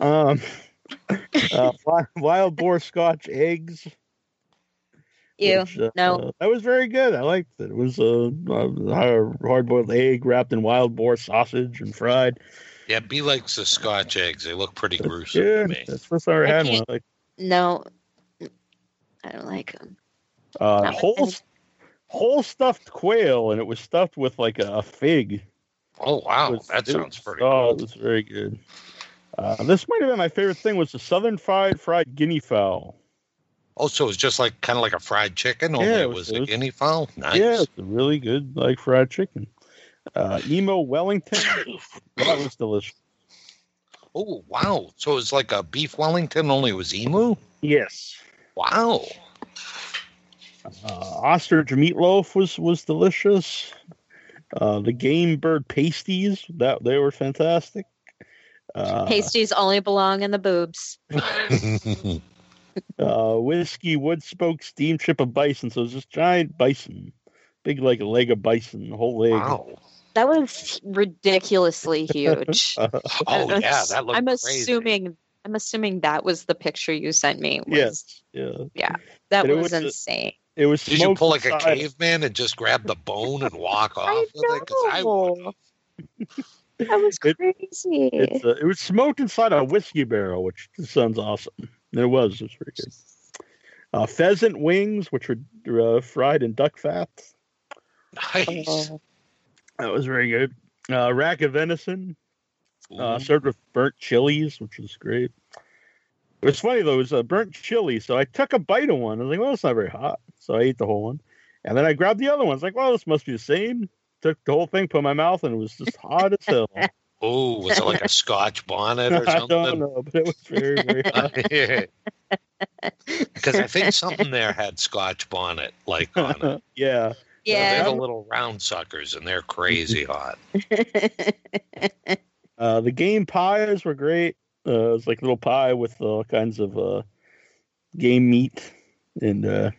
Um, [LAUGHS] uh, wild boar Scotch eggs. Which, uh, no. uh, that was very good. I liked it. It was a, a hard boiled egg wrapped in wild boar sausage and fried. Yeah, B likes the Scotch eggs. They look pretty gruesome Yeah, to me. that's the first time I ever had one. like No. I don't like them. uh, whole any- whole stuffed quail, and it was stuffed with like a, a fig Oh wow, was- that sounds was- pretty. Oh, cool. it was very good. Uh, this might have been my favorite thing was the southern fried fried guinea fowl. Oh, so was just like kind of like a fried chicken, only Yeah, it it was, was- a guinea fowl. Nice. Yeah, it's a really good like fried chicken. Uh, emu Wellington, [LAUGHS] that was delicious. Oh wow, so it's like a beef Wellington, only it was emu. Yes. Wow. Uh, ostrich meatloaf was was delicious. Uh, the game bird pasties that they were fantastic. Uh, Pasties only belong in the boobs. [LAUGHS] [LAUGHS] uh, whiskey wood spoke steam chip of bison. So it's this giant bison, big like a leg of bison, whole leg. wow. That was ridiculously huge. [LAUGHS] Oh I'm yeah, that looked I'm crazy. assuming. I'm assuming that was the picture you sent me. Was, yes, yeah. yeah. that And it was, was a- insane. It was. Did you smoked pull like a caveman and just grab the bone and walk [LAUGHS] off I with it? 'Cause I know. That was It- crazy. It's uh, it was smoked inside a whiskey barrel, which sounds awesome. It was. It was very good. Uh, pheasant wings, which were uh, fried in duck fat. Nice. Oh, That was very good. Uh, rack of venison, uh, served with burnt chilies, which was great. It was funny though. It was a burnt chili, so I took a bite of one. I was like, "Well, it's not very hot," so I ate the whole one, and then I grabbed the other one. I was like, "Well, this must be the same." Took the whole thing, put in my mouth, and it was just hot as hell. [LAUGHS] Oh, was it like a Scotch bonnet or something? [LAUGHS] I don't know, but it was very, very [LAUGHS] hot. Because I think something there had Scotch bonnet like on it. yeah, They're the little round suckers, and they're crazy [LAUGHS] hot. [LAUGHS] Uh, the game pies were great. Uh, it was like little pie with all kinds of uh, game meat, and uh,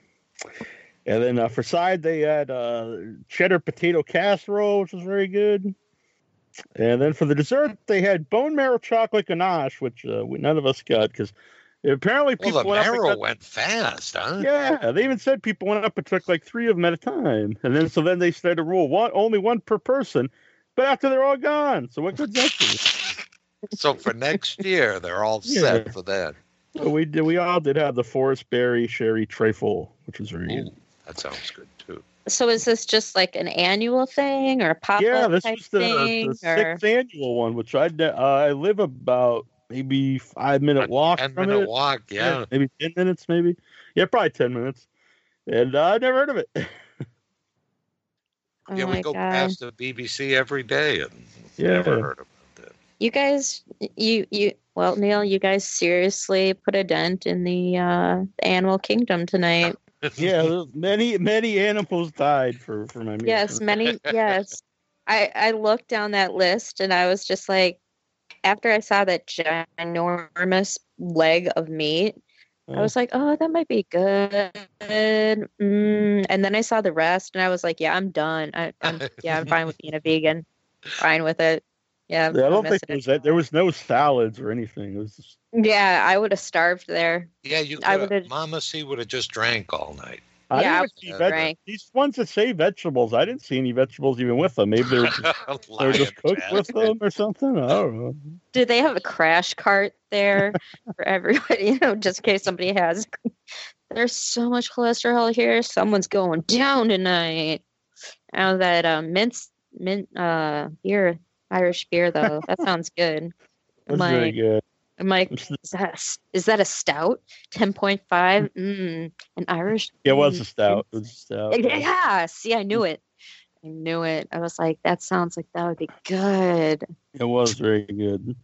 and then uh, for side they had uh, cheddar potato casserole, which was very good. And then for the dessert they had bone marrow chocolate ganache, which uh, we, none of us got because apparently Well, people the went up and marrow got- went fast, huh? yeah, they even said people went up and took like three of them at a time, and then so then they started to rule one only one per person. But after they're all gone, so what good's that do? [LAUGHS] So for next year, they're all Yeah. set for that. So we did. We all did have the forest berry sherry trifle, which was very good. That sounds good too. so is this just like an annual thing or a pop Yeah, up this type was the, thing? the or sixth annual one, which I uh, I live about maybe five minute walk Ten from minute it. walk, yeah. maybe ten minutes, maybe. Yeah, probably ten minutes. And uh, I never heard of it. [LAUGHS] oh Yeah, we go god. past the BBC every day, and Yeah. never heard about that. You guys you you well Neil, you guys seriously put a dent in the uh animal kingdom tonight. [LAUGHS] yeah, many many animals died for for my music. Yes, many [LAUGHS] yes. I I looked down that list and I was just like after I saw that ginormous leg of meat, I was like, "Oh, that might be good." Mm. And then I saw the rest, and I was like, "Yeah, I'm done. I, I'm yeah, I'm fine with being a [LAUGHS] vegan. Fine with it. Yeah, I'm Yeah, I don't think missing there was that. There was no salads or anything. It was just Yeah, I would have starved there. Yeah, you I would've- Mama C would have just drank all night. I Yeah, didn't see veg- these ones that say vegetables. I didn't see any vegetables even with them. Maybe [LAUGHS] they were just, they were just cooked with them or something. I don't know. Do they have a crash cart there for everybody? [LAUGHS] You know, just in case somebody has. There's so much cholesterol here. Someone's going down tonight. Now that uh, mint mint uh beer, Irish beer though, that sounds good. That's I'm very good. I'm like, [LAUGHS] is that a, s- is that a stout? Ten point five. Mm, an Irish. Yeah, it was a mm, stout. It was a stout. Yeah, yeah. See, I knew it. I knew it. I was like, that sounds like that would be good. It was very good.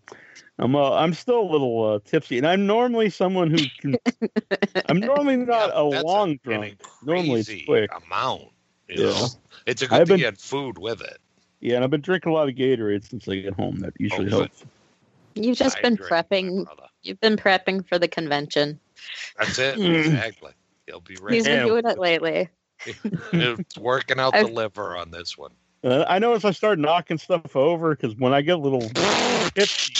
I'm uh, I'm still a little uh, tipsy, and I'm normally someone who can. [LAUGHS] I'm normally not Yeah, a that's long an drunk. Normally it's crazy quick. amount. You Yeah. know? It's a I've good thing been- you had food with it. Yeah, and I've been drinking a lot of Gatorade since I get home. That usually Oh, good. Helps. You've just been prepping. You've been prepping for the convention. That's it. Mm. Exactly. He'll be ready. He's been Yeah. doing it lately. [LAUGHS] it's working out the I've- liver on this one. Uh, I notice I start knocking stuff over because when I get a little tipsy,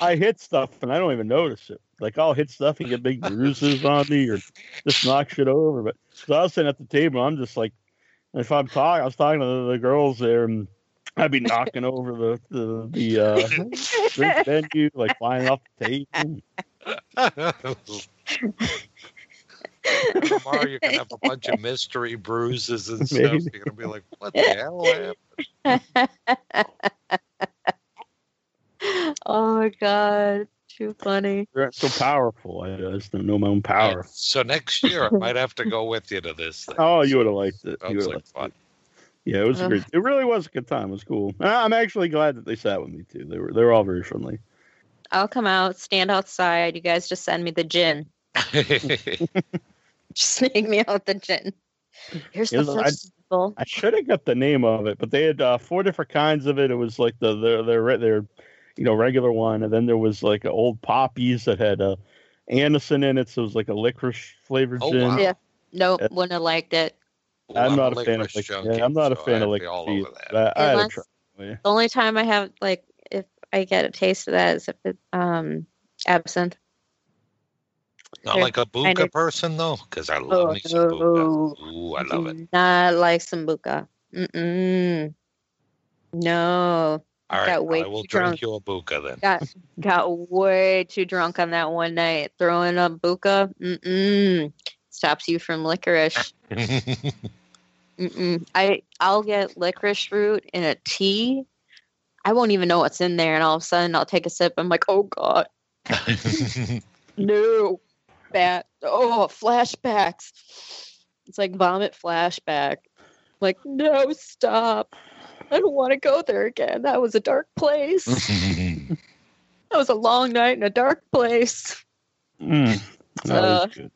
I hit stuff and I don't even notice it. Like I'll hit stuff and get big bruises on me or just knock shit over. But so I was sitting at the table, I'm just like, if I'm talking, I was talking to the, the girls there, and I'd be knocking over the the, the uh, drink [LAUGHS] menu, like flying off the table. Tomorrow you're gonna have a bunch of mystery bruises and stuff. Maybe. You're gonna be like, "What the hell happened?" [LAUGHS] Oh my god, too funny. They're so powerful. I just don't know my own power. So next year I might have to go with you to this thing. Oh, you would have liked it. You Sounds would've like liked fun. it. Yeah, it was a great. It really was a good time. It was cool. I'm actually glad that they sat with me too. They were they were all very friendly. I'll come out, stand outside. You guys just send me the gin. [LAUGHS] Just make me out the gin. Here's the Yes, I- first sample. I should have got the name of it, but they had uh, four different kinds of it. It was like the their their their you know regular one, and then there was like a old poppies that had uh, Anderson in it, so it was like a licorice flavored Oh, gin. wow. Yeah. Nope, Yeah. wouldn't have liked it. Ooh, I'm, not a a fan of licorice lic- junkie, yeah, I'm not a fan of I'd be licorice. all either, over that. but I, I Unless- try. Yeah. The only time I have like if I get a taste of that is if it's um absinthe. Not They're like a kind buka of- person though, because I love Oh, me some buka. Ooh, I love it. Do Not like sambuca. Mm-mm. No. All right, got way I will too drink drunk. you a buka then. Got got way too drunk on that one night. Throwing up buka. Mm-mm. Stops you from licorice. [LAUGHS] Mm-mm. I I'll get licorice root in a tea. I won't even know what's in there, and all of a sudden I'll take a sip. I'm like, oh god, [LAUGHS] no, bad. Oh, flashbacks. It's like vomit flashback. Like, no, stop. I don't want to go there again. That was a dark place. [LAUGHS] That was a long night in a dark place. Mm, that Uh, was good.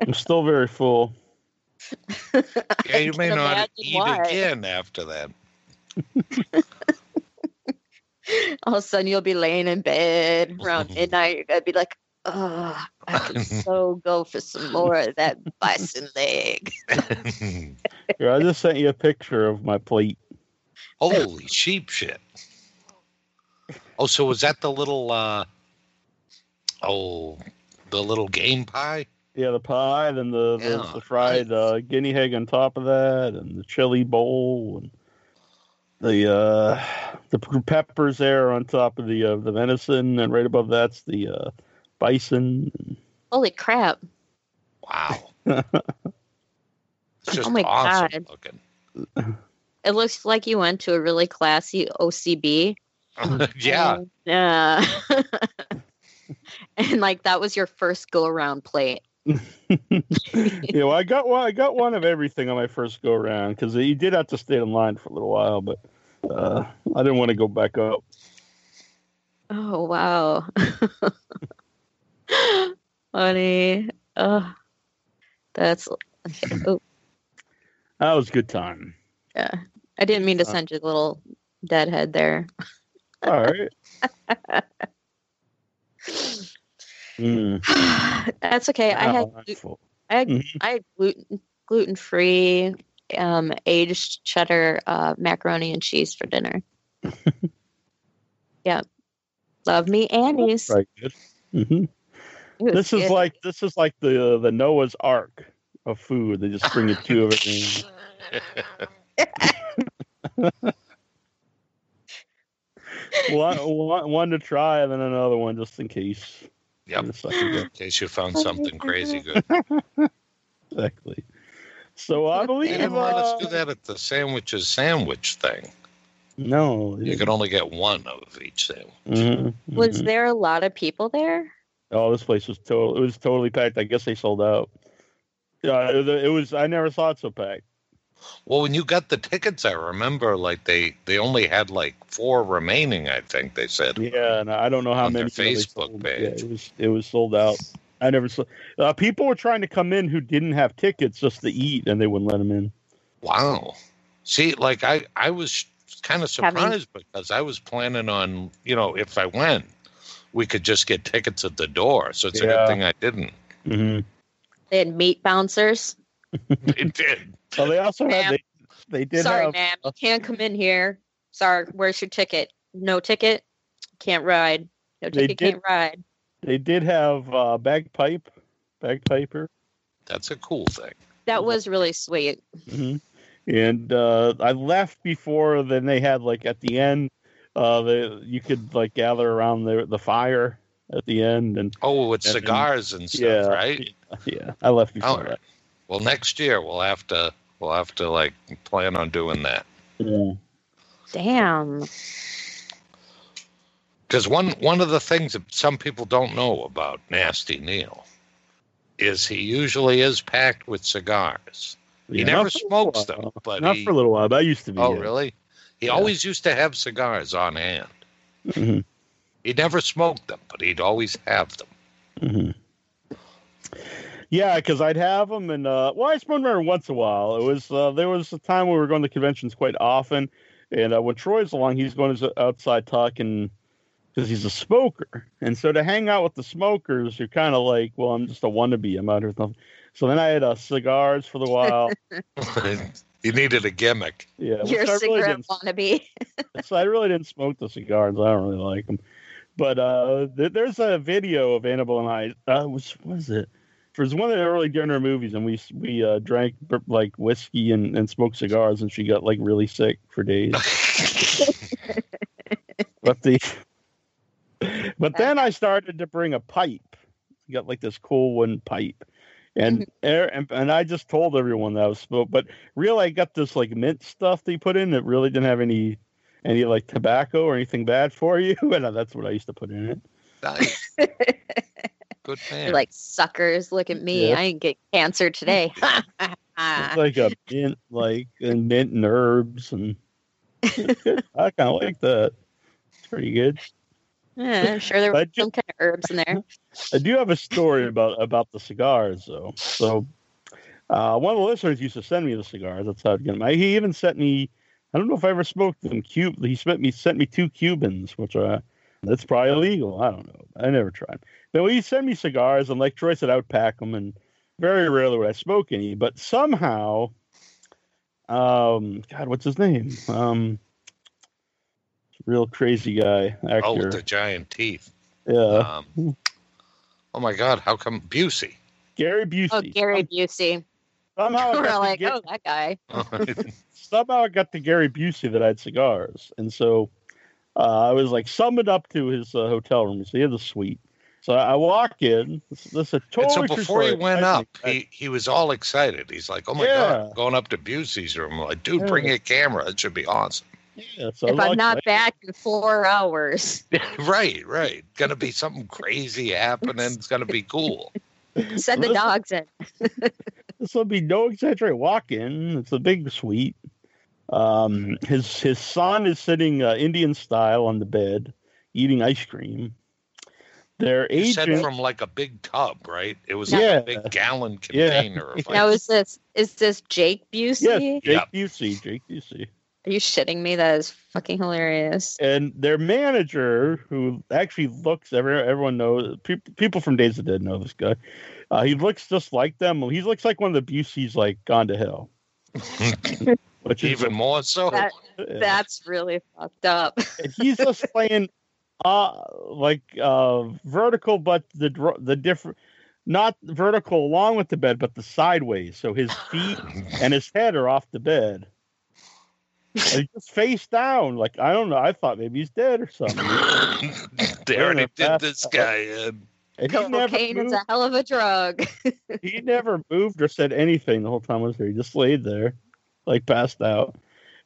I'm still very full. Yeah, you may not eat why. again after that. [LAUGHS] all of a sudden you'll be laying in bed around [LAUGHS] midnight. You're gonna be like, oh, I could [LAUGHS] so go for some more of that bison leg. Here, I just sent you a picture of my plate. Holy sheep shit. Oh, so was that the little uh oh the little game pie? Yeah, the pie, then the the, Yeah, the fried nice. uh, guinea egg on top of that, and the chili bowl, and the uh, the peppers there on top of the uh, the venison, and right above that's the uh, bison. Holy crap. Wow. [LAUGHS] It's just Oh my awesome God. looking. It looks like you went to a really classy OCB. [LAUGHS] yeah. Yeah. [LAUGHS] and like that was your first go around plate. [LAUGHS] yeah, well, I got one. I got one of everything on my first go around because you did have to stay in line for a little while, but uh, I didn't want to go back up. Oh wow. [LAUGHS] Funny. Oh, that's oh, That was a good time. yeah. I didn't mean to Uh, send you a little deadhead there. All right. [LAUGHS] Mm, [SIGHS] That's okay. I had I'm glu- full. I had Mhm. I had gluten gluten free um aged cheddar uh macaroni and cheese for dinner. [LAUGHS] yeah. Love me Annie's. Right. Good. hmm It was This is like this is like the uh, the Noah's Ark of food. They just bring you two of everything. [LAUGHS] [LAUGHS] one, one, one to try, and then another one just in case. Yep. Just like In case you found something crazy good. Exactly. So I believe. You never let us uh, do that at the sandwiches sandwich thing. No. You can only get one of each sandwich. Mhm, Was mhm. there a lot of people there? Oh, this place was total. It was totally packed. I guess they sold out. Yeah, it, it was. I never saw it so packed. Well, when you got the tickets, I remember like they they only had like four remaining. I think they said. Yeah, and I don't know how On many. you know, they Facebook sold. page. Yeah, it was. It was sold out. I never saw. Uh, people were trying to come in who didn't have tickets just to eat, and they wouldn't let them in. Wow. See, like I I was kind of Having- surprised because I was planning on you know if I went, we could just get tickets at the door. So it's a good thing I didn't. Mm-hmm. They had meat bouncers. It did. So they also Ma'am. had. They, they did Sorry, have. ma'am, you can't come in here. Sorry, where's your ticket? No ticket, can't ride. No They ticket, did- can't ride. They did have uh, bagpipe, bagpiper. That's a cool thing. That was really sweet. hmm And uh, I left before. Then they had like at the end, uh, the you could like gather around the the fire at the end, and Oh, with And- cigars and stuff, yeah, right? yeah, I left before All right. Well, next year we'll have to we'll have to like plan on doing that. that. Yeah. Damn. Because one one of the things that some people don't know about Nasty Neil is he usually is packed with cigars. He never not smokes them, but Not he, for a little while, but I used to be. oh yeah. really? He Yeah. always used to have cigars on hand. Mhm, He never smoked them, but he'd always have them. mhm. Yeah, because I'd have them, and uh, well, I smoked them every once in a while. It was uh, there was a time when we were going to conventions quite often, and uh, when Troy's along, he's going to outside talking because he's a smoker, and so to hang out with the smokers, you're kind of like, well, I'm just a wannabe. I'm out here with nothing. So then I had uh, cigars for the while. [LAUGHS] [LAUGHS] he needed a gimmick. Yeah, which Your I really cigarette wannabe. [LAUGHS] so I really didn't smoke the cigars. I don't really like them. But uh, th- there's a video of Annabelle and I. Uh, which was it? It was one of the early dinner movies, and we we uh, drank like whiskey and, and smoked cigars, and she got like really sick for days. [LAUGHS] but the but then I started to bring a pipe. I got like this cool wooden pipe. And, er- and and I just told everyone that I was smoke, but really I got this like mint stuff they put in that really didn't have any any like tobacco or anything bad for you, [LAUGHS] and that's what I used to put in it. nice. [LAUGHS] Good man. You're like suckers, look at me. Yeah. I ain't get cancer today. [LAUGHS] It's like a mint, like and mint and herbs, and [LAUGHS] I kind of like that. It's pretty good. yeah, I'm sure there were But some kind of herbs in there. [LAUGHS] I do have a story about about the cigars though. So uh, one of the listeners used to send me the cigars. That's how I'd get them. I, he even sent me. I don't know if I ever smoked them. Cube. He sent me sent me two Cubans, which are that's probably illegal. I don't know. I never tried. But he sent me cigars, and like Troy said, I would pack them, and very rarely would I smoke any. But somehow, um, God, what's his name? Um, real crazy guy oh, actor. with the giant teeth. yeah, Um, oh my God! How come Busey? Gary Busey. Oh, Gary Busey. Somehow I [LAUGHS] We're got to like, get- oh, that guy. [LAUGHS] somehow I got to Gary Busey that I had cigars, and so I was like summoned up to his uh, hotel room. So he had a suite. So I walk in. This, this is a and so before he went up, he, he was all excited. He's like, "Oh my Yeah. God, going up to Busey's room!" I'm like, dude, Yeah. bring a camera. It should be awesome. yeah, so If was all I'm not excited. back in four hours, [LAUGHS] right, right. Gonna be something crazy happening. It's gonna be cool. [LAUGHS] send the Listen- dogs in. [LAUGHS] this will be no exaggerate. Walk in. It's a big suite. Um, his his son is sitting uh, Indian style on the bed, eating ice cream. Their You said agent. from like a big tub, right? It was Yeah. like a big gallon [LAUGHS] Yeah. container. Of Now ice. is this is this Jake Yes, Busey? Jake Yep. Busey. Jake Busey. Are you shitting me? That is fucking hilarious. and their manager, who actually looks, every, everyone knows, people, people from Days of the Dead know this guy. Uh, he looks just like them. He looks like one of the Buseys, like Gone to Hell. [LAUGHS] [LAUGHS] Which Even more so. That- That's really fucked up. And he's just [LAUGHS] playing, uh, like uh, vertical, but the the different, not vertical along with the bed, but the sideways. So his feet [SIGHS] and his head are off the bed. And he's just face down. Like I don't know. I thought maybe he's dead or something. [LAUGHS] they already did this guy in. And Cocaine is a hell of a drug. he never moved or said anything the whole time I was there. He just laid there, like passed out.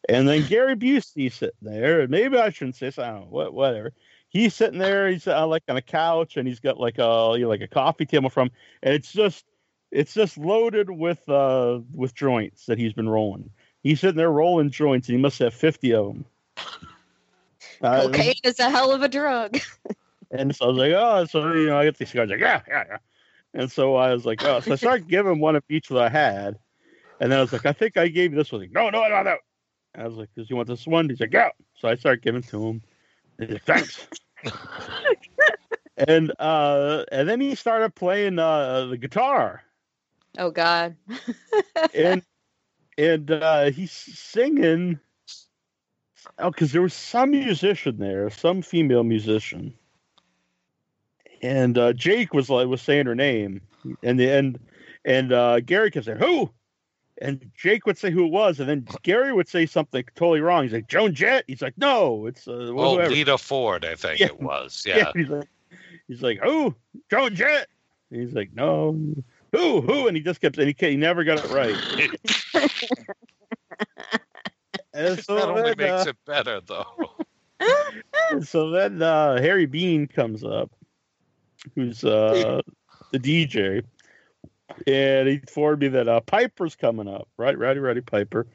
And then Gary Busey sitting there, and maybe I shouldn't say so. I don't know, what, whatever. He's sitting there. He's uh, like on a couch, and he's got like a you know, like a coffee table from, and it's just it's just loaded with uh with joints that he's been rolling. He's sitting there rolling joints, and he must have fifty of them. Uh, Cocaine is a hell of a drug. [LAUGHS] and so I was like, oh, so you know, I get these cigars. Like, yeah, yeah, yeah. And so I was like, oh, so I started giving one of each that I had, and then I was like, I think I gave you this one. Like, no, no, no, no. I was like, does you want this one? He's like, yeah. So I started giving to him. He's like, thanks. [LAUGHS] and uh, and then he started playing uh, the guitar, Oh God. [LAUGHS] and and uh, he's singing. Oh, because there was some musician there, some female musician, and uh, Jake was like was saying her name, and the and and uh, Gary kept saying who, and Jake would say who it was, and then Gary would say something totally wrong. He's like Joan Jett. He's like no, it's uh, Oh, whoever. Lita Ford, I think Yeah. it was. [LAUGHS] Yeah. he's like he's like who Joan Jett. And he's like no, who who, and he just kept and he, he never got it right. [LAUGHS] And so that only then, makes uh, it better, though. [LAUGHS] so then uh, Harry Bean comes up, who's uh, the DJ, and he informed me that uh, Piper's coming up, right? Roddy, Roddy, Piper,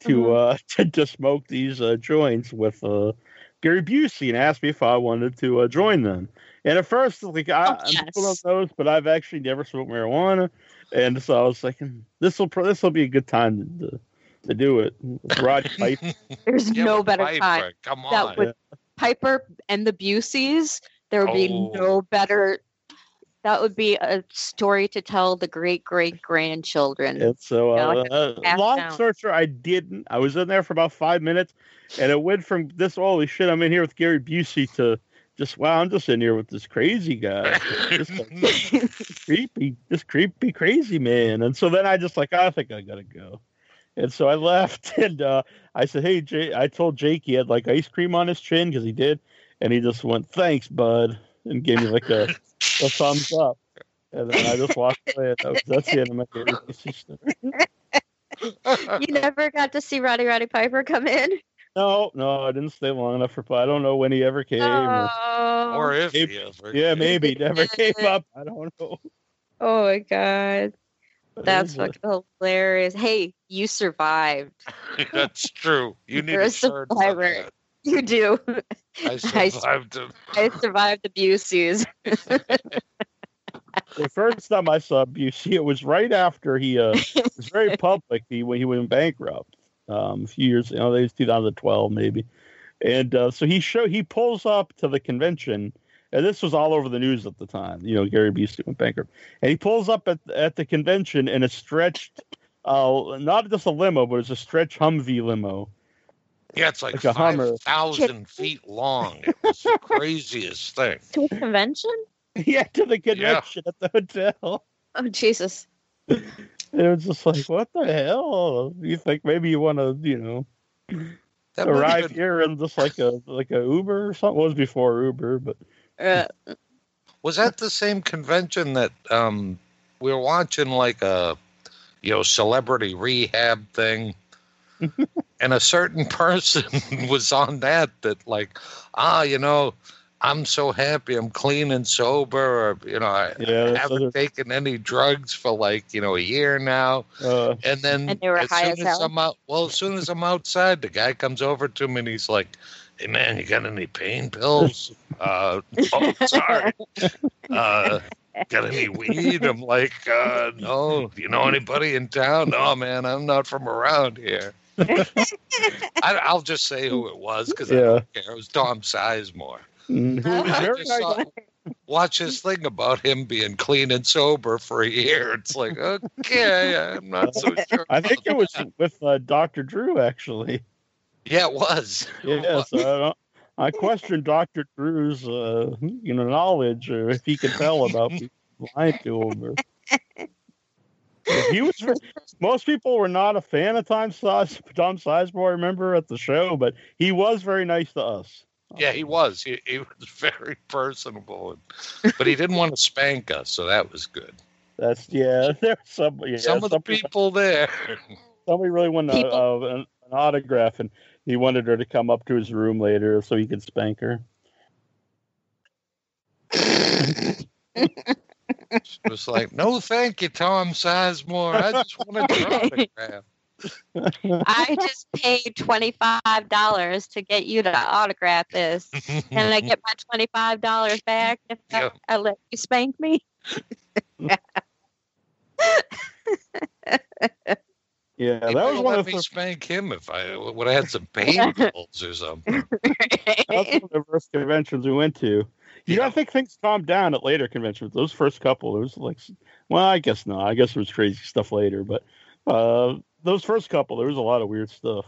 to Mhm. uh, [LAUGHS] to, to smoke these uh, joints with uh, Gary Busey, and asked me if I wanted to uh, join them. And at first, like I, Oh, I'm people yes. don't know this, but I've actually never smoked marijuana, and so I was thinking this will this will be a good time to to do it. With Rod [LAUGHS] Piper. There's Yeah, no better Piper, time. Come That on. would Piper and the Buseys. There would be Oh. no better. That would be a story to tell the great great grandchildren. And so, Yeah, uh, like uh, long down. story short, I didn't. I was in there for about five minutes, and it went from this holy shit, I'm in here with Gary Busey to just wow, I'm just in here with this crazy guy, this [LAUGHS] like, creepy, this creepy crazy man. And so then I just like, I think I gotta go. And so I [LAUGHS] left, and uh, I said, "Hey, Jay," I told Jake he had like ice cream on his chin because he did, and he just went, "Thanks, bud," and gave me like a, a [LAUGHS] thumbs up. And then I just walked away. And that was, that's the end of my Gary Busey story. you never got to see Roddy Roddy Piper come in. No, no, I didn't stay long enough for. I don't know when he ever came. Or, Oh, or if Maybe- he ever yeah, maybe never [LAUGHS] came up. I don't know. oh my god, that's was, fucking hilarious. Hey, you survived. [LAUGHS] That's true. You need You're a a shirt. survivor. That. You do. I I- survived it. I survived the Buseys. the first time I saw Busey, it was right after he uh, was very public. He when he went bankrupt um, a few years. You know, it was 2012 maybe, and uh, so he show he pulls up to the convention. And this was all over the news at the time. You know, Gary Busey went bankrupt, and he pulls up at at the convention in a stretched, uh, not just a limo, but it's a stretch Humvee limo. Yeah, it's like, Like a Hummer. five thousand feet long. It was the [LAUGHS] craziest thing. to a convention? yeah, to the convention at the hotel. Oh Jesus! It was just like, what the hell? You think maybe you want to, you know, That arrive been- here in just like a like a Uber or something? It was before Uber, but Uh, was that the same convention that um, we were watching like a you know celebrity rehab thing [LAUGHS] and a certain person [LAUGHS] was on that that like ah you know i'm so happy i'm clean and sober or you know i, Yeah, I haven't other- taken any drugs for like you know a year now uh, and then And they were as high soon as as. I'm out, well, as soon as I'm outside, the guy comes over to me and he's like, "Hey man, you got any pain pills?" uh, oh, sorry. [LAUGHS] Uh, got any weed? I'm like, uh, no. Do you know anybody in town? No, man, I'm not from around here. [LAUGHS] I, I'll just say who it was because I don't care. It was Tom Sizemore. mm, who was I very nice. saw, watch this thing about him being clean and sober for a year. It's like, okay, I'm not so [LAUGHS] sure. I think it was that. with uh, Dr. Drew actually. Yeah, it was. [LAUGHS] Yeah, so I, don't, I questioned Dr. Drew's, uh, you know, knowledge or if he could tell about people lying to him. Or, he was. [LAUGHS] Most people were not a fan of Tom Size, Tom Sizemore. I remember at the show, but he was very nice to us. Yeah, he was. He, he was [LAUGHS] very personable, but he didn't want to spank us, so that was good. That's yeah. [LAUGHS] There's some yeah, Some of the somebody- people there. Somebody really wanted a, People- uh, an, an autograph, and he wanted her to come up to his room later so he could spank her. It was like, no, thank you, Tom Sizemore. I just want a [LAUGHS] autograph. I just paid twenty five dollars to get you to autograph this. Can I get my twenty five dollars back if I, I let you spank me? [LAUGHS] [LAUGHS] Yeah, that was one let of me the spank him if I would have had some pain pills or something. [LAUGHS] that's one of the first conventions we went to. You know, I think things calmed down at later conventions. Those first couple, it was like, well, I guess not. I guess there was crazy stuff later, but uh, those first couple, there was a lot of weird stuff.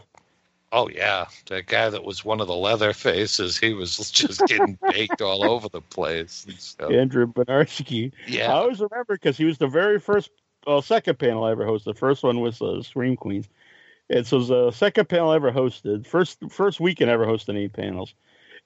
Oh yeah, that guy that was one of the leather faces, he was [LAUGHS] just getting baked all over the place. And stuff. Andrew Bryniarski. I always remember because he was the very first, well, second panel I ever hosted. The first one was uh, Scream Queens. And so it was the second panel I ever hosted. First first weekend I ever hosted any panels.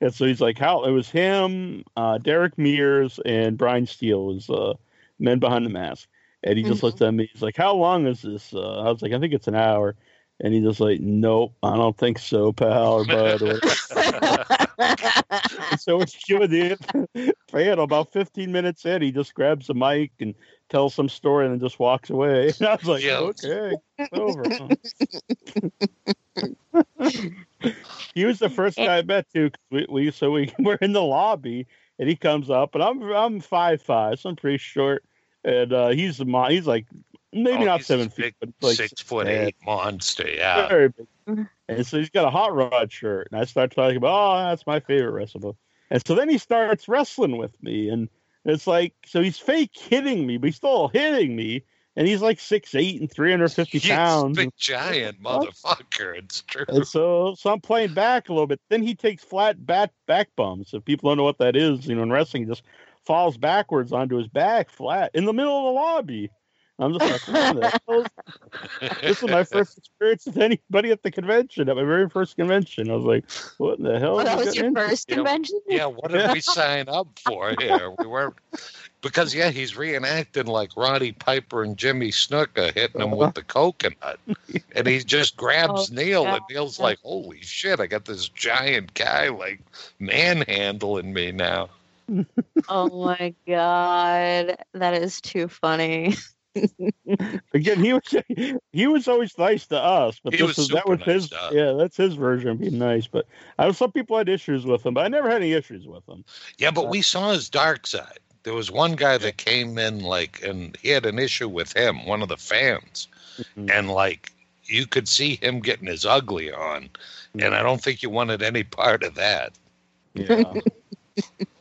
And so he's like, how it was him, uh, Derek Mears, and Brian Steele was uh, Men Behind the Mask. And he just Mhm. looked at me. He's like, "How long is this?" Uh, I was like, "I think it's an hour." And he just like, "Nope, I don't think so, pal or bud." Or, [LAUGHS] [LAUGHS] so we're doing the [LAUGHS] fan about 15 minutes in. He just grabs the mic and tells some story and then just walks away. [LAUGHS] And I was like, Yeah. okay, it's over. [LAUGHS] he was the first guy I met too. 'cause We, we so we [LAUGHS] were in the lobby and he comes up and I'm I'm five five, so I'm pretty short. And uh, he's a mon- he's like maybe Oh, not seven feet, but like six foot yeah. eight monster. Yeah. very big. Mhm. And so he's got a hot rod shirt, and I start talking about, oh, that's my favorite wrestler. And so then he starts wrestling with me, and it's like, so he's fake hitting me, but he's still hitting me, and he's like six eight and three hundred fifty He's pounds. big giant [LAUGHS] motherfucker. It's true. And so, so I'm playing back a little bit. Then he takes flat back back bumps. If people don't know what that is, you know, in wrestling, he just falls backwards onto his back flat in the middle of the lobby. I'm just like, what the hell is this is my first experience with anybody at the convention, at my very first convention. I was like, what in the hell? Am I that was your into? first Yeah. convention? Yeah, what did we sign up for here? We weren't because yeah, he's reenacting like Roddy Piper and Jimmy Snuka hitting him with the coconut, and he just grabs Oh, Neil, yeah. and Neil's like, "Holy shit! I got this giant guy like manhandling me now." [LAUGHS] Oh my god, that is too funny. [LAUGHS] [LAUGHS] Again, he was he was always nice to us, but He this was is that was nice his to yeah, that's his version of being nice. But I know some people had issues with him, but I never had any issues with him. Yeah, but we saw his dark side. There was one guy that came in like, and he had an issue with him, one of the fans, Mhm. and like you could see him getting his ugly on, and I don't think you wanted any part of that. Yeah. [LAUGHS]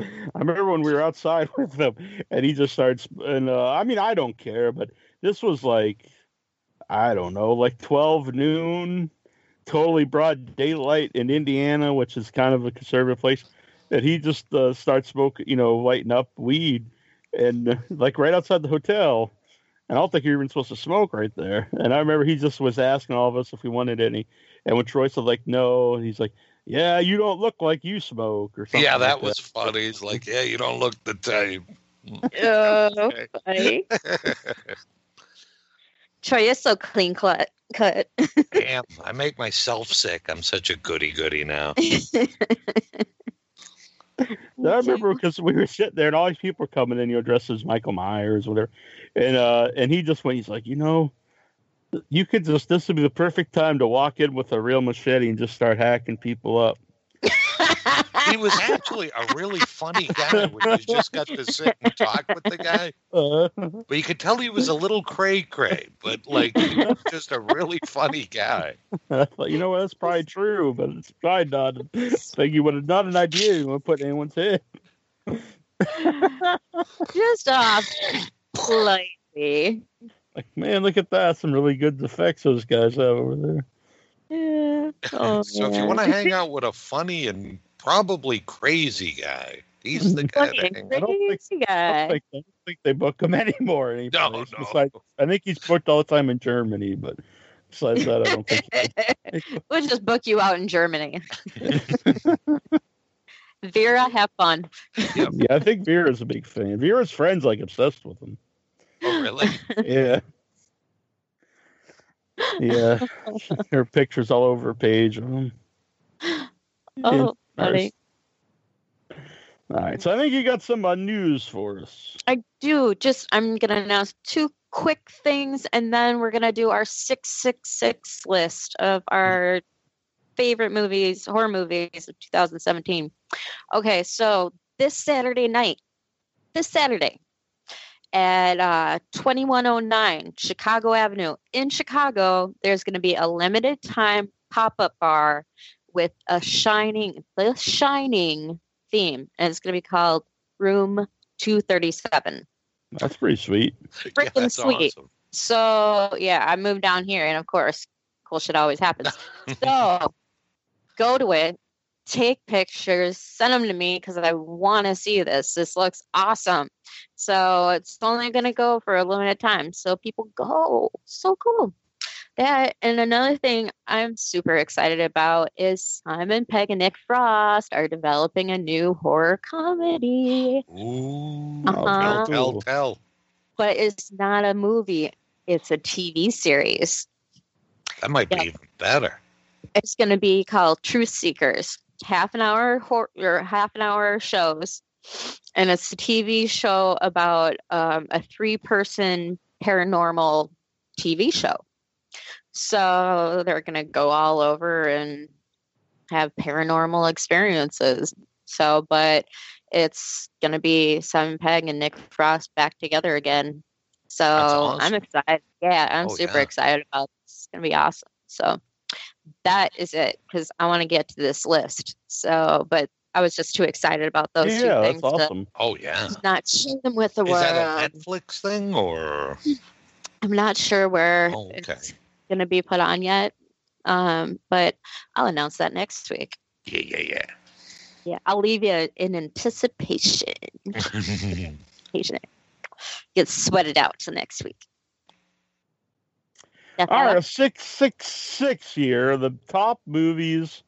[LAUGHS] I remember when we were outside [LAUGHS] with him, and he just starts. And uh, I mean, I don't care, but this was like, I don't know, like twelve noon, totally broad daylight in Indiana, which is kind of a conservative place. That he just uh, starts smoking, you know, lighting up weed, and [LAUGHS] like right outside the hotel. And I don't think you're even supposed to smoke right there. And I remember he just was asking all of us if we wanted any. And when Troy said like no, he's like, "Yeah, you don't look like you smoke," or something. yeah, like that was funny. He's like, "Yeah, you don't look the type." [LAUGHS] Oh, funny. [LAUGHS] Troy is so clean cut. cut. Damn, [LAUGHS] I make myself sick. I'm such a goody goody now. I remember because we were sitting there and all these people were coming in, you know, dressed as Michael Myers, or whatever. And uh and he just went, he's like, you know, you could just this would be the perfect time to walk in with a real machete and just start hacking people up. He was actually a really funny guy when you just got to sit and talk with the guy. Uh, But you could tell he was a little cray cray, but like he was just a really funny guy. [LAUGHS] I thought, you know what, that's probably true, but it's probably not a thing you would have not an idea you would put in anyone's head. [LAUGHS] Just off slightly. Like, man, look at that. Some really good effects those guys have over there. Yeah. [LAUGHS] Oh, so if you want to hang out with a funny and probably crazy guy, he's the [LAUGHS] guy Funny and hang I don't think- crazy I don't, think, I don't think they book him [LAUGHS] anymore. Any No, no. Besides, I think he's booked all the time in Germany, but besides that, I don't think. we'll just book you out in Germany. Vera, have fun. yeah, I think Vera's a big fan. Vera's friends like obsessed with him. Really? [LAUGHS] Yeah. Yeah. [LAUGHS] Her pictures all over her page of him. Oh, funny. All right. So I think you got some uh, news for us. I do. Just I'm gonna announce two quick things, and then we're gonna do our six six six list of our favorite movies, horror movies of 2017. Okay, so this Saturday night, this Saturday at uh, 2109 Chicago Avenue in Chicago, there's going to be a limited time pop up bar with a shining, the shining theme, and it's going to be called Room 237. That's pretty sweet. Freaking that's sweet. awesome. So yeah, I moved down here, and of course, cool shit always happens. [LAUGHS] so go to it, take pictures, send them to me because I want to see this. This looks awesome. So it's only going to go for a limited time. So people go. So cool. That and another thing I'm super excited about is Simon Pegg and Nick Frost are developing a new horror comedy, Ooh, Uh-huh. tell, tell, tell. but it's not a movie. It's a TV series. That might Yeah. be even better. It's going to be called Truth Seekers. Half an hour hor- or half an hour shows, and it's a TV show about um, a three person paranormal TV show. So they're gonna go all over and have paranormal experiences. So, but it's gonna be Simon Pegg and Nick Frost back together again. So awesome. I'm excited. Yeah, I'm Oh, super yeah. excited about this. It's gonna be awesome. So that is it because I want to get to this list. So, but I was just too excited about those two yeah, things that's awesome. Oh yeah. not share them with the Is world. that a Netflix thing or? I'm not sure where Oh, okay. it's going to be put on yet, um, but I'll announce that next week. Yeah, yeah, Yeah, Yeah, I'll leave you in anticipation. [LAUGHS] yeah. Patient. Get sweated out to next week. Death [LAUGHS] all right, a six six six year, the top movies,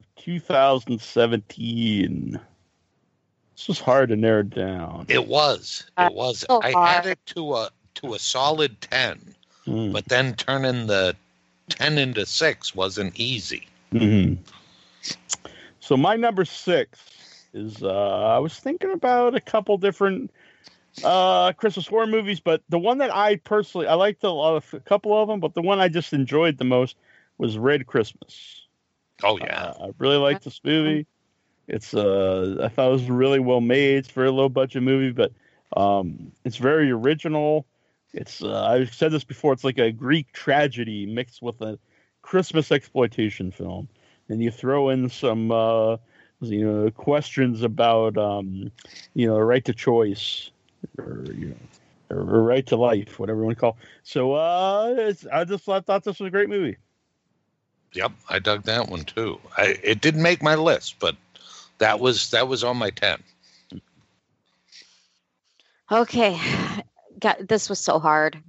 of 2017. This was hard to narrow down. it was. Uh, It was. so I far. had it to a to a solid ten, Mm. but then turning the ten into six wasn't easy. Mhm. So my number six is uh, I was thinking about a couple different uh, Christmas horror movies, but the one that I personally I liked a lot of a couple of them, but the one I just enjoyed the most was Red Christmas. Oh yeah. Uh, I really like this movie. It's uh, I thought it was really well made. It's a very low budget movie, but um, it's very original. It's uh, I've said this before. It's like a Greek tragedy mixed with a Christmas exploitation film, and you throw in some uh, you know questions about um, you know right to choice or you know or, or right to life, whatever you want to call. It. So uh, it's, I just I thought this was a great movie. Yep, I dug that one too. I it didn't make my list, but that was that was on my ten. Okay. God, this was so hard.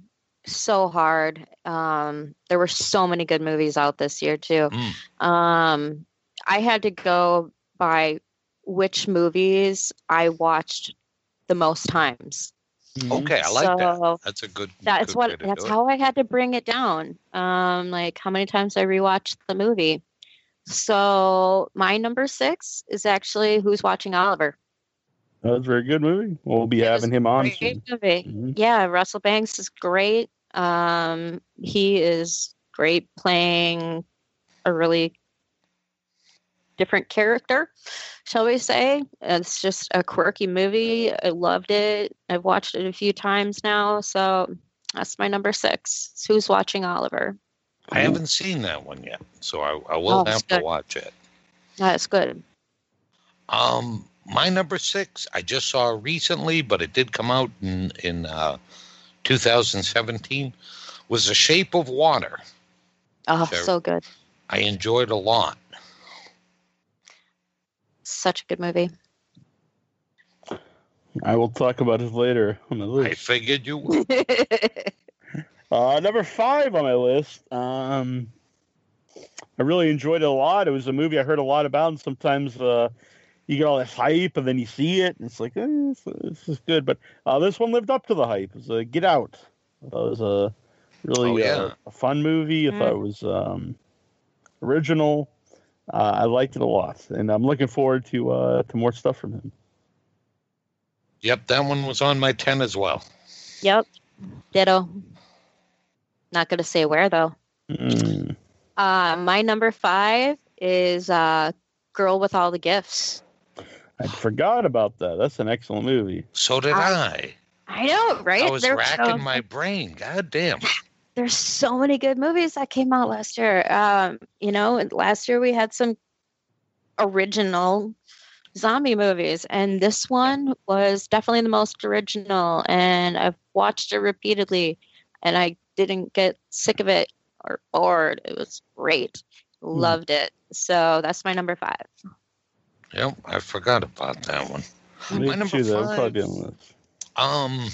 So hard. Um, there were so many good movies out this year too. Mm. Um, I had to go by which movies I watched the most times. Okay, I like that. That's a good. that's good way what to that's do it. how I had to bring it down. Um, like how many times I rewatched the movie. So my number six is actually Who's Watching Oliver. That was a very good movie. We'll be It having him on Great soon. movie. Mhm. Yeah, Russell Banks is great. Um, he is great playing a really different character, shall we say. It's just a quirky movie. I loved it. I've watched it a few times now. So that's my number six. It's Who's Watching Oliver? I haven't seen that one yet, so I, I will Oh, have to watch it. That's good. Um, my number six, I just saw recently, but it did come out in in uh, 2017. Was The Shape of Water. Oh, Sure. so good. I enjoyed a lot. Such a good movie. I will talk about it later on the list. I figured you would. [LAUGHS] Uh, number five on my list. Um, I really enjoyed it a lot. It was a movie I heard a lot about, and sometimes uh, you get all this hype, and then you see it, and it's like, eh, this, this is good. But uh, this one lived up to the hype. It was a Get Out. I thought it was a really Oh, yeah. uh, a fun movie. I thought it was um, original. Uh, I liked it a lot, and I'm looking forward to uh, to more stuff from him. Yep, that one was on my 10 as well. yep. Ditto. Not going to say where, though. Mm. Uh, my number five is uh, Girl with All the Gifts. I forgot about that. That's an excellent movie. So did I- I. I know, right? I was There- racking my brain. God damn. [LAUGHS] There's so many good movies that came out last year. Um, you know, last year we had some original zombie movies, and this one was definitely the most original. And I've watched it repeatedly, and I didn't get sick of it or bored. It was great. Loved it. So that's my number five. Yep, I forgot about that one. Me My number too, that five. probably on the um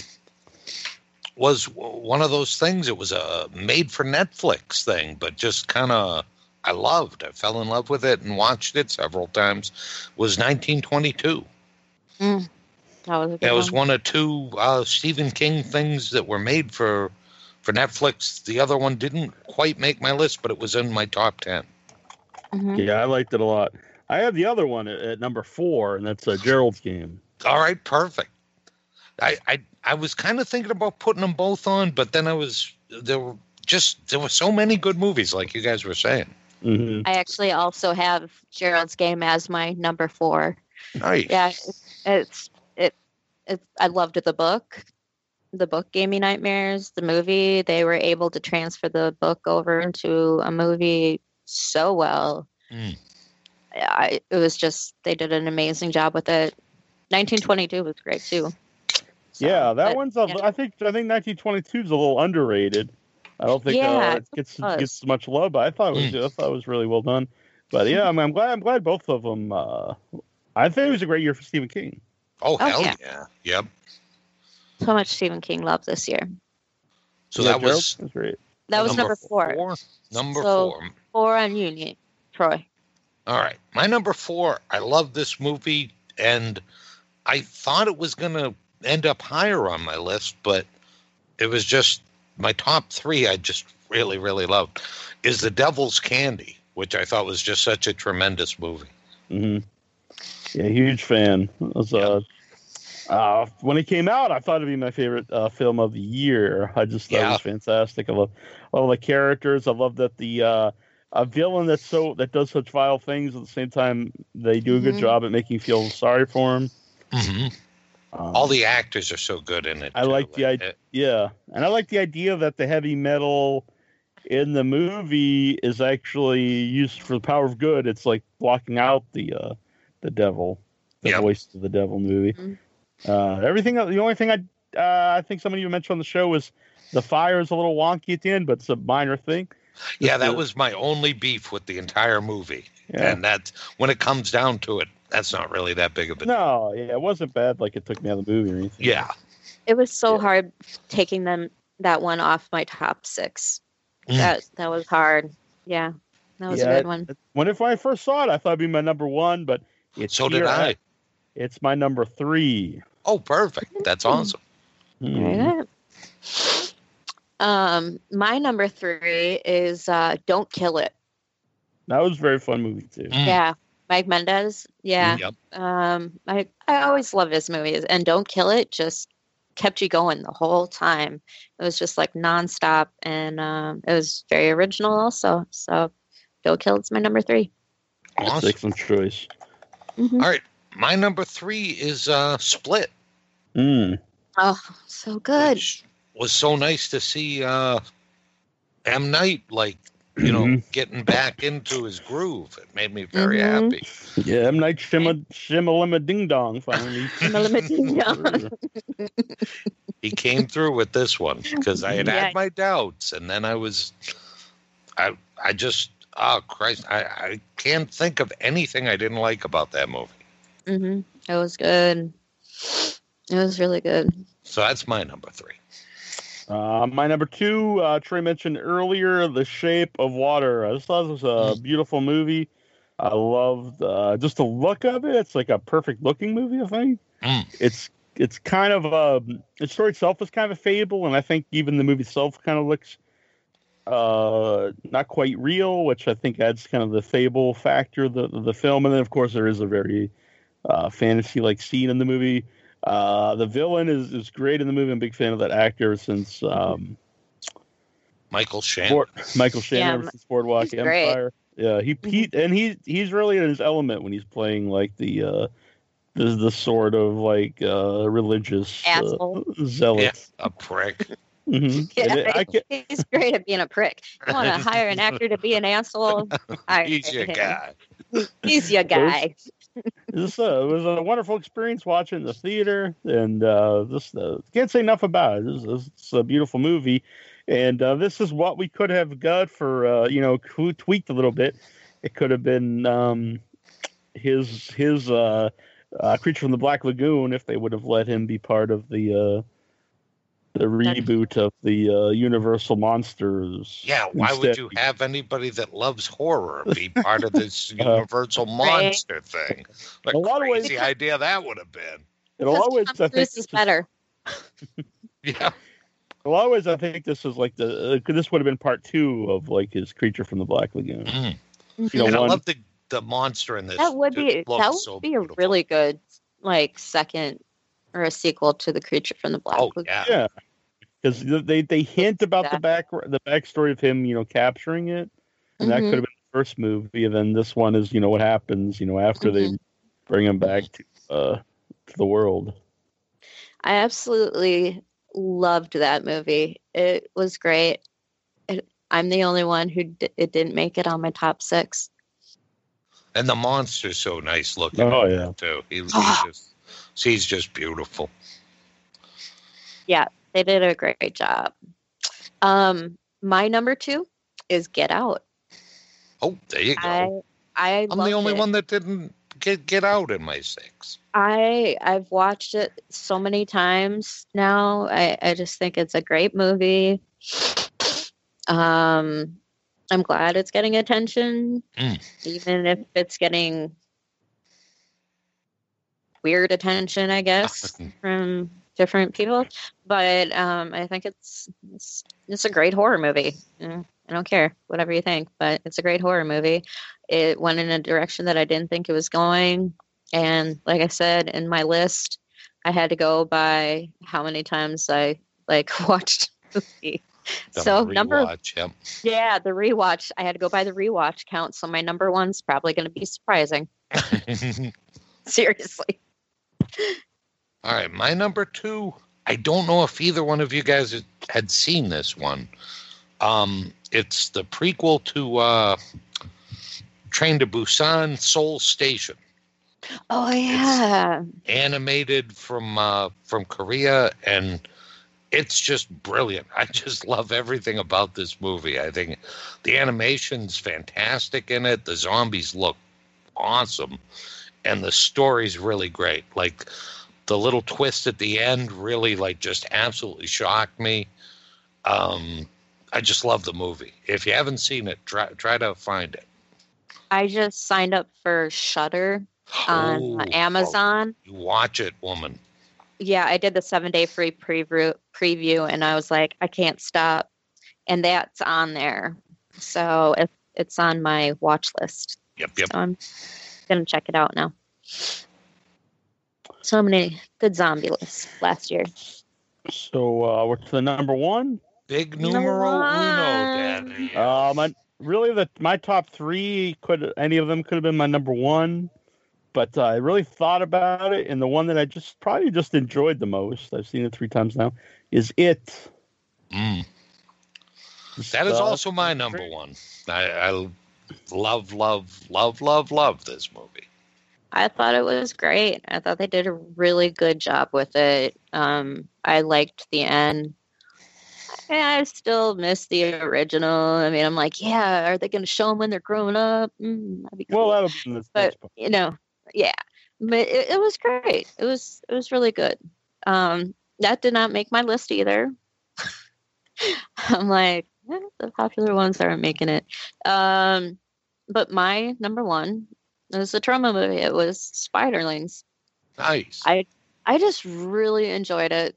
was one of those things it was a made for netflix thing but just kind of i loved i fell in love with it and watched it several times was 1922 That was a good it was one. one of two uh, stephen king things that were made for for netflix the other one didn't quite make my list but it was in my top 10 Mhm. Yeah, I liked it a lot. I have the other one at, at number four, and that's uh, Gerald's Game. All right, perfect. I I, I was kind of thinking about putting them both on, but then I was there were just there were so many good movies, like you guys were saying. hmm I actually also have Gerald's Game as my number four. Nice. Yeah, it's it's it, it I loved the book. The book gave me nightmares. The movie, they were able to transfer the book over into a movie so well. Mm. I, it was just they did an amazing job with it. 1922 was great too. So, Yeah, that but, one's. A, yeah. I think. I think 1922 is a little underrated. I don't think Yeah, uh, it gets was. gets much love, but I thought it was. I thought it was really well done. But yeah, I'm, I'm glad. I'm glad both of them. Uh, I think it was a great year for Stephen King. Oh, Oh, hell yeah. yeah. Yep. so much Stephen King love this year. So Yeah, that Gerald? was That's great. That was number four. Number So- four. Four on Union, Troy. All right. My number four, I love this movie, and I thought it was going to end up higher on my list, but it was just my top three I just really, really loved is The Devil's Candy, which I thought was just such a tremendous movie. Mm-hmm. Yeah, huge fan. It was, uh, uh, when it came out, I thought it'd be my favorite uh, film of the year. I just thought it was fantastic. I love all the characters. I love that the uh, a villain that's so that does such vile things at the same time they do a good Mhm. job at making you feel sorry for him. hmm Um, All the actors are so good in it. I too. like the idea. Yeah, and I like the idea that the heavy metal in the movie is actually used for the power of good. It's like blocking out the uh, the devil, the Yep. voice of the devil movie. Mhm. Uh, everything. The only thing I uh, I think somebody mentioned on the show was the fire is a little wonky at the end, but it's a minor thing. Yeah, that the- was my only beef with the entire movie. Yeah. And that's when it comes down to it, that's not really that big of a No, yeah, it wasn't bad. Like it took me out of the movie or anything. Yeah. It was so Yeah. hard taking them that one off my top six. Mm. That that was hard. Yeah, that was Yeah, a good one. When if I first saw it, I thought it'd be my number one, but it's So did here I. It's my number three. Oh, perfect. That's awesome. Mhm. Very. Um, my number three is uh, "Don't Kill It." That was a very fun movie too. Mm. Yeah, Mike Mendez. Yeah, Yep. um, I I always love his movies, and "Don't Kill It" just kept you going the whole time. It was just like nonstop, and um, it was very original also. So, "Don't Kill It's my number three. Awesome. Excellent choice. Mhm. All right. My number three is uh, Split. Mm. Oh, so good. which was so nice to see uh, M. Night, like, you know, Mhm. getting back into his groove. It made me very Mhm. happy. Yeah, M Night Shimma Shimmalima Ding Dong finally. [LAUGHS] Shimmalima Ding Dong. He came through with this one because I had Yeah. had my doubts, and then I was, I, I just, oh Christ, I, I can't think of anything I didn't like about that movie. Mm-hmm. It was good. It was really good. So that's my number three. Uh, my number two, uh, Trey mentioned earlier, The Shape of Water. I just thought it was a beautiful movie. I loved uh, just the look of it. It's like a perfect looking movie. I think Mm. it's it's kind of a the story itself is kind of a fable, and I think even the movie itself kind of looks uh not quite real, which I think adds kind of the fable factor of the the film. And then of course there is a very uh, fantasy like scene in the movie. Uh, the villain is, is great in the movie. I'm a big fan of that actor since um, Michael Shannon. Board, Michael Shannon Yeah, ever since Boardwalk he's great. Empire. Yeah, he he and he he's really in his element when he's playing like the uh, the the sort of like uh, religious uh, Asshole. zealot. A prick. Mhm. Yeah, it- I he's great at being a prick. You want to hire an actor to be an asshole? [LAUGHS] Hire He's your him. guy. He's your guy. This uh, it was a wonderful experience watching the theater, and uh, this uh, can't say enough about it. This, it's a beautiful movie, and uh, this is what we could have got for uh, you know tw- tweaked a little bit. It could have been um, his his uh, creature from the Black Lagoon if they would have let him be part of the the reboot of the uh, Universal Monsters. Yeah, why would you have anybody that loves horror be part of this [LAUGHS] Uh, universal monster thing? What A lot of ways- crazy idea that would have been. In a lot of ways, I think this is is- better. [LAUGHS] Yeah. In a lot of ways, I think this is like the uh, this would have been part two of like his creature from the Black Lagoon. Mm. You know, and I love the the monster in this that would be that would so be a beautiful. really good like second or a sequel to the creature from the black Oh Lagoon. yeah. Yeah, because they they hint about the back the backstory of him, you know, capturing it, and that Mhm. could have been the first movie. And then this one is, you know, what happens, you know, after they Mm-hmm. bring him back to uh to the world. I absolutely loved that movie. It was great. It, I'm the only one who d- it didn't make it on my top six. And the monster's so nice looking. Oh yeah, too. He, he's Ah. just he's just beautiful. Yeah, they did a great job. Um, my number two is Get Out. Oh, there you go. I I I'm the only it. one that didn't get get out in my six. I I've watched it so many times now. I, I just think it's a great movie. Um I'm glad it's getting attention, Mm. even if it's getting weird attention, I guess, from different people. But um I think it's it's, it's a great horror movie. Mm, I don't care whatever you think, but it's a great horror movie. It went in a direction that I didn't think it was going. And like I said in my list, I had to go by how many times I like [LAUGHS] watched the movie. The So number yep. yeah, the rewatch. I had to go by the rewatch count. So my number one's probably going to be surprising. [LAUGHS] Seriously. All right, my number two. I don't know if either one of you guys had- seen this one. Um, it's the prequel to uh, Train to Busan Seoul Station, Oh yeah. animated from uh, from Korea, and it's just brilliant. I just [LAUGHS] love everything about this movie. I think the animation's fantastic in it. The zombies look awesome, and the story's really great. Like the little twist at the end really like just absolutely shocked me. Um, I just love the movie. If you haven't seen it, try try to find it. I just signed up for Shudder [GASPS] on Oh, Amazon. You watch it, woman. Yeah, I did the seven day free preview preview and I was like, I can't stop. And that's on there. So it, it's on my watch list. Yep, yep. So gonna check it out now. So many good zombie lists last year. So uh, what's the number one? Big Number numero uno, daddy. Uh, my really the my top three could any of them could have been my number one, but uh, I really thought about it, and the one that I just probably just enjoyed the most. I've seen it three times now. Is it? Mm. That is also my number one. I, I love, love, love, love, love this movie. I thought it was great. I thought they did a really good job with it. Um, I liked the end. Yeah, I still miss the original. I mean, I'm like, yeah, are they going to show them when they're grown up? Mm, that'd be cool. Well, that'll be in this but part. you know, yeah, but it, it was great. It was it was really good. Um, that did not make my list either. [LAUGHS] I'm like, [LAUGHS] the popular ones aren't making it. Um, but my number one was a Troma movie. It was Spiderlings. Nice. I I just really enjoyed it.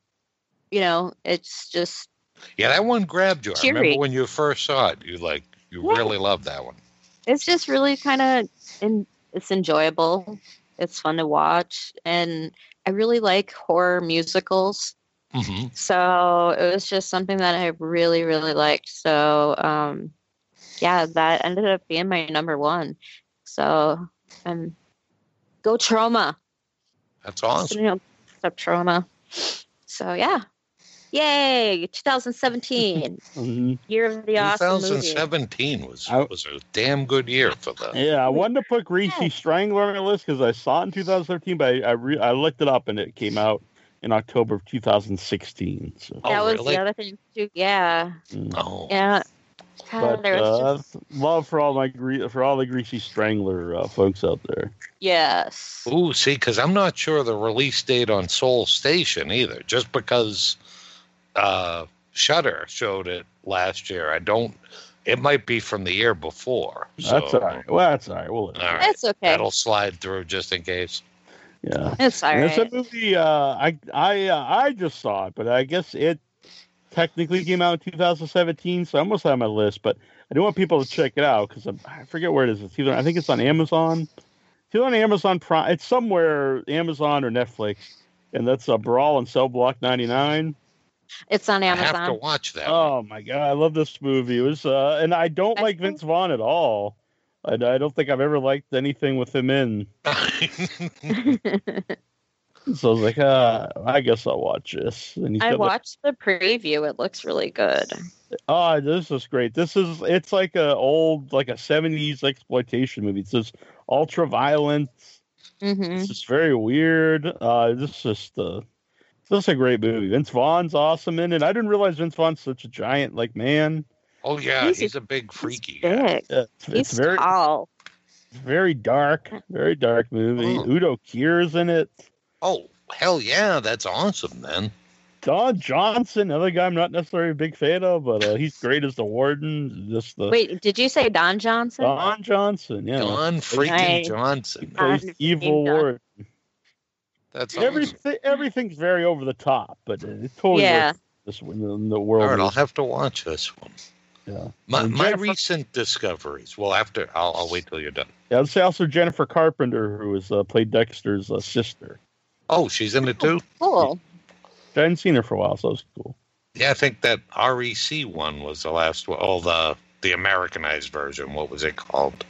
You know, it's just yeah, that one grabbed you. I remember when you first saw it. You like, you Yeah. really loved that one. it's just really kind of in, it's enjoyable. It's fun to watch, and I really like horror musicals. Hmm So it was just something that I really, really liked. So um, yeah, that ended up being my number one. So um, go Troma. That's awesome. You know, up Troma. So yeah, yay! 2017 [LAUGHS] Mhm. year of the awesome movie. 2017 was I- was a damn good year for the. Yeah, I wanted to put Greasy Yeah. Strangler on my list because I saw it in 2013, but I I, re- I looked it up and it came out in October of 2016. So, Oh, that was really? the other thing too. Yeah, mm. Oh, yeah. God, but uh, just love for all my gre- for all the Greasy Strangler uh, folks out there. yes. Ooh, see, because I'm not sure the release date on Seoul Station either. Just because uh, Shudder showed it last year, I don't. It might be from the year before. So, That's all right. Well, that's all right. We'll All right, It's okay. that'll slide through just in case. Yeah. It's all And right. It's a movie. Uh, I I uh, I just saw it, but I guess it technically came out in 2017, so I almost had on my list. But I do want people to check it out because I forget where it is. It's either I think it's on Amazon. It's either on Amazon Prime. It's somewhere Amazon or Netflix, and that's a Brawl in Cell Block 99. It's on Amazon. I have to watch that. Oh my god, I love this movie. It was, uh, and I don't I like think- Vince Vaughn at all. I, I don't think I've ever liked anything with him in. [LAUGHS] [LAUGHS] So I was like, uh, I guess I'll watch this. And he's I got, like, watched the preview. It looks really good. Oh, this is great. This is it's like a old like a 70s exploitation movie. It's just ultra violent. hmm It's just very weird. Uh this is just uh this is a great movie. Vince Vaughn's awesome in it. I didn't realize Vince Vaughn's such a giant like man. Oh yeah, He's- he's, a big freaky guy. Big. Yeah, it's, He's it's very tall. very dark, very dark movie. Oh. Udo Kier's in it. Oh hell yeah, that's awesome then. Don Johnson, another guy I'm not necessarily a big fan of, but uh, he's great as the warden. Just the Wait, did you say Don Johnson? Don Johnson, yeah. Don freaking Nice. He Johnson. plays Don evil Don. warden. That's awesome. Everything, everything's very over the top, but it totally Yeah. works this one in the world. All right, I'll have to watch this one. Yeah. My, And my recent discoveries. Well, after I'll, I'll wait till you're done. yeah, I'd say also Jennifer Carpenter, who has uh, played Dexter's uh, sister. Oh, she's in it too. Cool. I hadn't seen her for a while, so that was cool. Yeah, I think that REC one was the last one. Oh, the the Americanized version. What was it called?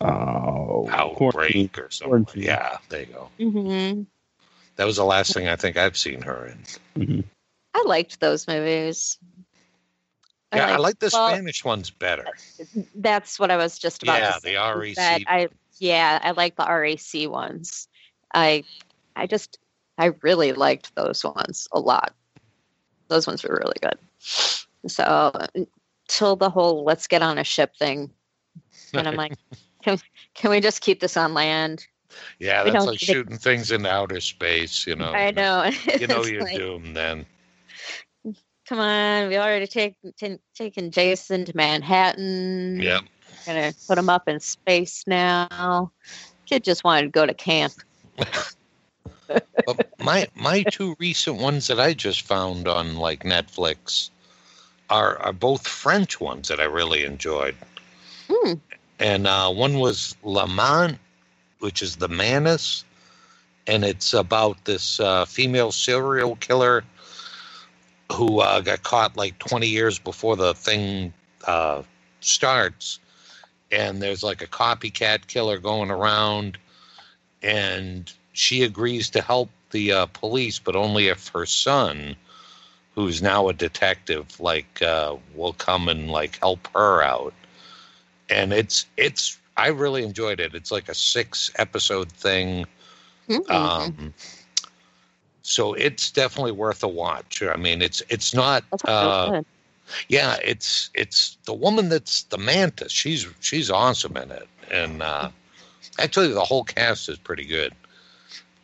Oh, Quarantine. Outbreak or something. Quarantine. Yeah, there you go. hmm That was the last thing I think I've seen her in. Mhm. I liked those movies. Yeah, I liked- like the well, Spanish ones better. That's what I was just about Yeah, to say. the REC. I yeah, I like the REC ones. I I just I really liked those ones a lot. Those ones were really good. So till the whole let's get on a ship thing, and I'm like, [LAUGHS] can can we just keep this on land? Yeah, we that's like shooting things in outer space. You know. I know. [LAUGHS] You know It's you're like, doomed then. Come on, we already take, t- taken Jason to Manhattan. Yep. Gonna put him up in space now. Kid just wanted to go to camp. but my my two recent ones that I just found on like Netflix are are both French ones that I really enjoyed. Hmm. And uh, one was La Mante, which is the Mantis, and it's about this uh, female serial killer who uh, got caught like 20 years before the thing uh, starts. And there's like a copycat killer going around, and she agrees to help the uh, police, but only if her son, who's now a detective, like uh, will come and like help her out. And it's it's I really enjoyed it. It's like a six episode thing. Hmm. Um, so it's definitely worth a watch. I mean, it's it's not. Uh, yeah, it's it's the woman that's the mantis. She's she's awesome in it, and uh, actually the whole cast is pretty good.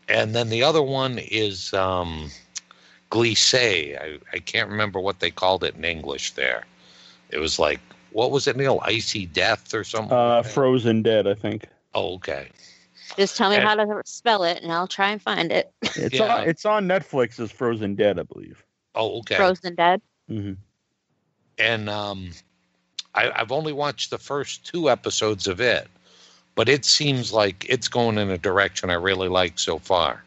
And then the other one is um, Glacé. I, I can't remember what they called it in English. There, it was like what was it, Neil? Icy Death or something? Uh, like? Frozen Dead, I think. oh, okay. Just tell me and- how to spell it, and I'll try and find it. It's Yeah. on it's on Netflix as Frozen Dead, I believe. Oh, okay. Frozen Dead. hmm and um, I, I've only watched the first two episodes of it, but it seems like it's going in a direction I really like so far.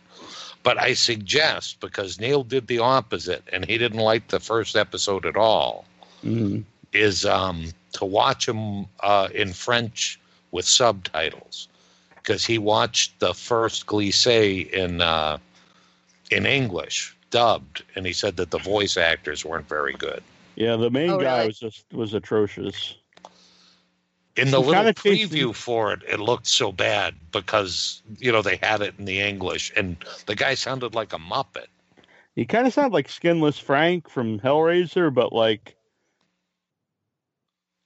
But I suggest because Neil did the opposite and he didn't like the first episode at all, hmm is um, to watch him uh, in French with subtitles because he watched the first Glacé in uh, in English dubbed, and he said that the voice actors weren't very good. Yeah, the main Oh, guy really? was just was atrocious. in the He little kinda preview for it, it looked so bad because you know they had it in the English, and the guy sounded like a muppet. He kind of sounded like Skinless Frank from Hellraiser, but like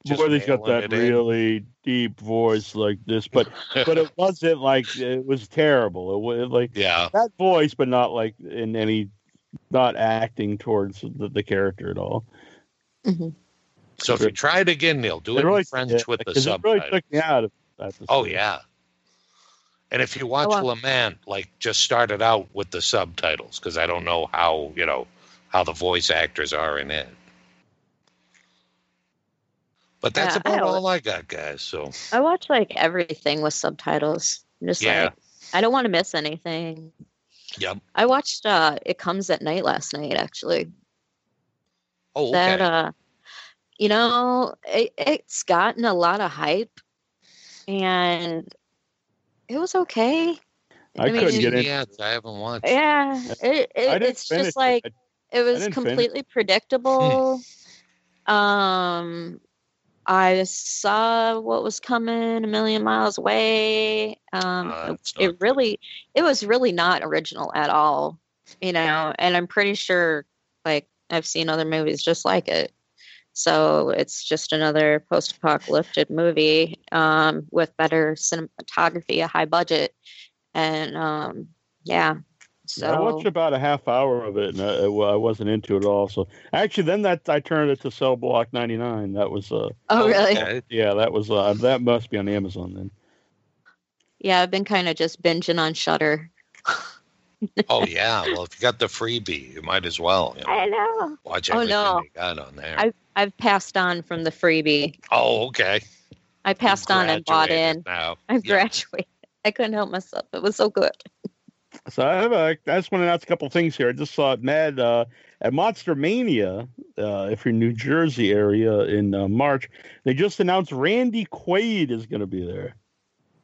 Just boy, he's got that it in. really deep voice like this. But but it wasn't like it was terrible. It was like yeah, that voice, but not like in any not acting towards the, the character at all. Mhm. so if you try it again, Neil, do it, really in French yeah, with the 'cause it really subtitles. took me out of that. oh yeah, and if you watch Oh, wow. Le Mante, like just start it out with the subtitles because I don't know how you know how the voice actors are in it. But that's Yeah, about always- all I got, guys. So I watch like everything with subtitles. I'm just Yeah. like I don't want to miss anything. Yep. I watched uh It Comes at Night last night actually. oh, okay. That uh you know, it, it's gotten a lot of hype and it was okay. I couldn't get in. Yeah, I haven't watched. Yeah, it, it it's finish just it. like I- it was didn't finish. completely predictable. [LAUGHS] um, I saw what was coming a million miles away. Um, Uh, it- it's not it good. really, it was really not original at all, you know. And I'm pretty sure, like, I've seen other movies just like it. So it's just another post-apocalyptic movie um, with better cinematography, a high budget, and um, yeah. So I watched about a half hour of it, and I, I wasn't into it at all. So actually, then that I turned it to Cell Block ninety nine. That was uh, oh really? Okay. yeah, that was uh, that must be on Amazon then. Yeah, I've been kind of just binging on Shudder. Oh yeah. Well, if you got the freebie, you might as well you know, I know. watch Oh, everything no. they got on there. I've I've passed on from the freebie. oh, okay. I passed on and bought in. now. I Yeah. graduated. [LAUGHS] I couldn't help myself. It was so good. So I have a, I just want to announce a couple things here. I just saw it mad uh, at Monster Mania, uh, if you're in New Jersey area in uh, March. They just announced Randy Quaid is going to be there.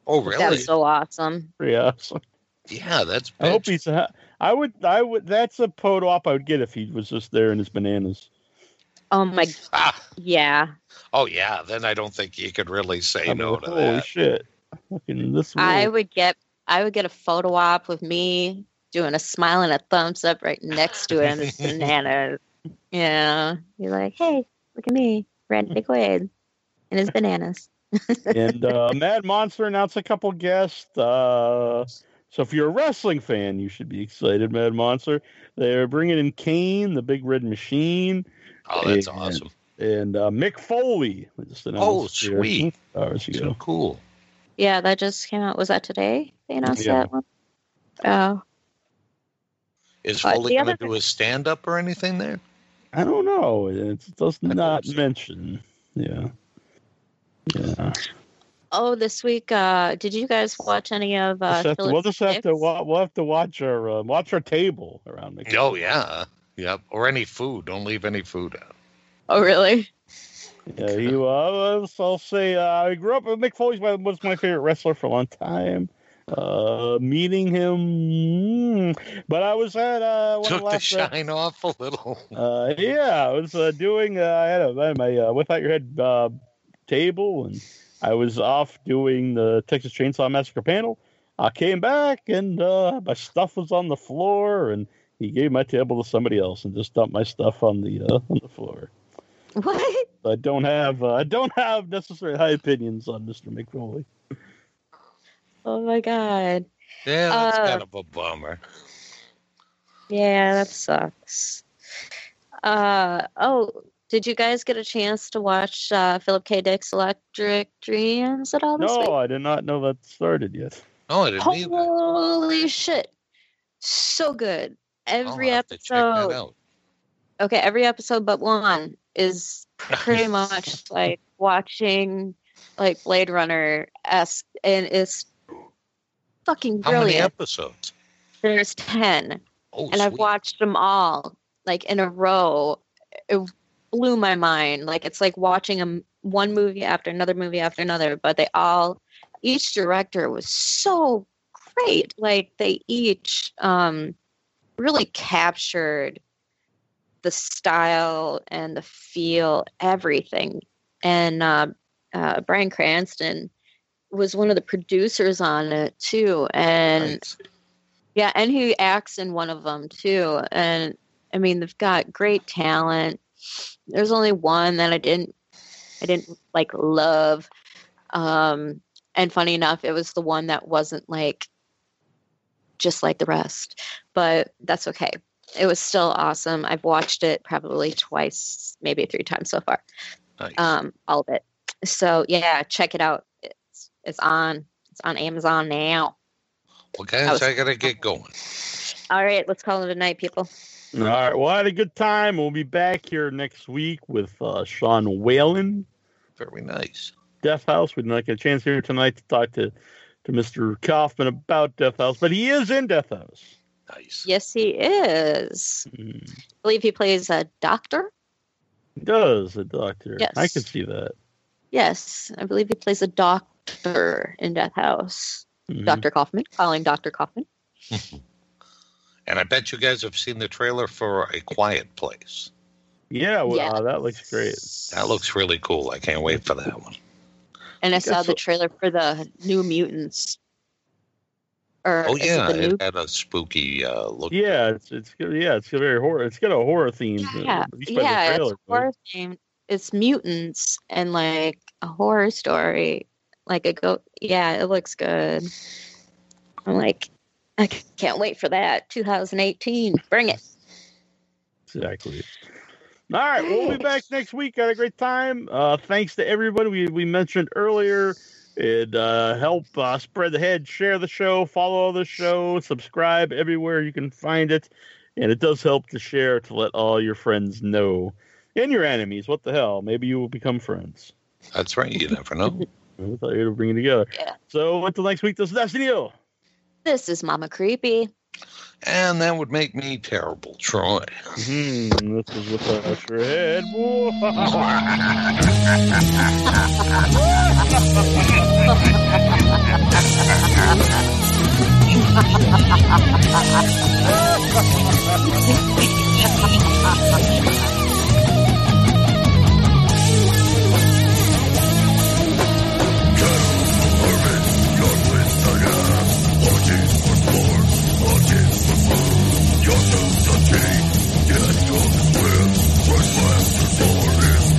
Oh That really? was so awesome. Yeah, so Yeah, that's. I hope he's. Ha- I would. I would. That's a photo op I would get if he was just there in his bananas. Oh my, Ah, yeah. oh yeah. Then I don't think you could really say I no to holy that. Holy shit! Fucking this. I would get, I would get a photo op with me doing a smile and a thumbs up right next to him. It's bananas. [LAUGHS] Yeah. You're like, hey, look at me, Randy Quaid, and his bananas. [LAUGHS] and uh, Mad Monster announced a couple guests. Uh, so if you're a wrestling fan, you should be excited. Mad Monster. They're bringing in Kane, the Big Red Machine, Oh, that's And- awesome. and uh, Mick Foley. They Just announced Oh, here sweet. Hours So cool. Yeah, that just came out. Was that today? They announced Yeah. that one. Oh, Is Uh, Foley the going to other- do a stand up or anything there? I don't know. It does not so. mention. Yeah. Yeah. oh, this week. Uh, did you guys watch any of? Uh, Just have to- we'll just have to Six? wa- we'll have to watch our uh, watch our table around the Oh yeah. Yep. Or any food. Don't leave any food out. Oh, really? Yeah, he was. I'll say uh, I grew up with Mick Foley. Was my favorite wrestler for a long time. Uh, meeting him, mm, but I was at uh, Took the the last, uh, shine off a little. Uh, yeah, I was uh, doing. Uh, I had, a, I had my uh, without your head uh, table, and I was off doing the Texas Chainsaw Massacre panel. I came back, and uh, my stuff was on the floor, and he gave my table to somebody else, and just dumped my stuff on the uh, on the floor. What? I don't have uh, I don't have necessarily high opinions on Mr. McFoley. Oh my god. Yeah, that's Uh, kind of a bummer. Yeah, that sucks. Uh oh, did you guys get a chance to watch uh, Philip K. Dick's Electric Dreams at all this No, week? I did not know that started yet. No, I didn't either. Holy shit. So good. I'll Every have to check that episode. Okay, every episode but one is pretty [LAUGHS] much like watching like Blade Runner esque and it's fucking brilliant. How many episodes? There's ten. Oh, and I've watched them all like in a row. It blew my mind. Like it's like watching a, one movie after another movie after another, but they all, each director was so great. Like they each um, really captured the style and the feel, everything. And uh, uh, Bryan Cranston was one of the producers on it too, and. Nice. Yeah, and he acts in one of them too. And I mean, they've got great talent. There's only one that I didn't, I didn't like love. Um, and funny enough, it was the one that wasn't like just like the rest. But that's okay. It was still awesome. I've watched it probably twice, maybe three times so far. Nice. Um, all of it. So yeah, check it out. It's it's on. It's on Amazon now. well, I guys, was- I gotta get going. All right, let's call it a night, people. All right. Well, I had a good time. We'll be back here next week with uh, Sean Whalen Very nice. Death House. We did not get a chance here tonight to talk to, to Mr. Kaufman about Death House, but he is in Death House. Nice. Yes, he is. Mm. I believe he plays a doctor. He does, a doctor. Yes. I can see that. Yes, I believe he plays a doctor in Death House. Mhm. Dr. Kaufman, calling Dr. Kaufman. [LAUGHS] And I bet you guys have seen the trailer for A Quiet Place. Yeah, well, Yeah. uh, that looks great. That looks really cool. I can't wait for that one. And I Guess saw the what- trailer for the New Mutants. Or Oh is it yeah, it had a spooky uh, look. Yeah, it's it's good. Yeah, it's a very horror. It's got a horror theme. Yeah, at least by the yeah, it's trailer, a horror themed. It's mutants and like a horror story. Like a go. Yeah, it looks good. I'm like, I can't wait for that. 2018, bring it. Exactly. All right, we'll be back next week. Had a great time. Uh, thanks to everybody we, we mentioned earlier. It uh, help uh, spread the head, share the show, follow the show, subscribe everywhere you can find it, and it does help to share to let all your friends know and your enemies. What the hell? Maybe you will become friends. That's right. You never know. [LAUGHS] I thought you were bringing together. Yeah. So until next week, this is Destiny. This is Mama Creepy. And that would make me terrible, Troy. Hmm, this is with a shred. Ha [LAUGHS] [LAUGHS] Your tools are with yet your swift, restless, and